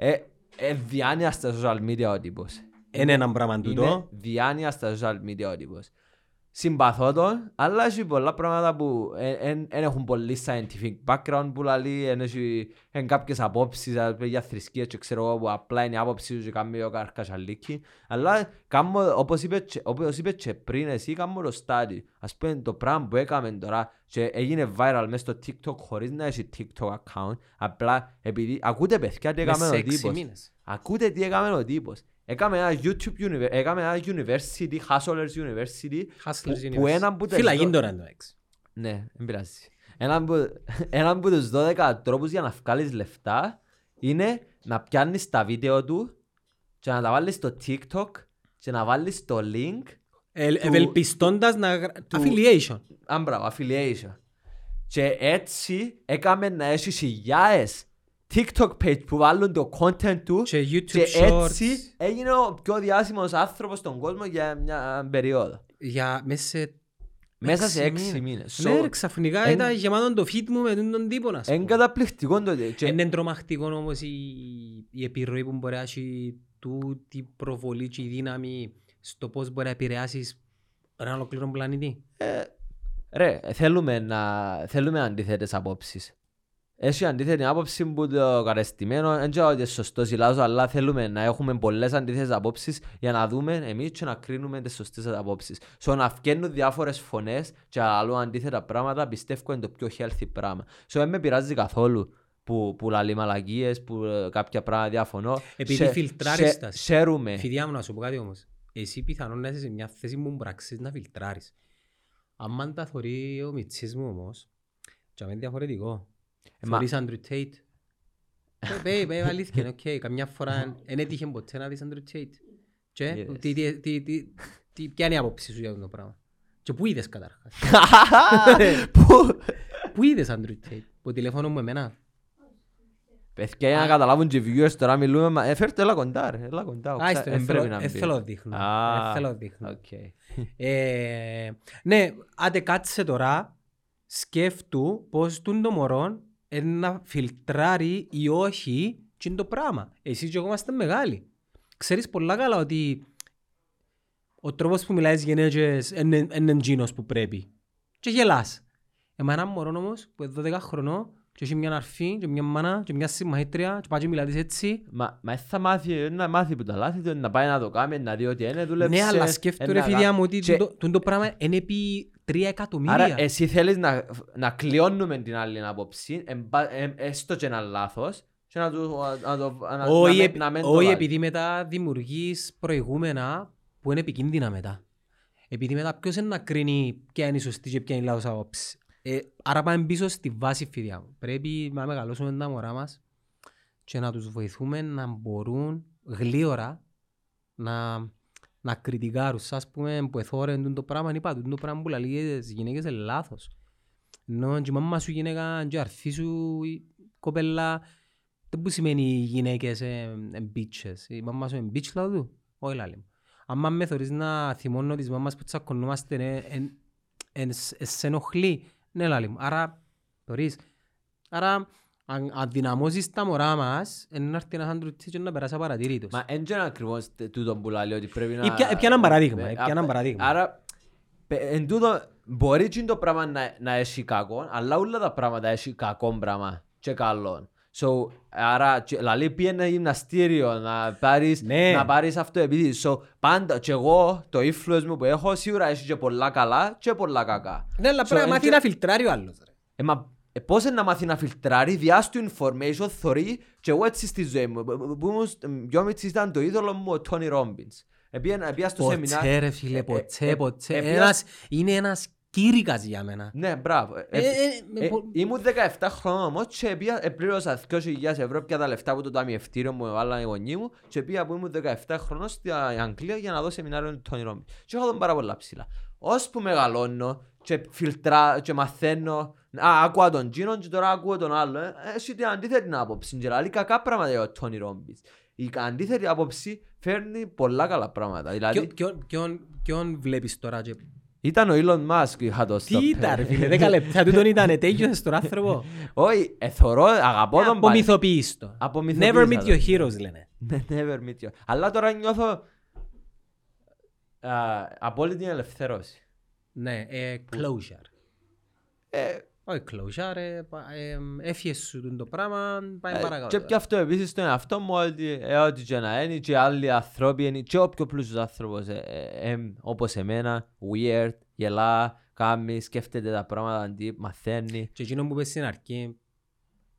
Ε, ε, διάνοια στα social media ο τύπος. Είναι ένα πράγμα Είναι τούτο. διάνοια στα social media ο τύπος. Συμπαθώ τον, αλλά έχει πολλά πράγματα που δεν έχουν πολύ scientific background που λαλεί, εν έχει εν κάποιες απόψεις ας πούμε, για θρησκείες και ξέρω εγώ που απλά είναι η άποψη τους και κάνει ο καρκασαλίκι. Αλλά κάνω, όπως είπες, και- όπως είπες και πριν εσύ, κάνω το study. Ας πούμε το πράγμα που έκαμε τώρα και έγινε viral μέσα στο TikTok χωρίς να έχει TikTok account, απλά επειδή ακούτε παιδιά τι Μες έκαμε σε ο έξι τύπος. μήνες. Ακούτε τι έκαμε ο τύπος. Έκαμε ένα YouTube univer- έκαμε ένα university, Hustlers University, Hustlers που University. έναν που τα Φυλακή δω- τώρα εντάξει. ναι, δεν πειράζει. Έναν που, έναν που τους 12 τρόπους για να βγάλεις λεφτά είναι να πιάνεις τα βίντεο του και να τα βάλεις στο TikTok και να βάλεις το link Ε, Του- Ευελπιστώντας να... γρα- του- Affiliation. αν μπράβο, affiliation. Και έτσι έκαμε να έχεις χιλιάδες TikTok page που βάλουν το content τους Και YouTube και Shorts. έτσι έγινε ο πιο διάσημος άνθρωπος στον κόσμο για μια περίοδο. Για μέσα σε... Μέσα σε έξι έξι μήνες. Ναι So, ρε ξαφνικά εν- ήταν γεμάτο το feed μου με τον τον τύπο να Είναι καταπληκτικό το και- Είναι τρομακτικό όμως η, η επιρροή που μπορεί να έχει τούτη προβολή και η δύναμη στο πώς μπορεί να επηρεάσεις έναν ολοκληρό πλανήτη. Ρε, θέλουμε να θέλουμε αντίθετες απόψεις. Έχει αντίθετη άποψη που το κατεστημένο, δεν ξέρω ότι είναι σωστός ή λάθος, αλλά θέλουμε να έχουμε πολλές αντίθετες απόψεις για να δούμε εμείς και να κρίνουμε τις σωστές απόψεις. So να βγαίνουν διάφορες φωνές και άλλο αντίθετα πράγματα πιστεύω είναι το πιο healthy πράγμα. So δεν με πειράζει καθόλου που, που λαλεί μαλακίες, που ε, κάποια πράγματα διαφωνώ. Επειδή Share- φιλτράρεις share- τα. Σέρουμε. Φιδιά μου να σου πω κάτι όμως. Εσύ πιθανόν να είσαι σε μια θέση που πράξεις να φιλτράρεις. Αν τα θωρεί ο μιτσής μου όμως, και είναι διαφορετικό. Ε, μα- Θωρείς Andrew Tate. Ε, Πέ, πέ, αλήθεια, είναι οκ. Καμιά φορά δεν έτυχε ποτέ να δεις Andrew Tate. Και Yes. τι, τι, τι, τι, τι, ποια είναι η άποψη σου για αυτό το πράγμα; Και πού είδες καταρχάς; Πού; Πού είδες Andrew Tate. Από τηλέφωνο μου εμένα; Παιδιά, για να καταλάβουν και οι viewers τώρα μιλούμε, μα- ε, φέρ' το, έλα κοντά ρε, έλα κοντά. Α, είστε, Εν ε, πρέπει θέλω- να ε, μπει. θέλω να δείχνω. Α, Ε, θέλω να δείχνω. οκ. Ε, ναι, άντε κάτσε τώρα, σκέφτου πώς τούν το μωρό ε, να φιλτράρει ή όχι τι είναι το πράγμα. Εσύ και εγώ είμαστε μεγάλοι. Ξέρεις πολλά καλά ότι ο τρόπος που μιλάει στις γυναίκες είναι είναι εκείνος που πρέπει. Και γελάς. Εμένα ένα μωρό όμως που είναι 12 χρονών και έχει μια αρφή και μια μάνα και μια συμμαχήτρια και πάει και μιλά της έτσι. Μα, μα θα μάθει, ε, να μάθει που τα λάθη του, να πάει να το κάνει, να δει ότι είναι, δούλεψες. Ναι, αλλά ε, σκέφτομαι να ρε φίλια κα- μου ότι Και- τούτο- τούτο πράγμα είναι επί 3 εκατομμύρια. Άρα εσύ θέλεις να, να κλειώνουμε την άλλη άποψη, εμπα- ε, έστω και ένα λάθος, και να, του, να, το, να, Όχι, να, επ- να μην το όχι βάλει. επειδή μετά δημιουργείς προηγούμενα που είναι επικίνδυνα μετά. Επειδή μετά ποιος είναι να κρίνει ποια είναι η σωστή και ποια είναι η λάθος άποψη. Ε, άρα πάμε πίσω στη βάση φίδια μου. Πρέπει να μεγαλώσουμε τα μωρά μας και να τους βοηθούμε να μπορούν γλίωρα να, να κριτικάρουν. Σας πούμε που εθώρεν το πράγμα, είπα το πράγμα που λέει τις γυναίκες είναι λάθος. Ενώ και η μάμα σου γυναίκα και η αρφή σου η κοπέλα δεν που σημαίνει οι γυναίκες είναι bitches. Η μάμα σου είναι bitch λάδου του. Όχι λάλη μου. Αν με θωρείς να θυμώνω τις μάμας που τσακωνόμαστε ε, εν- εν- ε, σε ενοχλεί. Ναι λάλη μου. Άρα, θωρείς. Άρα, αν αδυναμώσεις τα μωρά μας, είναι να έρθει ένας άντρουτσις και να περάσει απαρατήρητος. Μα δεν είναι ακριβώς τε- τούτο που λέει ότι πρέπει να... Ή ποια- ποια έναν παράδειγμα, Ε, ή ποια έναν α, παράδειγμα. Άρα, πε- εν τούτο, μπορεί και το πράγμα να, να έχει κακό, αλλά όλα τα πράγματα έχει κακό πράγμα και καλό. So, άρα, και- δηλαδή πήγαινε γυμναστήριο, να πάρεις, Ναι. να πάρεις αυτό επειδή. So, πάντα, και εγώ, το influence μου που έχω, σίγουρα έχει και πολλά καλά και πολλά κακά. Ναι, αλλά So, πρέπει να εν μάθει και- να φιλτράρει ο άλλος. ρε. ε, μα, ε, πώς είναι να μάθει να φιλτράρει, διάς του information, θωρεί και εγώ έτσι στη ζωή μου. Που- που ήμουν πιο μίτσις ήταν το είδωλο μου ο Τόνι Ρόμπινς. Επήγαινα επήγα στο σεμινάριο. Ποτέ ρε φίλε, Ε, ποτέ, ε, ποτέ. ε, Ένας- Είναι ένας κήρυκας για μένα. Ναι, μπράβο. Ε, Ε, ε, ε, ε, πο- Ήμουν 17 χρόνων όμως και πήγα- ε, πλήρωσα 2.000 ευρώ πια τα λεφτά που το ταμιευτήριο μου έβαλαν οι γονείς μου και πήγα που ήμουν 17 χρόνων στην Αγγλία για να δω σεμινάριο του Τόνι Ρόμπινς. Και είχα τον πάρα πολλά ψηλά. Ώσπου μεγαλώνω και φιλτρά και μαθαίνω Α, άκουα τον Τζίνον και τώρα ακούω τον άλλο. Ε, Έχει την αντίθετη άποψη. Και λέει κακά πράγματα για ο Τόνι Ρόμπινς. Η αντίθετη άποψη φέρνει πολλά καλά πράγματα. Δηλαδή, Ποιον- ποιον- ποιον- Ποιον βλέπεις τώρα και... ήταν ο Elon Musk που είχα το Τι stop. ήταν ρε φίλε, δέκα λεπτά τούτον ήταν, τέλειωσες τον άνθρωπο; Όχι, εθωρώ, αγαπώ τον πάλι. Απομυθοποιείς το. Απομυθοποίησα Never meet το. your heroes λένε. Ναι, never meet you. Αλλά τώρα νιώθω α, απόλυτη ελευθέρωση. Ναι, ε, closure. Ε, Όχι closure, ε, πα- ε, έφυγες σου το πράγμα, πάει ε, παρακάτω. και πια αυτό επίσης στον εαυτό μου ότι ε, ό,τι και να είναι και άλλοι άνθρωποι είναι και όποιο πλούσιος άνθρωπος ε, ε, ε, όπως εμένα, weird, γελά, κάνει, σκέφτεται τα πράγματα αντί, μαθαίνει. Και εκείνο που πες στην αρχή,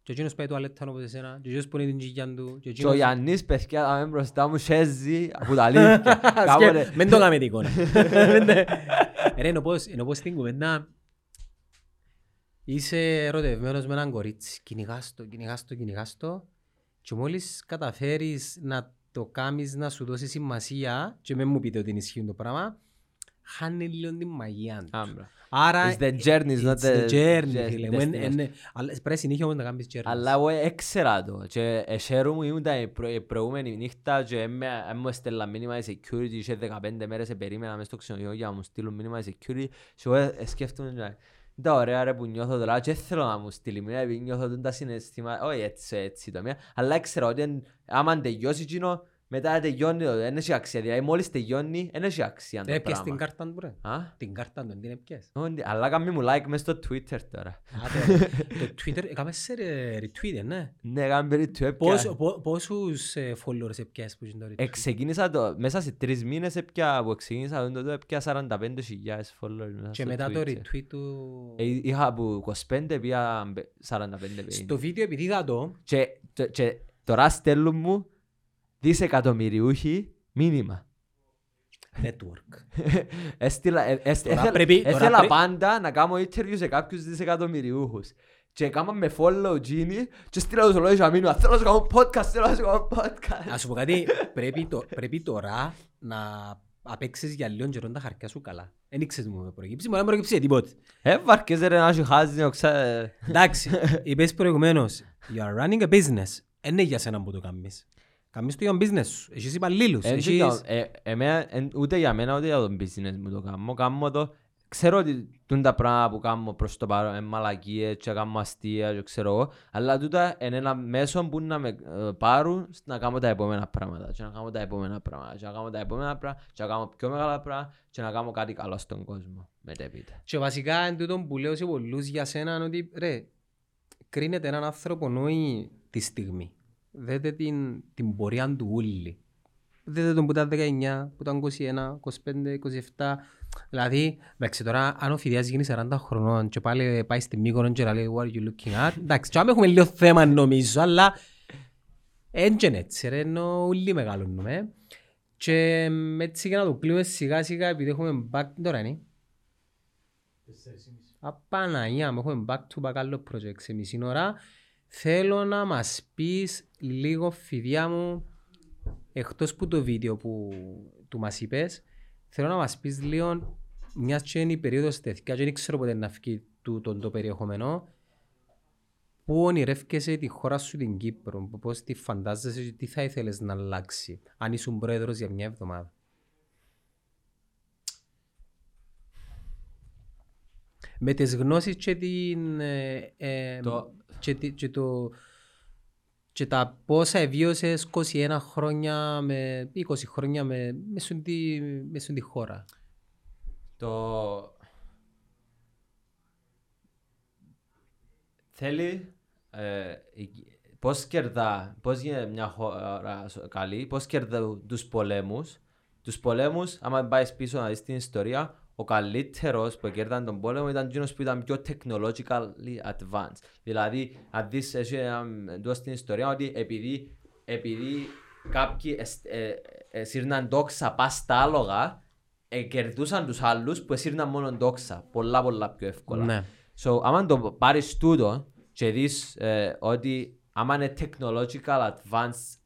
και εκείνος πάει τουαλέτα όπως εσένα, και εκείνος που είναι την τσιγιά του, και Και ο εκείνος... Γιάννης, παιδιά, θα είμαι μπροστά μου, σέζει από τα αλήθεια. Κάποτε- Σκε- Μεν το κάνουμε την εικόνα. Μεν το- Ρε, ενώ πως- ενώ πως στην κουβέντα είσαι ερωτευμένος με έναν κορίτσι, κυνηγάς το, κυνηγάς το, κυνηγάς το και μόλις καταφέρεις να το κάνεις να σου δώσεις σημασία και με μου πείτε ότι είναι ισχύει το πράγμα, χάνει λίγο την μαγεία τους. Άμπρα. Άρα, It's the journey, it's not the the journey, just φίλε μου. Εν- destination. εν- Αλλά πρέπει συνέχεια όμως να κάνεις journey. Αλλά εγώ έξερα το και εσέρου μου ήμουν η προ- η προηγούμενη νύχτα και έμμε- έμ μου έστελα μήνυμα η security και 15 μέρες περίμενα μες στο ξενοδοχείο για να μου στείλουν μήνυμα η security και εγώ ε, σκέφτομαι και, τα ωραία ρε που νιώθω τώρα και θέλω να μου στείλει μήνυμα επειδή νιώθω τον τα συναισθήματα όχι έτσι έτσι το μία αλλά έξερα ότι εν- άμα τελειώσει εκείνο μετά τελειώνει το δεν έχει αξία δηλαδή μόλις τελειώνει δεν έχει αξία το Έπιες την πράγμα κάρτα του ρε. Α; Την κάρτα του, την έπιες. Όχι, Αλλά κάνει μου like μες στο Twitter τώρα Άντε, Το Twitter έκαμε σε ρε- retweet, ναι. Ναι, κάνει περίπου Πόσου- πο- Πόσους ε, followers έπιασες που είναι το retweet; Εξεκίνησα το, μέσα σε τρεις μήνες έπια που ξεκίνησα το, το έπια 45.000 followers μέσα Και στο μετά το Twitter. retweet του... Ε, Είχα από 25 πια 45 Στο βίντεο επειδή είδα το, και, το- και τώρα στέλνουν μου δισεκατομμυριούχοι μήνυμα. network. Έστειλα, ε, ε, Τώρα έθελα- πρέπει- τώρα έθελα πρέπει- πάντα να κάνω interview σε κάποιους δισεκατομμυριούχους. Και έκανα με follow Gini και στείλα τους ολόγια μήνυμα. Θέλω να σου κάνω podcast, θέλω να σου κάνω podcast. Ας σου πω κάτι, πρέπει, το, πρέπει τώρα να απέξεις για λίγο καιρό τα χαρκιά σου καλά. Εν ήξερες μου με προκύψει, μπορεί να μην προκύψει τίποτε. Ε, βαρκές ρε να σου χάζει, οξά. Εντάξει, είπες προηγουμένως, you are running a business. δεν είναι για σένα που το κάνεις. Κάνεις το για τον business σου. Έχεις υπαλλήλους. Εν Έχεις... το- ε, εμένα, εν- ούτε για μένα ούτε για το business μου το κάνω. Κάνω το, ξέρω ότι τούν τα πράγματα που κάνω προς το παρόν είναι μαλακίες και κάνω αστεία και ξέρω εγώ, αλλά τούτα είναι ένα μέσο που να με ε, πάρουν να κάνω τα επόμενα πράγματα και να κάνω τα επόμενα πράγματα και να κάνω τα επόμενα πράγματα και να κάνω πιο μεγάλα πράγματα και να κάνω κάτι καλό στον κόσμο μετέπειτα. Και βασικά εν τούτο που λέω σε πολλούς για σένα είναι ότι ρε, κρίνεται έναν άνθρωπο όχι τη στιγμή. Δέτε την, την πορεία του ούλη. Δέτε τον που ήταν 19, που ήταν 21, 25, 27. Δηλαδή, εντάξει τώρα αν ο Φιδιάς γίνει 40 χρονών και πάλι πάει στη Μύκονο και λέει what are you looking at; Εντάξει, και άμα έχουμε λίγο θέμα νομίζω, αλλά έντια έτσι ρε, ενώ όλοι μεγαλώνουμε. Και μ, έτσι για να το κλείνουμε σιγά σιγά επειδή έχουμε back, τώρα είναι. Απαναγία μου, έχουμε back to back άλλο project σε μισή ώρα. Θέλω να μας πεις λίγο φιδιά μου, εκτός που το βίντεο που του μας είπες, θέλω να μας πεις λίγο, μιας και είναι η περίοδος τέτοια και δεν ξέρω πότε να φύγει τούτο το περιεχόμενο, Πού ονειρεύκεσαι τη χώρα σου την Κύπρο, πώς τη φαντάζεσαι και τι θα ήθελες να αλλάξει, αν ήσουν πρόεδρος για μια εβδομάδα. Με τις γνώσεις και, την, ε, ε, Το- και, τη- και το, και τα πόσα εβίωσες 21 χρόνια με 20 χρόνια με, με, στον τη, με στον τη χώρα. Το... Θέλει ε, η- πώς κερδά, πώς γίνεται μια χώρα σ- καλή, πώς κερδά τους πολέμους. Τους πολέμους, άμα πάει πίσω να δεις την ιστορία, ο καλύτερος που κέρδαν τον πόλεμο ήταν εκείνος που ήταν πιο technologically advanced. Δηλαδή, αν δεις εσύ ένα- εντός στην ιστορία ότι επειδή, επειδή κάποιοι εσ- ε, ε, σύρναν τόξα πας στα άλογα, ε, κερδούσαν τους άλλους που εσύρναν μόνο τόξα. Πολλά πολλά πιο εύκολα. Ναι. So, άμα το πάρεις τούτο και δεις ε, ότι άμα είναι technological advance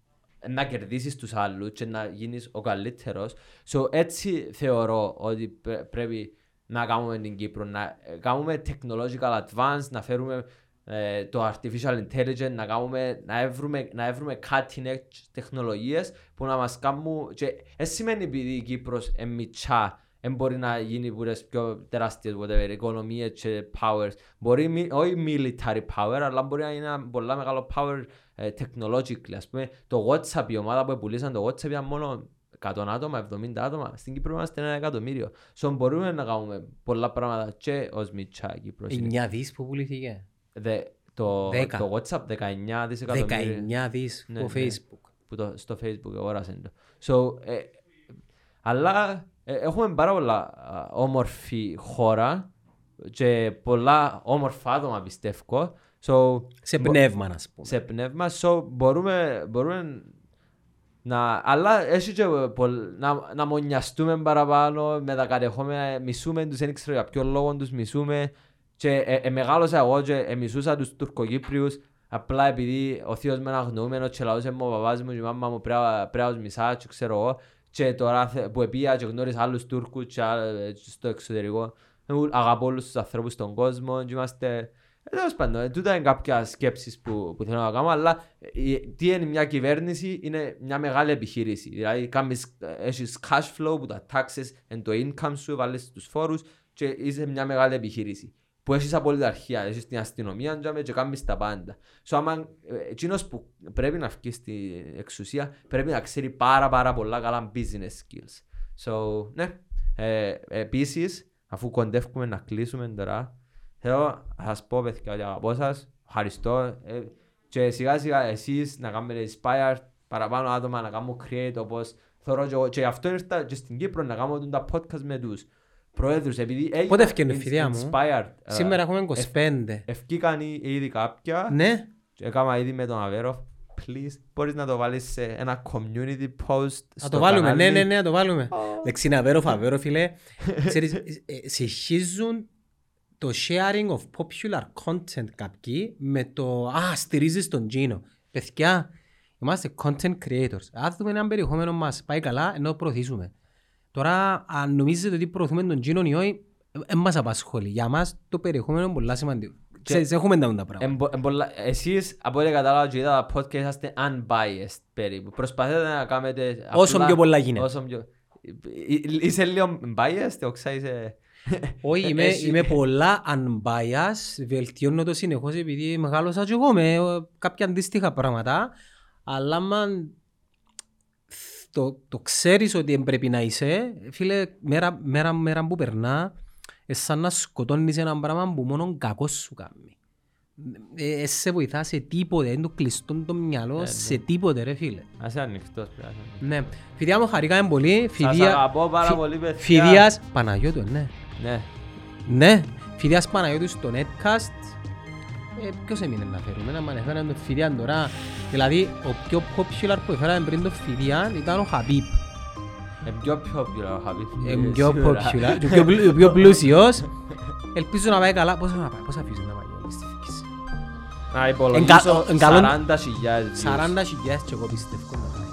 να κερδίσεις τους άλλους και να γίνεις ο καλύτερος. So, έτσι θεωρώ ότι πρέ- πρέπει να κάνουμε την Κύπρο. Να ε, κάνουμε technological advance, να φέρουμε ε, το artificial intelligence, να, κάνουμε, να, έβρουμε, να έβρουμε cutting edge τεχνολογίες που να μας κάνουν... Και δεν σημαίνει επειδή η Κύπρος είναι μητσά δεν μπορεί να γίνει που τις πιο τεράστιες whatever, οικονομίες και powers. Μπορεί μη- όχι military power, αλλά μπορεί να είναι ένα πολύ μεγάλο power ε, technologically. Ας πούμε, το WhatsApp, η ομάδα που πουλήσαν το WhatsApp ήταν μόνο 100 άτομα, 70 άτομα. Στην Κύπρο είμαστε ένα εκατομμύριο. So, μπορούμε να κάνουμε πολλά πράγματα και ως μητσά Κύπρος. είναι. 9 δις που πουλήθηκε; Δε, το, Δέκα. το WhatsApp 19 δισεκατομμύρια 19 δις Ναι, στο ναι. Facebook. που το, στο facebook αγόρασαν το. So, ε, αλλά ε, έχουμε πάρα πολλά α, όμορφη χώρα και πολλά όμορφα άτομα πιστεύω. So, Σε μπο- πνεύμα, να πούμε. σε πνεύμα, so, μπορούμε, μπορούμε να, αλλά έχει και πολλ- να, να μονιαστούμε παραπάνω με τα κατεχόμενα, μισούμε τους, δεν ξέρω για ποιο λόγο τους μισούμε και ε, ε, μεγάλωσα εγώ και ε, μισούσα τους Τουρκοκύπριους απλά επειδή ο θείος με είναι αγνοούμενος και λαούσε μου ο παπάς μου και η μάμα μου πρέπει να- πρέπει να τους μισά και ξέρω εγώ και τώρα θε- που επία και γνώρισα άλλους Τούρκους και άλλα- και στο εξωτερικό Εγώ αγαπώ όλους τους ανθρώπους στον κόσμο και είμαστε ε, Τέλος πάντων, ε, τούτα είναι κάποια σκέψεις που, που θέλω να κάνω, αλλά ε, τι είναι μια κυβέρνηση, είναι μια μεγάλη επιχείρηση. Δηλαδή, κάνεις, ε, έχεις cash flow που τα taxes είναι το income σου, βάλεις τους φόρους και είσαι μια μεγάλη επιχείρηση. Που έχεις απολυταρχία, έχεις την αστυνομία τζάμε, και κάνεις τα πάντα. So, άμα, ε, εκείνος που πρέπει να βγει στην εξουσία πρέπει να ξέρει πάρα πάρα πολλά καλά business skills. So, ναι. Ε, επίσης, αφού κοντεύουμε να κλείσουμε τώρα, Θέλω να σας πω παιδιά ότι αγαπώ σας, ευχαριστώ ε, και σιγά σιγά εσείς να κάνετε inspire παραπάνω άτομα να κάνουν create όπως θεωρώ και εγώ και γι' αυτό ήρθα και στην Κύπρο να κάνω τα podcast με τους προέδρους επειδή έγινα Πότε ευκαινεί, ins- φιδιά μου; inspired ε, Σήμερα έχουμε 25. ευκήκαν ή- ήδη κάποια Ναι. και έκανα ήδη με τον Αβέροφ please μπορείς να το βάλεις σε ένα community post Να στο το βάλουμε, ναι, κανάλι. ναι, ναι, να το βάλουμε. Εντάξει, είναι αβέρο, φαβέρο, φίλε. Ξέρεις, ε, ε, συγχύζουν το sharing of popular content κάποιοι με το «Α, στηρίζεις τον Gino». Παιδιά, είμαστε content creators. Αν δούμε έναν περιεχόμενο μας πάει καλά, ενώ προωθήσουμε. Τώρα, αν νομίζετε ότι προωθούμε τον Gino ή όχι, δεν μας απασχολεί. Για μας το περιεχόμενο είναι πολύ σημαντικό. Ξέρεις, έχουμε τα τα πράγματα. Εμπο- εμπολα- Εσείς από ό,τι κατάλαβα και είδα τα podcast είσαστε unbiased περίπου. Προσπαθείτε να κάνετε... Όσο απλά- πιο πολλά γίνεται. Όσο πιο... Ε, Είσαι λίγο biased, οξά είσαι... Όχι, είμαι, Εσύ- είμαι πολλά unbiased, βελτιώνω το συνεχώς επειδή μεγάλωσα και εγώ με ε, κάποια αντίστοιχα πράγματα, αλλά αν το, το ξέρεις ότι πρέπει να είσαι, φίλε, μέρα, μέρα, μέρα που περνά, ε, σαν να σκοτώνεις ένα πράγμα που μόνο κακός σου κάνει. Ε, ε, σε βοηθά σε τίποτε, είναι το κλειστό το μυαλό, ναι. σε τίποτε ρε φίλε. Ας είσαι ανοιχτός. πρέπει να είσαι ανοιχτός. Ναι. Φιδιά μου χαρήκαμε πολύ. Σας Φιδιά... αγαπώ πάρα φι- πολύ, παιδιά. Φιδίας Παναγιώτου, ναι. Ναι. Ναι, Φιδίας Παναγιώτου στο Netcast. Ε, ποιος έμεινε να φέρουμε, να μ' έφεραν τον Φιδιάν τώρα. Δηλαδή, ο πιο popular που έφεραν πριν τον Φιδιάν ήταν ο Χαμπίπ. Ε, πιο popular, Χαβίφ. Ε, πιο Σίγουρα. popular, και ο πιο πλου- ο πιο πλούσιος. Ελπίζω να πάει καλά. Πόσο να πάει, πώς αφήσεις να πάει όλη στη φύση. Να Εν υπολογίσω κα- εν καλό- 40 χιλιάδες 40 χιλιάδες και εγώ πιστεύω να πάει.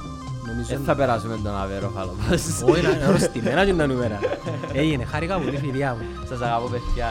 Νομίζω... Δεν θα περάσουμε τον Αβέρο χαλοπάς. Όχι, είναι αρρωστημένα και τα νούμερα. Έγινε, χάρηκα πολύ Φιδιά μου. Σας αγαπώ παιδιά.